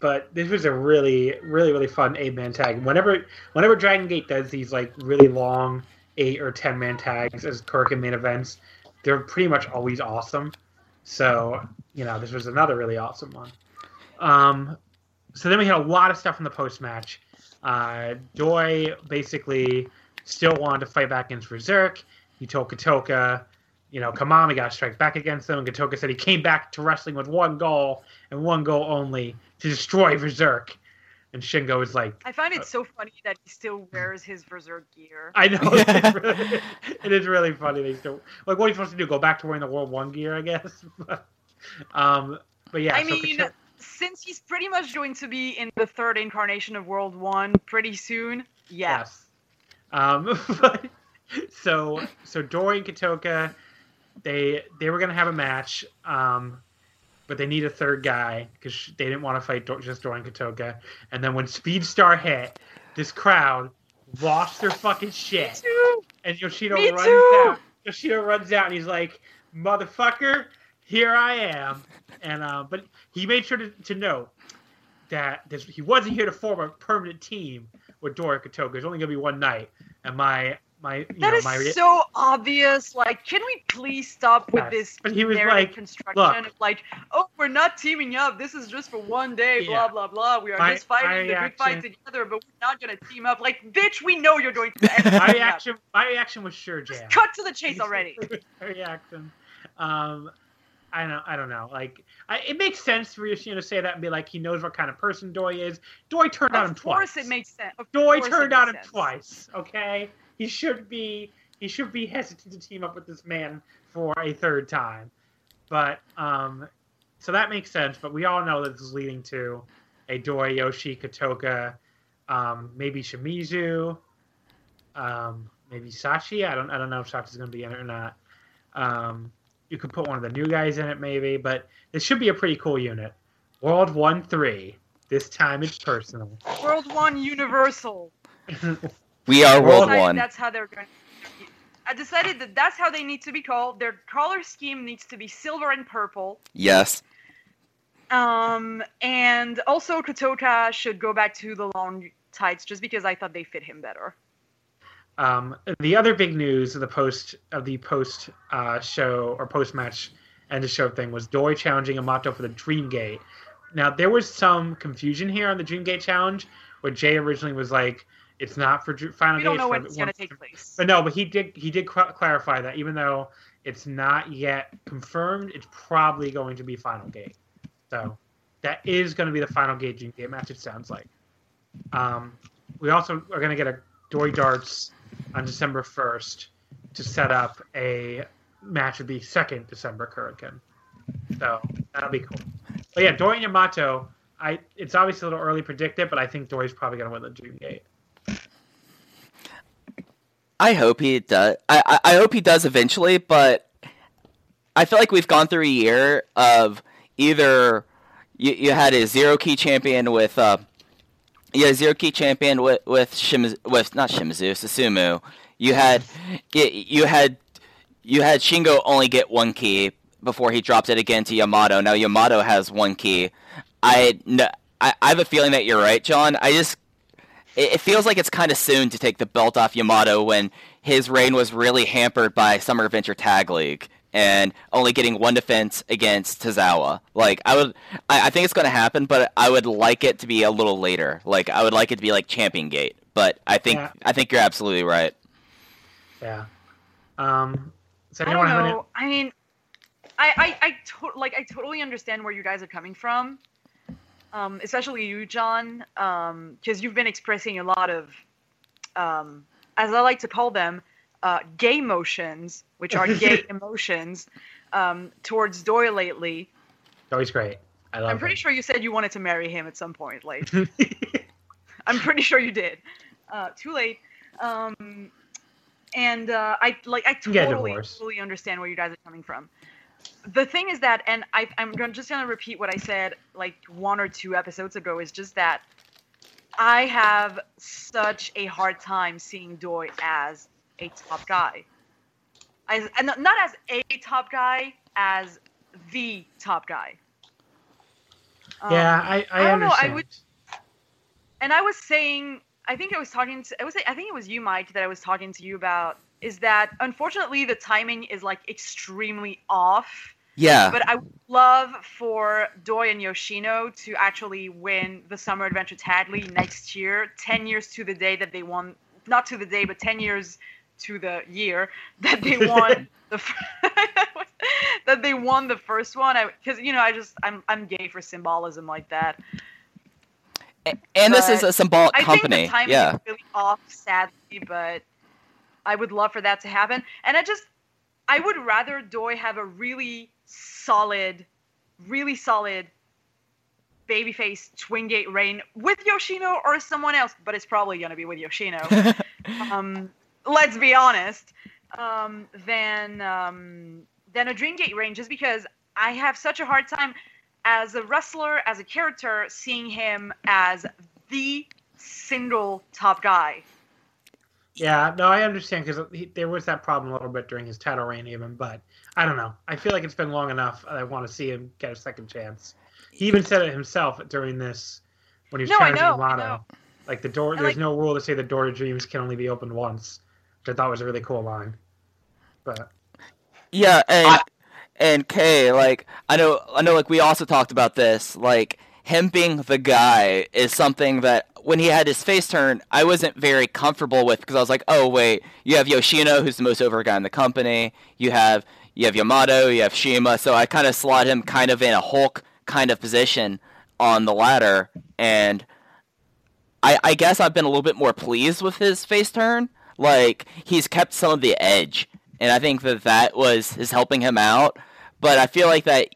but this was a really, really, really fun eight man tag. Whenever, whenever Dragon Gate does these like really long eight or ten man tags as Korakuen main events, they're pretty much always awesome. So you know, this was another really awesome one. Um, so then we had a lot of stuff in the post match. Uh, Doi basically still wanted to fight back against Berserk. He told Kotoka, you know, we got to strike back against them. And Kotoka said he came back to wrestling with one goal and one goal only to destroy Berserk. And Shingo is like, I find it so funny that he still wears his Berserk gear. I know it's really, it is really funny. They still like what are you supposed to do? Go back to wearing the World One gear, I guess. um, but yeah, I so mean, Koto- since he's pretty much going to be in the third incarnation of World One pretty soon, yeah. Yes. Um, but, so so Dory and Kotoka, they they were gonna have a match, um, but they need a third guy because they didn't want to fight Do- just Dory and Kotoka. And then when Speedstar hit, this crowd lost their fucking shit. And Yoshida Me runs too. out. Yoshino runs out and he's like, "Motherfucker, here I am." And uh, but he made sure to, to note that this, he wasn't here to form a permanent team with Dora Kotoka. There's only gonna be one night, and my my you That know is my rea- so obvious. Like, can we please stop with this but he was narrative like, construction look. of like, oh, we're not teaming up. This is just for one day. Blah Yeah. blah blah. We are My- just fighting the good fight together, but we're not gonna team up. Like, bitch, we know you're going to. end my teaming up. reaction my reaction was sure jam. Cut to the chase already. my reaction. Um, I don't I don't know. Like I, it makes sense for Yoshino to say that and be like he knows what kind of person Doi is. Doi turned on him twice. Of course, it makes sense. Of Doi turned on him sense. twice. Okay, he should be he should be hesitant to team up with this man for a third time. But um, so that makes sense. But we all know that this is leading to a Doi Yoshi Kotoka, um, maybe Shimizu, um, maybe Sachi. I don't I don't know if Sachi's going to be in it or not. Um, you could put one of the new guys in it maybe, but this should be a pretty cool unit. World One Three. This time it's personal. World One Universal. We are World decided One. That's how they're going. I decided that that's how they need to be called. Their color scheme needs to be silver and purple. Yes. Um, and also Kotoka should go back to the long tights just because I thought they fit him better. Um, the other big news of the post of the post uh, show or post match end of show thing was Doi challenging Amato for the Dream Gate. Now there was some confusion here on the Dream Gate challenge, where Jay originally was like, "It's not for Final We don't know when it's going to take place. But no, but he did he did cl- clarify that even though it's not yet confirmed, it's probably going to be Final Gate. So that is going to be the Final Gate Dream Gate match. It sounds like. Um, we also are going to get a Dory Darts on December first to set up a match of the second December Korakuen. So that'll be cool. But yeah, Dory Yamato. I it's obviously a little early to predict it, but I think Dory's probably going to win the Dream Gate. I hope he does. I, I I hope he does eventually, but I feel like we've gone through a year of either you, you had a zero key champion with uh a zero key champion with with Shimizu, with not Shimizu Susumu. You had you, you had you had Shingo only get one key before he dropped it again to Yamato. Now Yamato has one key. I no, I, I have a feeling that you're right, John. I just it, it feels like it's kind of soon to take the belt off Yamato when his reign was really hampered by Summer Adventure Tag League and only getting one defense against Tozawa. Like I would, I, I think it's going to happen, but I would like it to be a little later. Like I would like it to be like Champion Gate. But I think Yeah. I think you're absolutely right. Yeah. Um. So I don't have any? know. I mean, I I I to- like I totally understand where you guys are coming from, um, especially you, John, because you've been expressing a lot of, um, as I like to call them, uh, gay motions, which are gay emotions, um, towards Doyle lately. Oh, he's great. I love I'm pretty him. sure you said you wanted to marry him at some point. Like, I'm pretty sure you did. Uh, too late. Um, and uh, I like I can get a totally totally understand where you guys are coming from. The thing is that, and I, I'm gonna, just gonna repeat what I said like one or two episodes ago. Is just that I have such a hard time seeing Doi as a top guy. As, and not as a top guy, as the top guy. Um, yeah, I, I, I don't know, I would- and I was saying, I think I was talking to, I was, I think it was you, Mike, that I was talking to you about. Is that unfortunately the timing is like extremely off. Yeah. But I would love for Doi and Yoshino to actually win the Summer Adventure League next year, 10 years to the day that they won, not to the day, but 10 years to the year that they won the f- that they won the first one. Because you know, I just I'm I'm gay for symbolism like that. A- and this is a symbolic I company. think the timing yeah. is really off, sadly, but I would love for that to happen. And I just, I would rather Doi have a really solid, really solid babyface twin gate reign with Yoshino or someone else, but it's probably going to be with Yoshino. um, let's be honest. Um, than um, than a Dream Gate reign, just because I have such a hard time as a wrestler, as a character, seeing him as the single top guy. Yeah, no, I understand because there was that problem a little bit during his title reign, even. But I don't know. I feel like it's been long enough. I want to see him get a second chance. He even said it himself during this when he was No, I challenging know, I Yamato. know. Like the door, I there's like- no rule to say the door to dreams can only be opened once, which I thought was a really cool line. But Yeah, and and Kay, like I know, I know, like we also talked about this. Like him being the guy is something that when he had his face turn, I wasn't very comfortable with because I was like, oh wait, you have Yoshino, who's the most over guy in the company. You have you have Yamato, you have CIMA, so I kind of slot him kind of in a Hulk kind of position on the ladder, and I, I guess I've been a little bit more pleased with his face turn. Like he's kept some of the edge, and I think that that was is helping him out. But I feel like that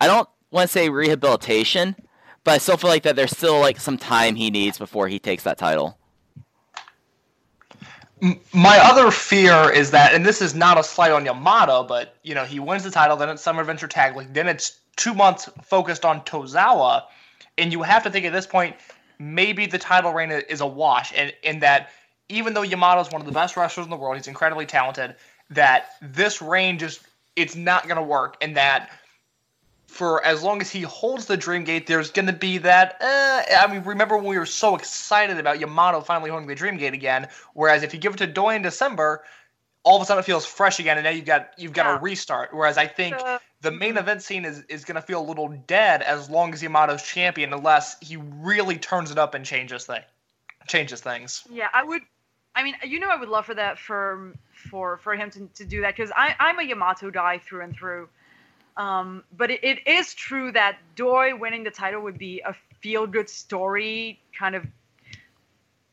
I don't want to say rehabilitation, but I still feel like that there's still like some time he needs before he takes that title. My other fear is that, and this is not a slight on Yamato, but you know he wins the title, then it's Summer Adventure Tag League, then it's two months focused on Tozawa, and you have to think at this point maybe the title reign is a wash, and in that even though Yamada is one of the best wrestlers in the world, he's incredibly talented, that this reign just it's not going to work, and that for as long as he holds the Dream Gate, there's going to be that. Uh, I mean, remember when we were so excited about Yamato finally holding the Dream Gate again? Whereas if you give it to Doi in December, all of a sudden it feels fresh again, and now you've got you've got Yeah. a restart. Whereas I think So- the main event scene is is going to feel a little dead as long as Yamato's champion, unless he really turns it up and changes thing changes things. Yeah, I would. I mean, you know, I would love for that for for for him to, to do that because I I'm a Yamato guy through and through. Um, but it, it is true that Doi winning the title would be a feel good story, kind of,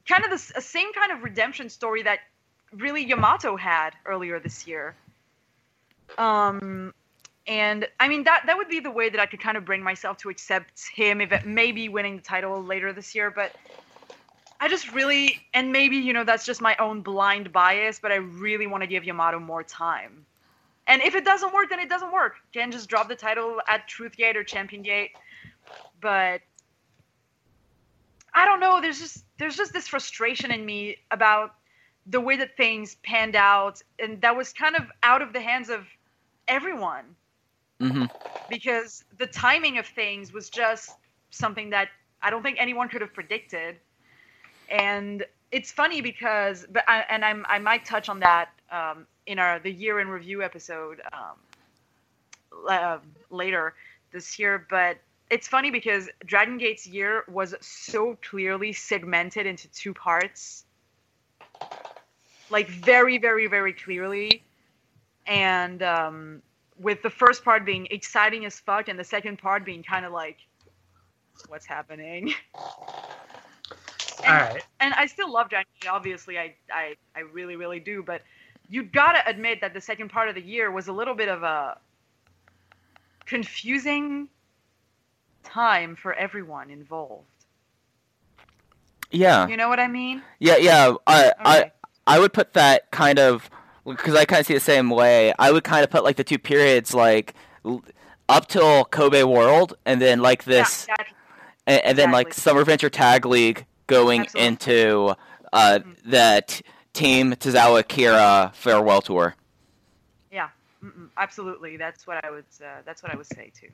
kind of the same kind of redemption story that really Yamato had earlier this year. Um, and I mean that that would be the way that I could kind of bring myself to accept him if it maybe winning the title later this year, but. I just really, and maybe you know that's just my own blind bias, but I really want to give Yamato more time. And if it doesn't work, then it doesn't work. Can just drop the title at Truth Gate or Champion Gate. But I don't know. There's just there's just this frustration in me about the way that things panned out, and that was kind of out of the hands of everyone hmm because the timing of things was just something that I don't think anyone could have predicted. And it's funny because, but I, and I'm, I might touch on that um, in our the year in review episode um, uh, later this year. But it's funny because Dragon Gate's year was so clearly segmented into two parts, like very, very, very clearly, and um, with the first part being exciting as fuck and the second part being kind of like what's happening All right. and I still love Johnny. Obviously, I, I, I really, really do. But you gotta admit that the second part of the year was a little bit of a confusing time for everyone involved. Yeah. You know what I mean? Yeah, yeah. I I Okay. I would put that kind of because I kind of see the same way. I would kind of put like the two periods like up till Kobe World, and then like this, Yeah, exactly. and, and then like. Summer Venture Tag League going Absolutely. into uh, Mhm. the t- Team Tozawa Kira farewell tour. Yeah, absolutely. That's what I would. Uh, that's what I would say too.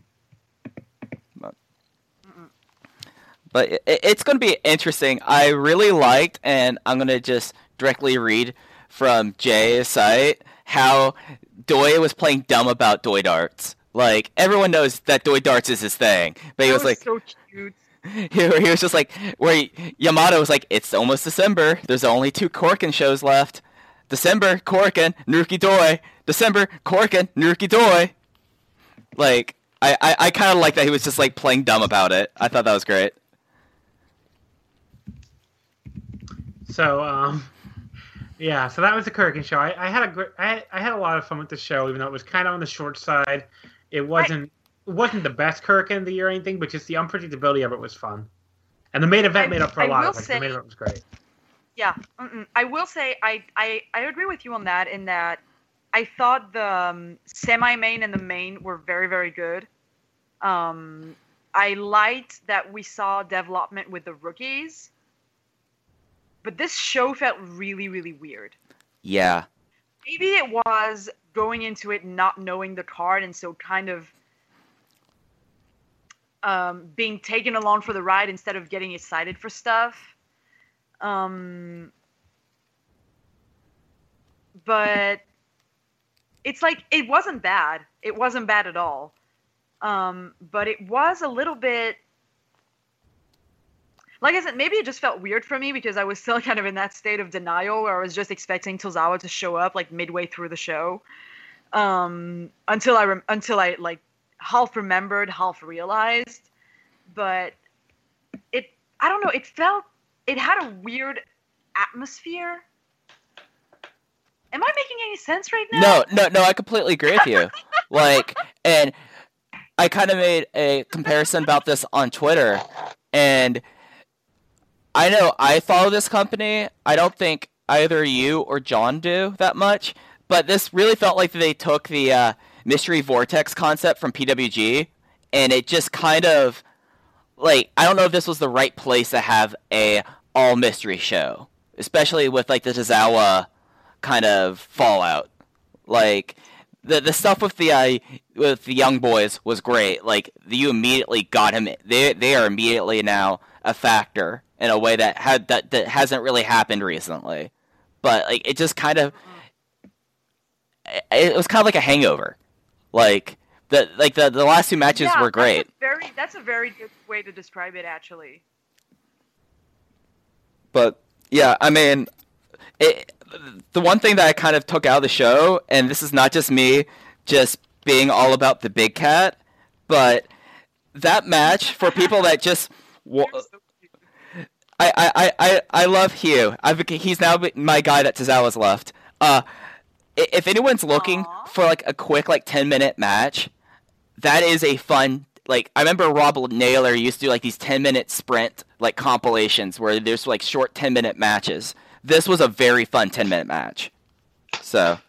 But it, it's going to be interesting. I really liked, and I'm going to just directly read from Jay's site how Doi was playing dumb about Doi darts. Like everyone knows that Doi darts is his thing, but he That was like, so cute. he, he was just like, where he, Yamato was like, it's almost December. There's only two Korakuen shows left. December, Korakuen, Nuki Doi. December, Korakuen, Nuki Doi. Like, I, I, I kind of like that he was just like playing dumb about it. I thought that was great. So, um, yeah, so that was the Korakuen show. I, I had a great, I, I had a lot of fun with the show, even though it was kind of on the short side. It wasn't, it wasn't the best Kirkin of the year or anything, but just the unpredictability of it was fun. And the main event I- made up for I a lot will of say- the main event was great. Yeah, mm-mm. I will say I, I I agree with you on that. In that, I thought the um, semi-main and the main were very very good. Um, I liked that we saw development with the rookies, but this show felt really really weird. Yeah. Maybe it was going into it not knowing the card and so kind of um, being taken along for the ride instead of getting excited for stuff. Um, but it's like it wasn't bad. It wasn't bad at all. Um, but it was a little bit like I said, maybe it just felt weird for me because I was still kind of in that state of denial where I was just expecting Tozawa to show up like midway through the show, um, until I until I like half remembered, half realized. But it, I don't know, it felt it had a weird atmosphere. Am I making any sense right now? No, no, no. I completely agree with you. like, and I kind of made a comparison about this on Twitter, and I know I follow this company. I don't think either you or John do that much, but this really felt like they took the uh, mystery vortex concept from PWG, and it just kind of like I don't know if this was the right place to have a all mystery show, especially with like the Tozawa kind of fallout. Like the the stuff with the uh, with the young boys was great. Like you immediately got him. They they are immediately now a factor in a way that had that that hasn't really happened recently. But like it just kind of it was kind of like a hangover. Like the like the the last two matches Yeah, were great. That's a very that's a very good way to describe it actually. But yeah, I mean, it, the one thing that I kind of took out of the show, and this is not just me just being all about the big cat, but that match for people that just. wa- You're so cute. I, I, I, I- I love Hyo. I've, he's now my guy that Tozawa's left. Uh, if anyone's looking Aw. for like a quick like ten minute match, that is a fun. Like I remember Rob Naylor used to do like these ten minute sprint like compilations where there's like short ten minute matches. This was a very fun ten minute match. So,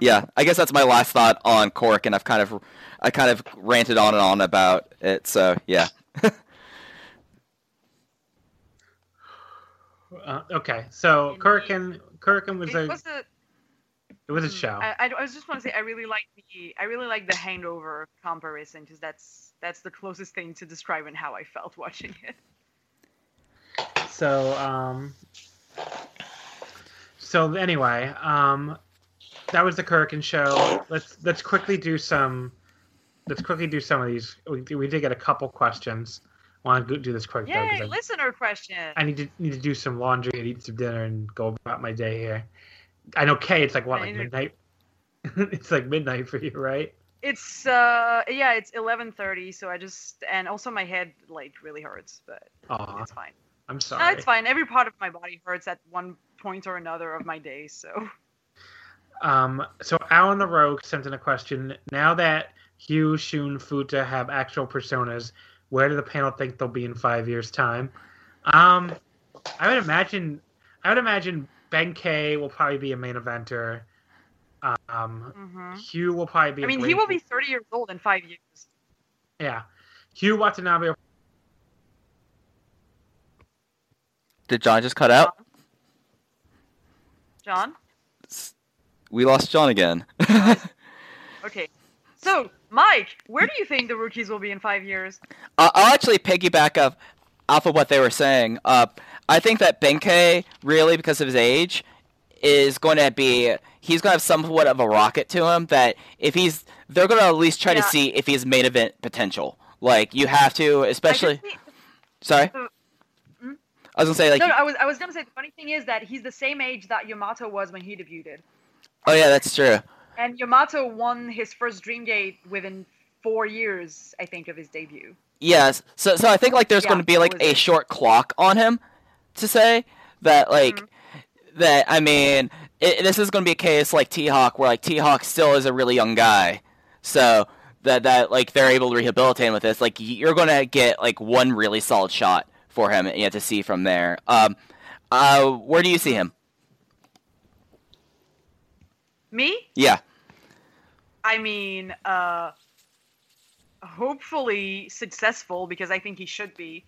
yeah, I guess that's my last thought on Cork, and I've kind of, I kind of ranted on and on about it. So yeah. Uh, okay, so Indeed. Kirkin, Kirkin was It a, was a it was a show. I, I, just want to say I really like the I really like the hangover comparison because that's that's the closest thing to describing how I felt watching it. So, um, so anyway, um, that was the Kirkin show. Let's let's quickly do some. Let's quickly do some of these. We, we did get a couple questions. I want to do this quick though, Yay, I- listener question. I need to need to do some laundry and eat some dinner and go about my day here. I know Kay, it's like what, like midnight. it's like midnight for you, right? It's uh yeah, it's eleven thirty, so I just and also my head like really hurts, but Aw, it's fine. I'm sorry. No, it's fine. Every part of my body hurts at one point or another of my day. So Um, so Alan the Rogue sent in a question. Now that Hyo, Shun, Futa have actual personas, where do the panel think they'll be in five years' time? Um, I would imagine, I would imagine Benkei will probably be a main eventer. Um, Mhm. Hyo will probably be. I mean, he will be 30 years old in five years. Yeah, Hyo Watanabe. Will, Did John just cut out? John. We lost John again. Okay. So, Mike, where do you think the rookies will be in five years? Uh, I'll actually piggyback up off of what they were saying. Uh, I think that Benkei, really, because of his age, is going to be he's going to have somewhat of a rocket to him. That if he's, they're going to at least try to see if he's main event potential. Like you have to, especially. see- Sorry, Hmm? I was gonna say like. no, no, I was I was gonna say the funny thing is that he's the same age that Yamato was when he debuted, Oh yeah, that's true. and Yamato won his first Dreamgate within four years, I think, of his debut. Yes. So so I think like there's Yeah, going to be like a it. short clock on him to say that like Mm-hmm. that I mean it, this is going to be a case like T Hawk where like T Hawk still is a really young guy. So that that like they're able to rehabilitate him with this like you're going to get like one really solid shot for him and you have to see from there. Um uh where do you see him? Me? Yeah. I mean, uh, hopefully successful because I think he should be.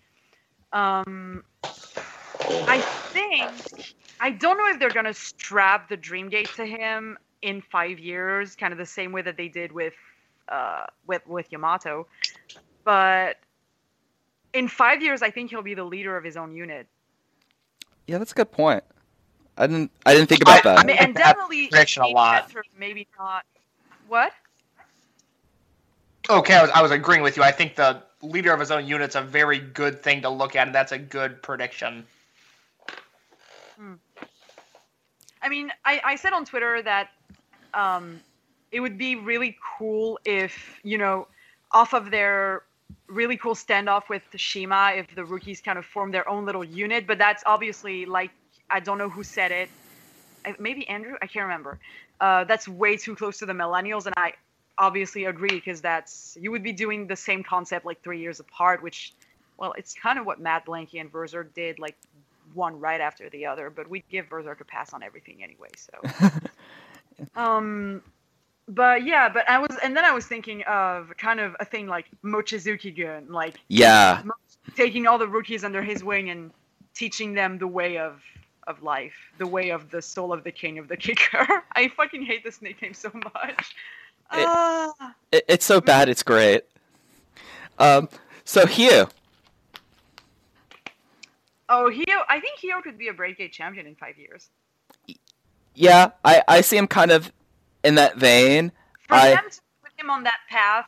Um, I think I don't know if they're gonna strap the Dreamgate to him in five years, kind of the same way that they did with uh, with with Yamato, but in five years, I think he'll be the leader of his own unit. Yeah, that's a good point. I didn't I didn't think about I- that. I mean, and that definitely prediction a lot. maybe not. What? Okay, I was, I was agreeing with you. I think the leader of his own unit's a very good thing to look at, and that's a good prediction. I mean, I, I said on Twitter that um, it would be really cool if, you know, off of their really cool standoff with Shima, if the rookies kind of form their own little unit. But that's obviously like, I don't know who said it. Maybe Andrew? I can't remember. Uh, that's way too close to the millennials. And I obviously agree because that's, you would be doing the same concept like three years apart, which, well, it's kind of what Mad Blankey and Verzer did like one right after the other, but we give VerserK a pass on everything anyway. So, um, but yeah, but I was, and then I was thinking of kind of a thing like Mochizuki Gun, like yeah. taking all the rookies under his wing and teaching them the way of of life, the way of the soul of the king of the kicker. I fucking hate this nickname so much. It- Ah. It, it's so bad it's great. Um so Hyo, oh, Hyo, I think Hyo could be a Breakgate champion in five years. yeah, I, I see him kind of in that vein. For I them to put him on that path